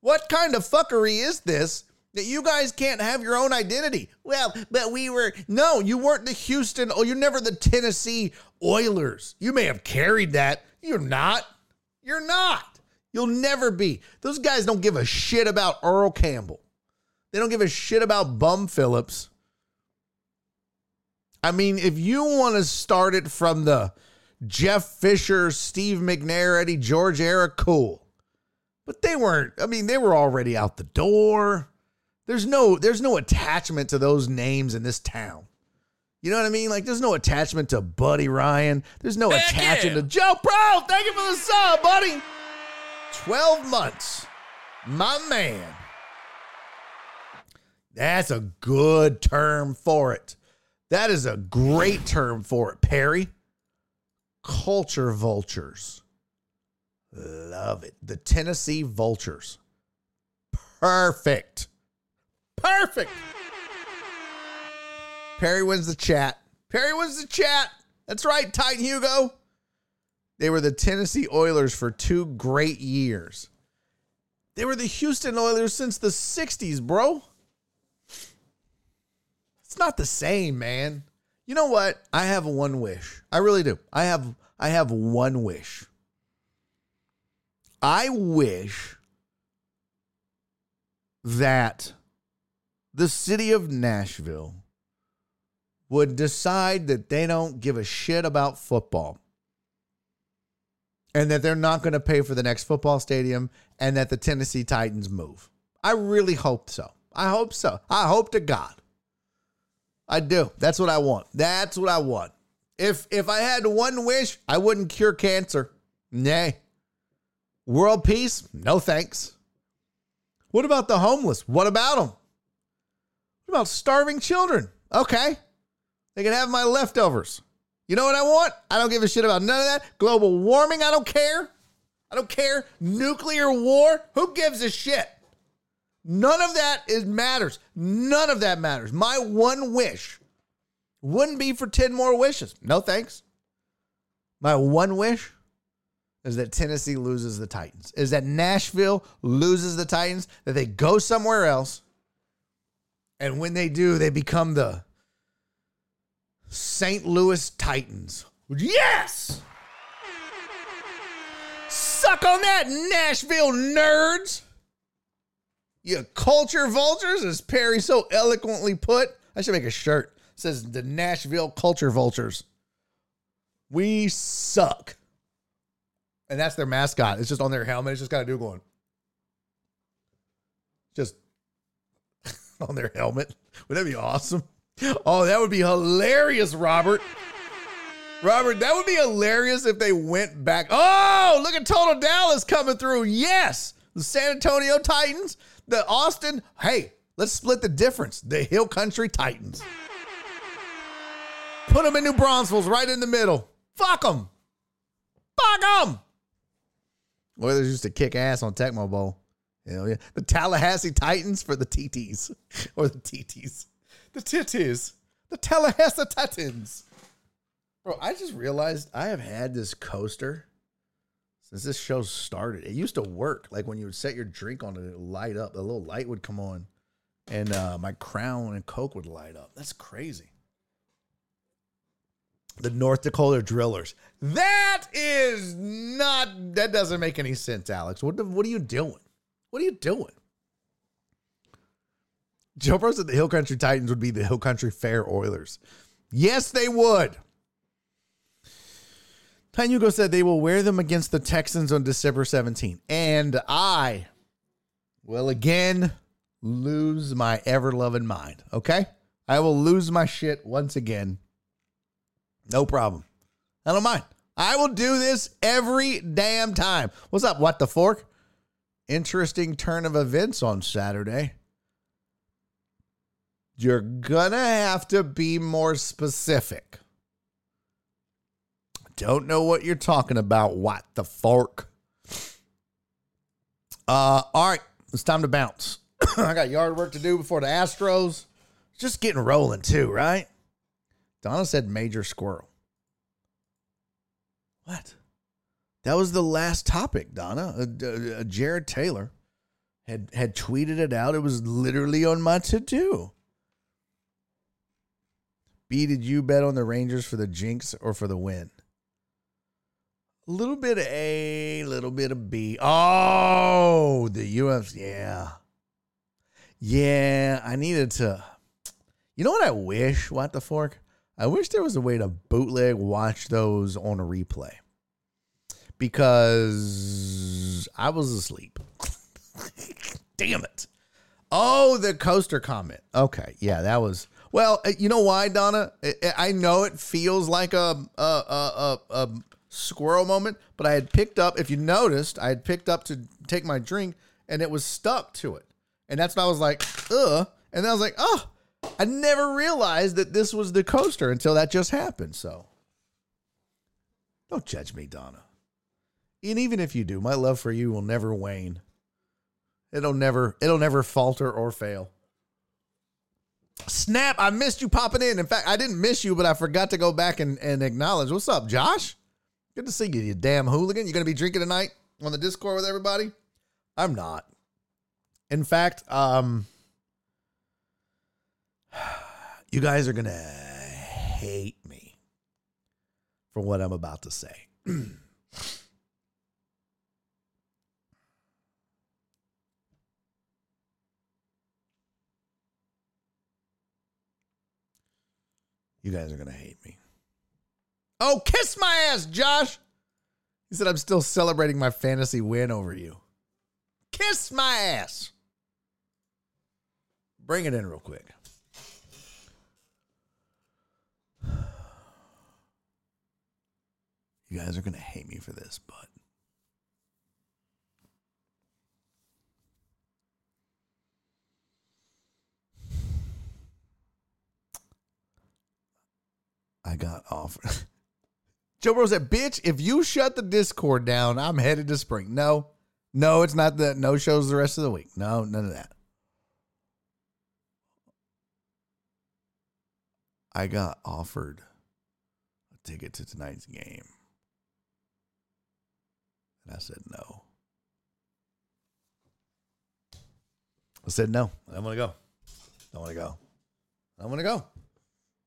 What kind of fuckery is this that you guys can't have your own identity? Well, but we were no, you weren't the Houston, oh, you're never the Tennessee Oilers. You may have carried that. You're not. You're not. You'll never be. Those guys don't give a shit about Earl Campbell. They don't give a shit about Bum Phillips. I mean, if you want to start it from the Jeff Fisher, Steve McNair, Eddie George era, cool. But they weren't, I mean, they were already out the door. There's no there's no attachment to those names in this town. You know what I mean? Like there's no attachment to Buddy Ryan. There's no Heck attachment yeah. to Joe Bro. Thank you for the sub, buddy. 12 months. My man. That's a good term for it. That is a great term for it, Perry. Culture vultures. Love it. The Tennessee Vultures. Perfect. Perfect. Perry wins the chat. Perry wins the chat. That's right, Titan Hugo. They were the Tennessee Oilers for two great years. They were the Houston Oilers since the 60s, bro. Not the same, man. You know what? I have one wish. I really do. I have I have one wish. I wish that the city of Nashville would decide that they don't give a shit about football and that they're not going to pay for the next football stadium and that the Tennessee Titans move. I really hope so. I hope so. I hope to God. I do. That's what I want. That's what I want. If if I had one wish, I wouldn't cure cancer. Nay. World peace? No thanks. What about the homeless? What about them? What about starving children? Okay. They can have my leftovers. You know what I want? I don't give a shit about none of that. Global warming, I don't care. I don't care. Nuclear war, who gives a shit? None of that is matters. None of that matters. My one wish wouldn't be for 10 more wishes. No thanks. My one wish is that Tennessee loses the Titans. Is that Nashville loses the Titans, that they go somewhere else. And when they do, they become the St. Louis Titans. Yes! Suck on that, Nashville nerds! You culture vultures, as Perry so eloquently put. I should make a shirt. It says the Nashville culture vultures. We suck. And that's their mascot. It's just on their helmet. It's just got a dude going. Just on their helmet. Would that be awesome? Oh, that would be hilarious, Robert. Robert, that would be hilarious if they went back. Oh, look at Total Dallas coming through. Yes. The San Antonio Titans, the Austin. Hey, let's split the difference. The Hill Country Titans. Put them in New Braunfels right in the middle. Fuck them. Fuck them. Oilers used to kick ass on Tecmo Bowl. Hell yeah. The Tallahassee Titans for the TTs. or the TTs. The Titties. The Tallahassee Titans. Bro, I just realized I have had this coaster since this show started. It used to work. Like when you would set your drink on it, it light up. A little light would come on. And uh, my crown and Coke would light up. That's crazy. The North Dakota Drillers. That is not, that doesn't make any sense, Alex. What, the, what are you doing? What are you doing? Joe Bro said the Hill Country Titans would be the Hill Country Fair Oilers. Yes, they would. Tanyugo said they will wear them against the Texans on December 17th. And I will again lose my ever loving mind. Okay? I will lose my shit once again. No problem. I don't mind. I will do this every damn time. What's up? What the fork? Interesting turn of events on Saturday. You're gonna have to be more specific. Don't know what you're talking about. What the fork? Uh, all right, it's time to bounce. I got yard work to do before the Astros. Just getting rolling too, right? Donna said major squirrel. What? That was the last topic, Donna. Uh, uh, Jared Taylor had had tweeted it out. It was literally on my to do. B, did you bet on the Rangers for the jinx or for the win? A little bit of A, little bit of B. Oh, the UFC. Yeah. Yeah, I needed to. You know what I wish, What the Fork? I wish there was a way to bootleg watch those on a replay because I was asleep. Damn it. Oh, the coaster comment. Okay. Yeah, that was. Well, uh, you know why, Donna? I- I know it feels like a, a, a, a, a squirrel moment, but I had picked up, if you noticed, I had picked up to take my drink and it was stuck to it. And that's when I was like, ugh. And then I was like, oh, I never realized that this was the coaster until that just happened. So don't judge me, Donna. And even if you do, my love for you will never wane. It'll never, it'll never falter or fail. Snap, I missed you popping in. In fact, I didn't miss you, but I forgot to go back and, and acknowledge. What's up, Josh? Good to see you, you damn hooligan. You gonna be drinking tonight on the Discord with everybody? I'm not. In fact, um, you guys are gonna hate me for what I'm about to say. you guys are gonna hate me. Oh, kiss my ass, Josh. He said I'm still celebrating my fantasy win over you. Kiss my ass. Bring it in real quick. You guys are going to hate me for this, but I got offered. Joe Bro said, bitch, if you shut the Discord down, I'm headed to spring. No, no, it's not that. No shows the rest of the week. No, none of that. I got offered a ticket to tonight's game. And I said no. I said no. I don't want to go. Don't want to go. I don't want to go.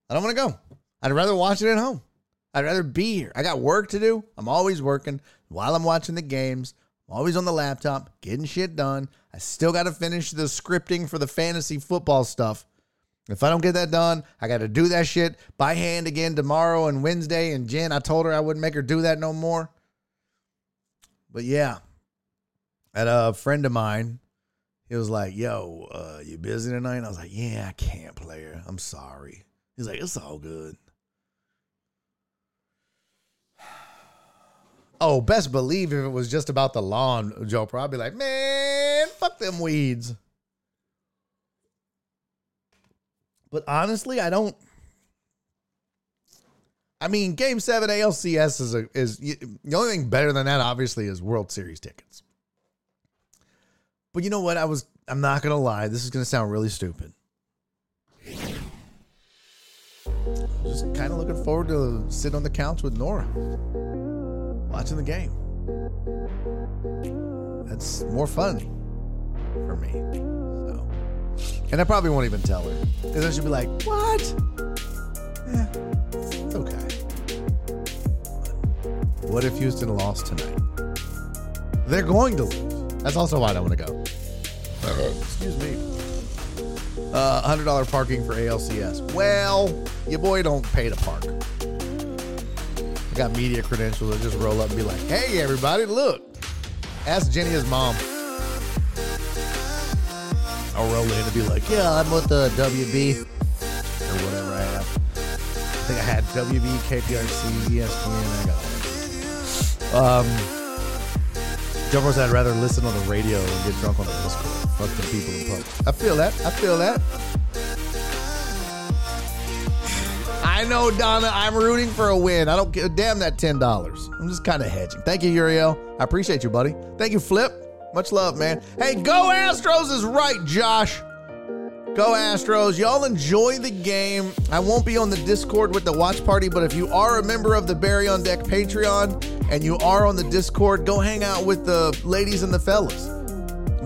I don't want to go. I'd rather watch it at home. I'd rather be here. I got work to do. I'm always working while I'm watching the games. I'm always on the laptop, getting shit done. I still got to finish the scripting for the fantasy football stuff. If I don't get that done, I got to do that shit by hand again tomorrow and Wednesday. And Jen, I told her I wouldn't make her do that no more. But yeah, at a friend of mine, he was like, "Yo, uh, you busy tonight?" And I was like, "Yeah, I can't, player. I'm sorry." He's like, "It's all good." Oh, best believe if it was just about the lawn, Joe probably like, man, fuck them weeds. But honestly, I don't. I mean, Game Seven ALCS is a is the only thing better than that. Obviously, is World Series tickets. But you know what? I was. I'm not gonna lie. This is gonna sound really stupid. Just kind of looking forward to sitting on the couch with Nora, watching the game. That's more fun for me. So, and I probably won't even tell her because then she'll be like, "What? Yeah, it's okay." What if Houston lost tonight? They're going to lose. That's also why I don't want to go. Excuse me. Uh, hundred dollar parking for ALCS. Well, your boy don't pay to park. I got media credentials. I just roll up and be like, "Hey, everybody, look." Ask Jenny's mom. I'll roll in and be like, "Yeah, I'm with the WB or whatever I have." I think I had WB, KPRC, ESPN. I got. Um. Bro I'd rather listen on the radio and get drunk on the Discord. Fuck the people in public. I feel that. I feel that. I know, Donna. I'm rooting for a win. I don't give damn that ten dollars. I'm just kind of hedging. Thank you, Uriel. I appreciate you, buddy. Thank you, Flip. Much love, man. Hey, go Astros is right, Josh. Go Astros. Y'all enjoy the game. I won't be on the Discord with the watch party, but if you are a member of the Barry on Deck Patreon and you are on the Discord, go hang out with the ladies and the fellas.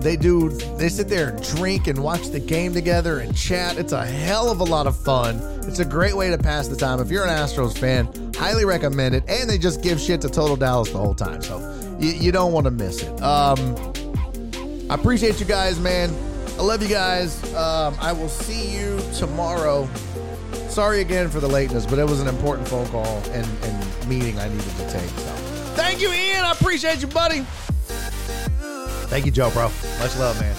They do, they sit there and drink and watch the game together and chat. It's a hell of a lot of fun. It's a great way to pass the time. If you're an Astros fan, highly recommend it. And they just give shit to Total Dallas the whole time. So you, you don't want to miss it. Um, I appreciate you guys, man. I love you guys. Um, I will see you tomorrow. Sorry again for the lateness, but it was an important phone call and, and meeting I needed to take. So thank you, Ian. I appreciate you, buddy. Thank you, Joe, bro. Much love, man.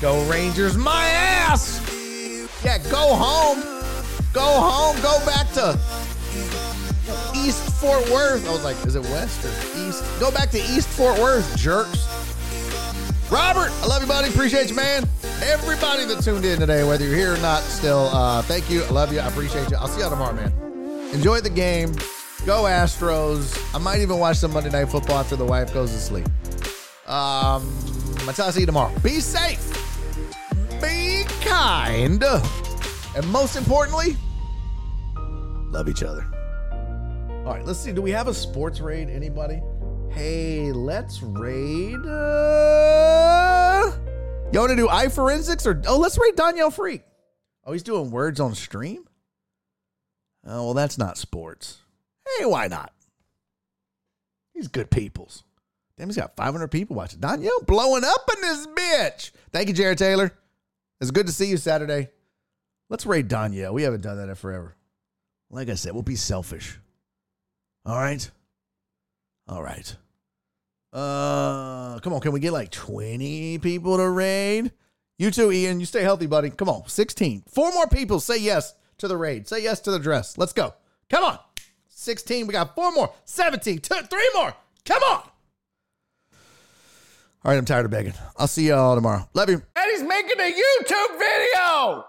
Go Rangers, my ass. Yeah, go home. Go home. Go back to East Fort Worth. I was like, is it West or East? Go back to East Fort Worth, jerks. Robert, I love you, buddy. Appreciate you, man. Everybody that tuned in today, whether you're here or not, still, uh, thank you. I love you. I appreciate you. I'll see y'all tomorrow, man. Enjoy the game. Go Astros. I might even watch some Monday Night Football after the wife goes to sleep. Um, until I'll see you tomorrow. Be safe. Be kind. And most importantly, love each other. All right, let's see. Do we have a sports raid? Anybody? Hey, let's raid. Uh, you want to do eye forensics or oh, let's raid Danielle Freak. Oh, he's doing words on stream. Oh well, that's not sports. Hey, why not? He's good peoples. Damn, he's got 500 people watching. Danielle blowing up in this bitch. Thank you, Jared Taylor. It's good to see you Saturday. Let's raid Danielle. We haven't done that in forever. Like I said, we'll be selfish. All right. All right. Uh, come on. Can we get like 20 people to raid? You too, Ian. You stay healthy, buddy. Come on. 16. Four more people say yes to the raid. Say yes to the dress. Let's go. Come on. 16. We got four more. 17. Two, three more. Come on. All right. I'm tired of begging. I'll see y'all tomorrow. Love you. And he's making a YouTube video.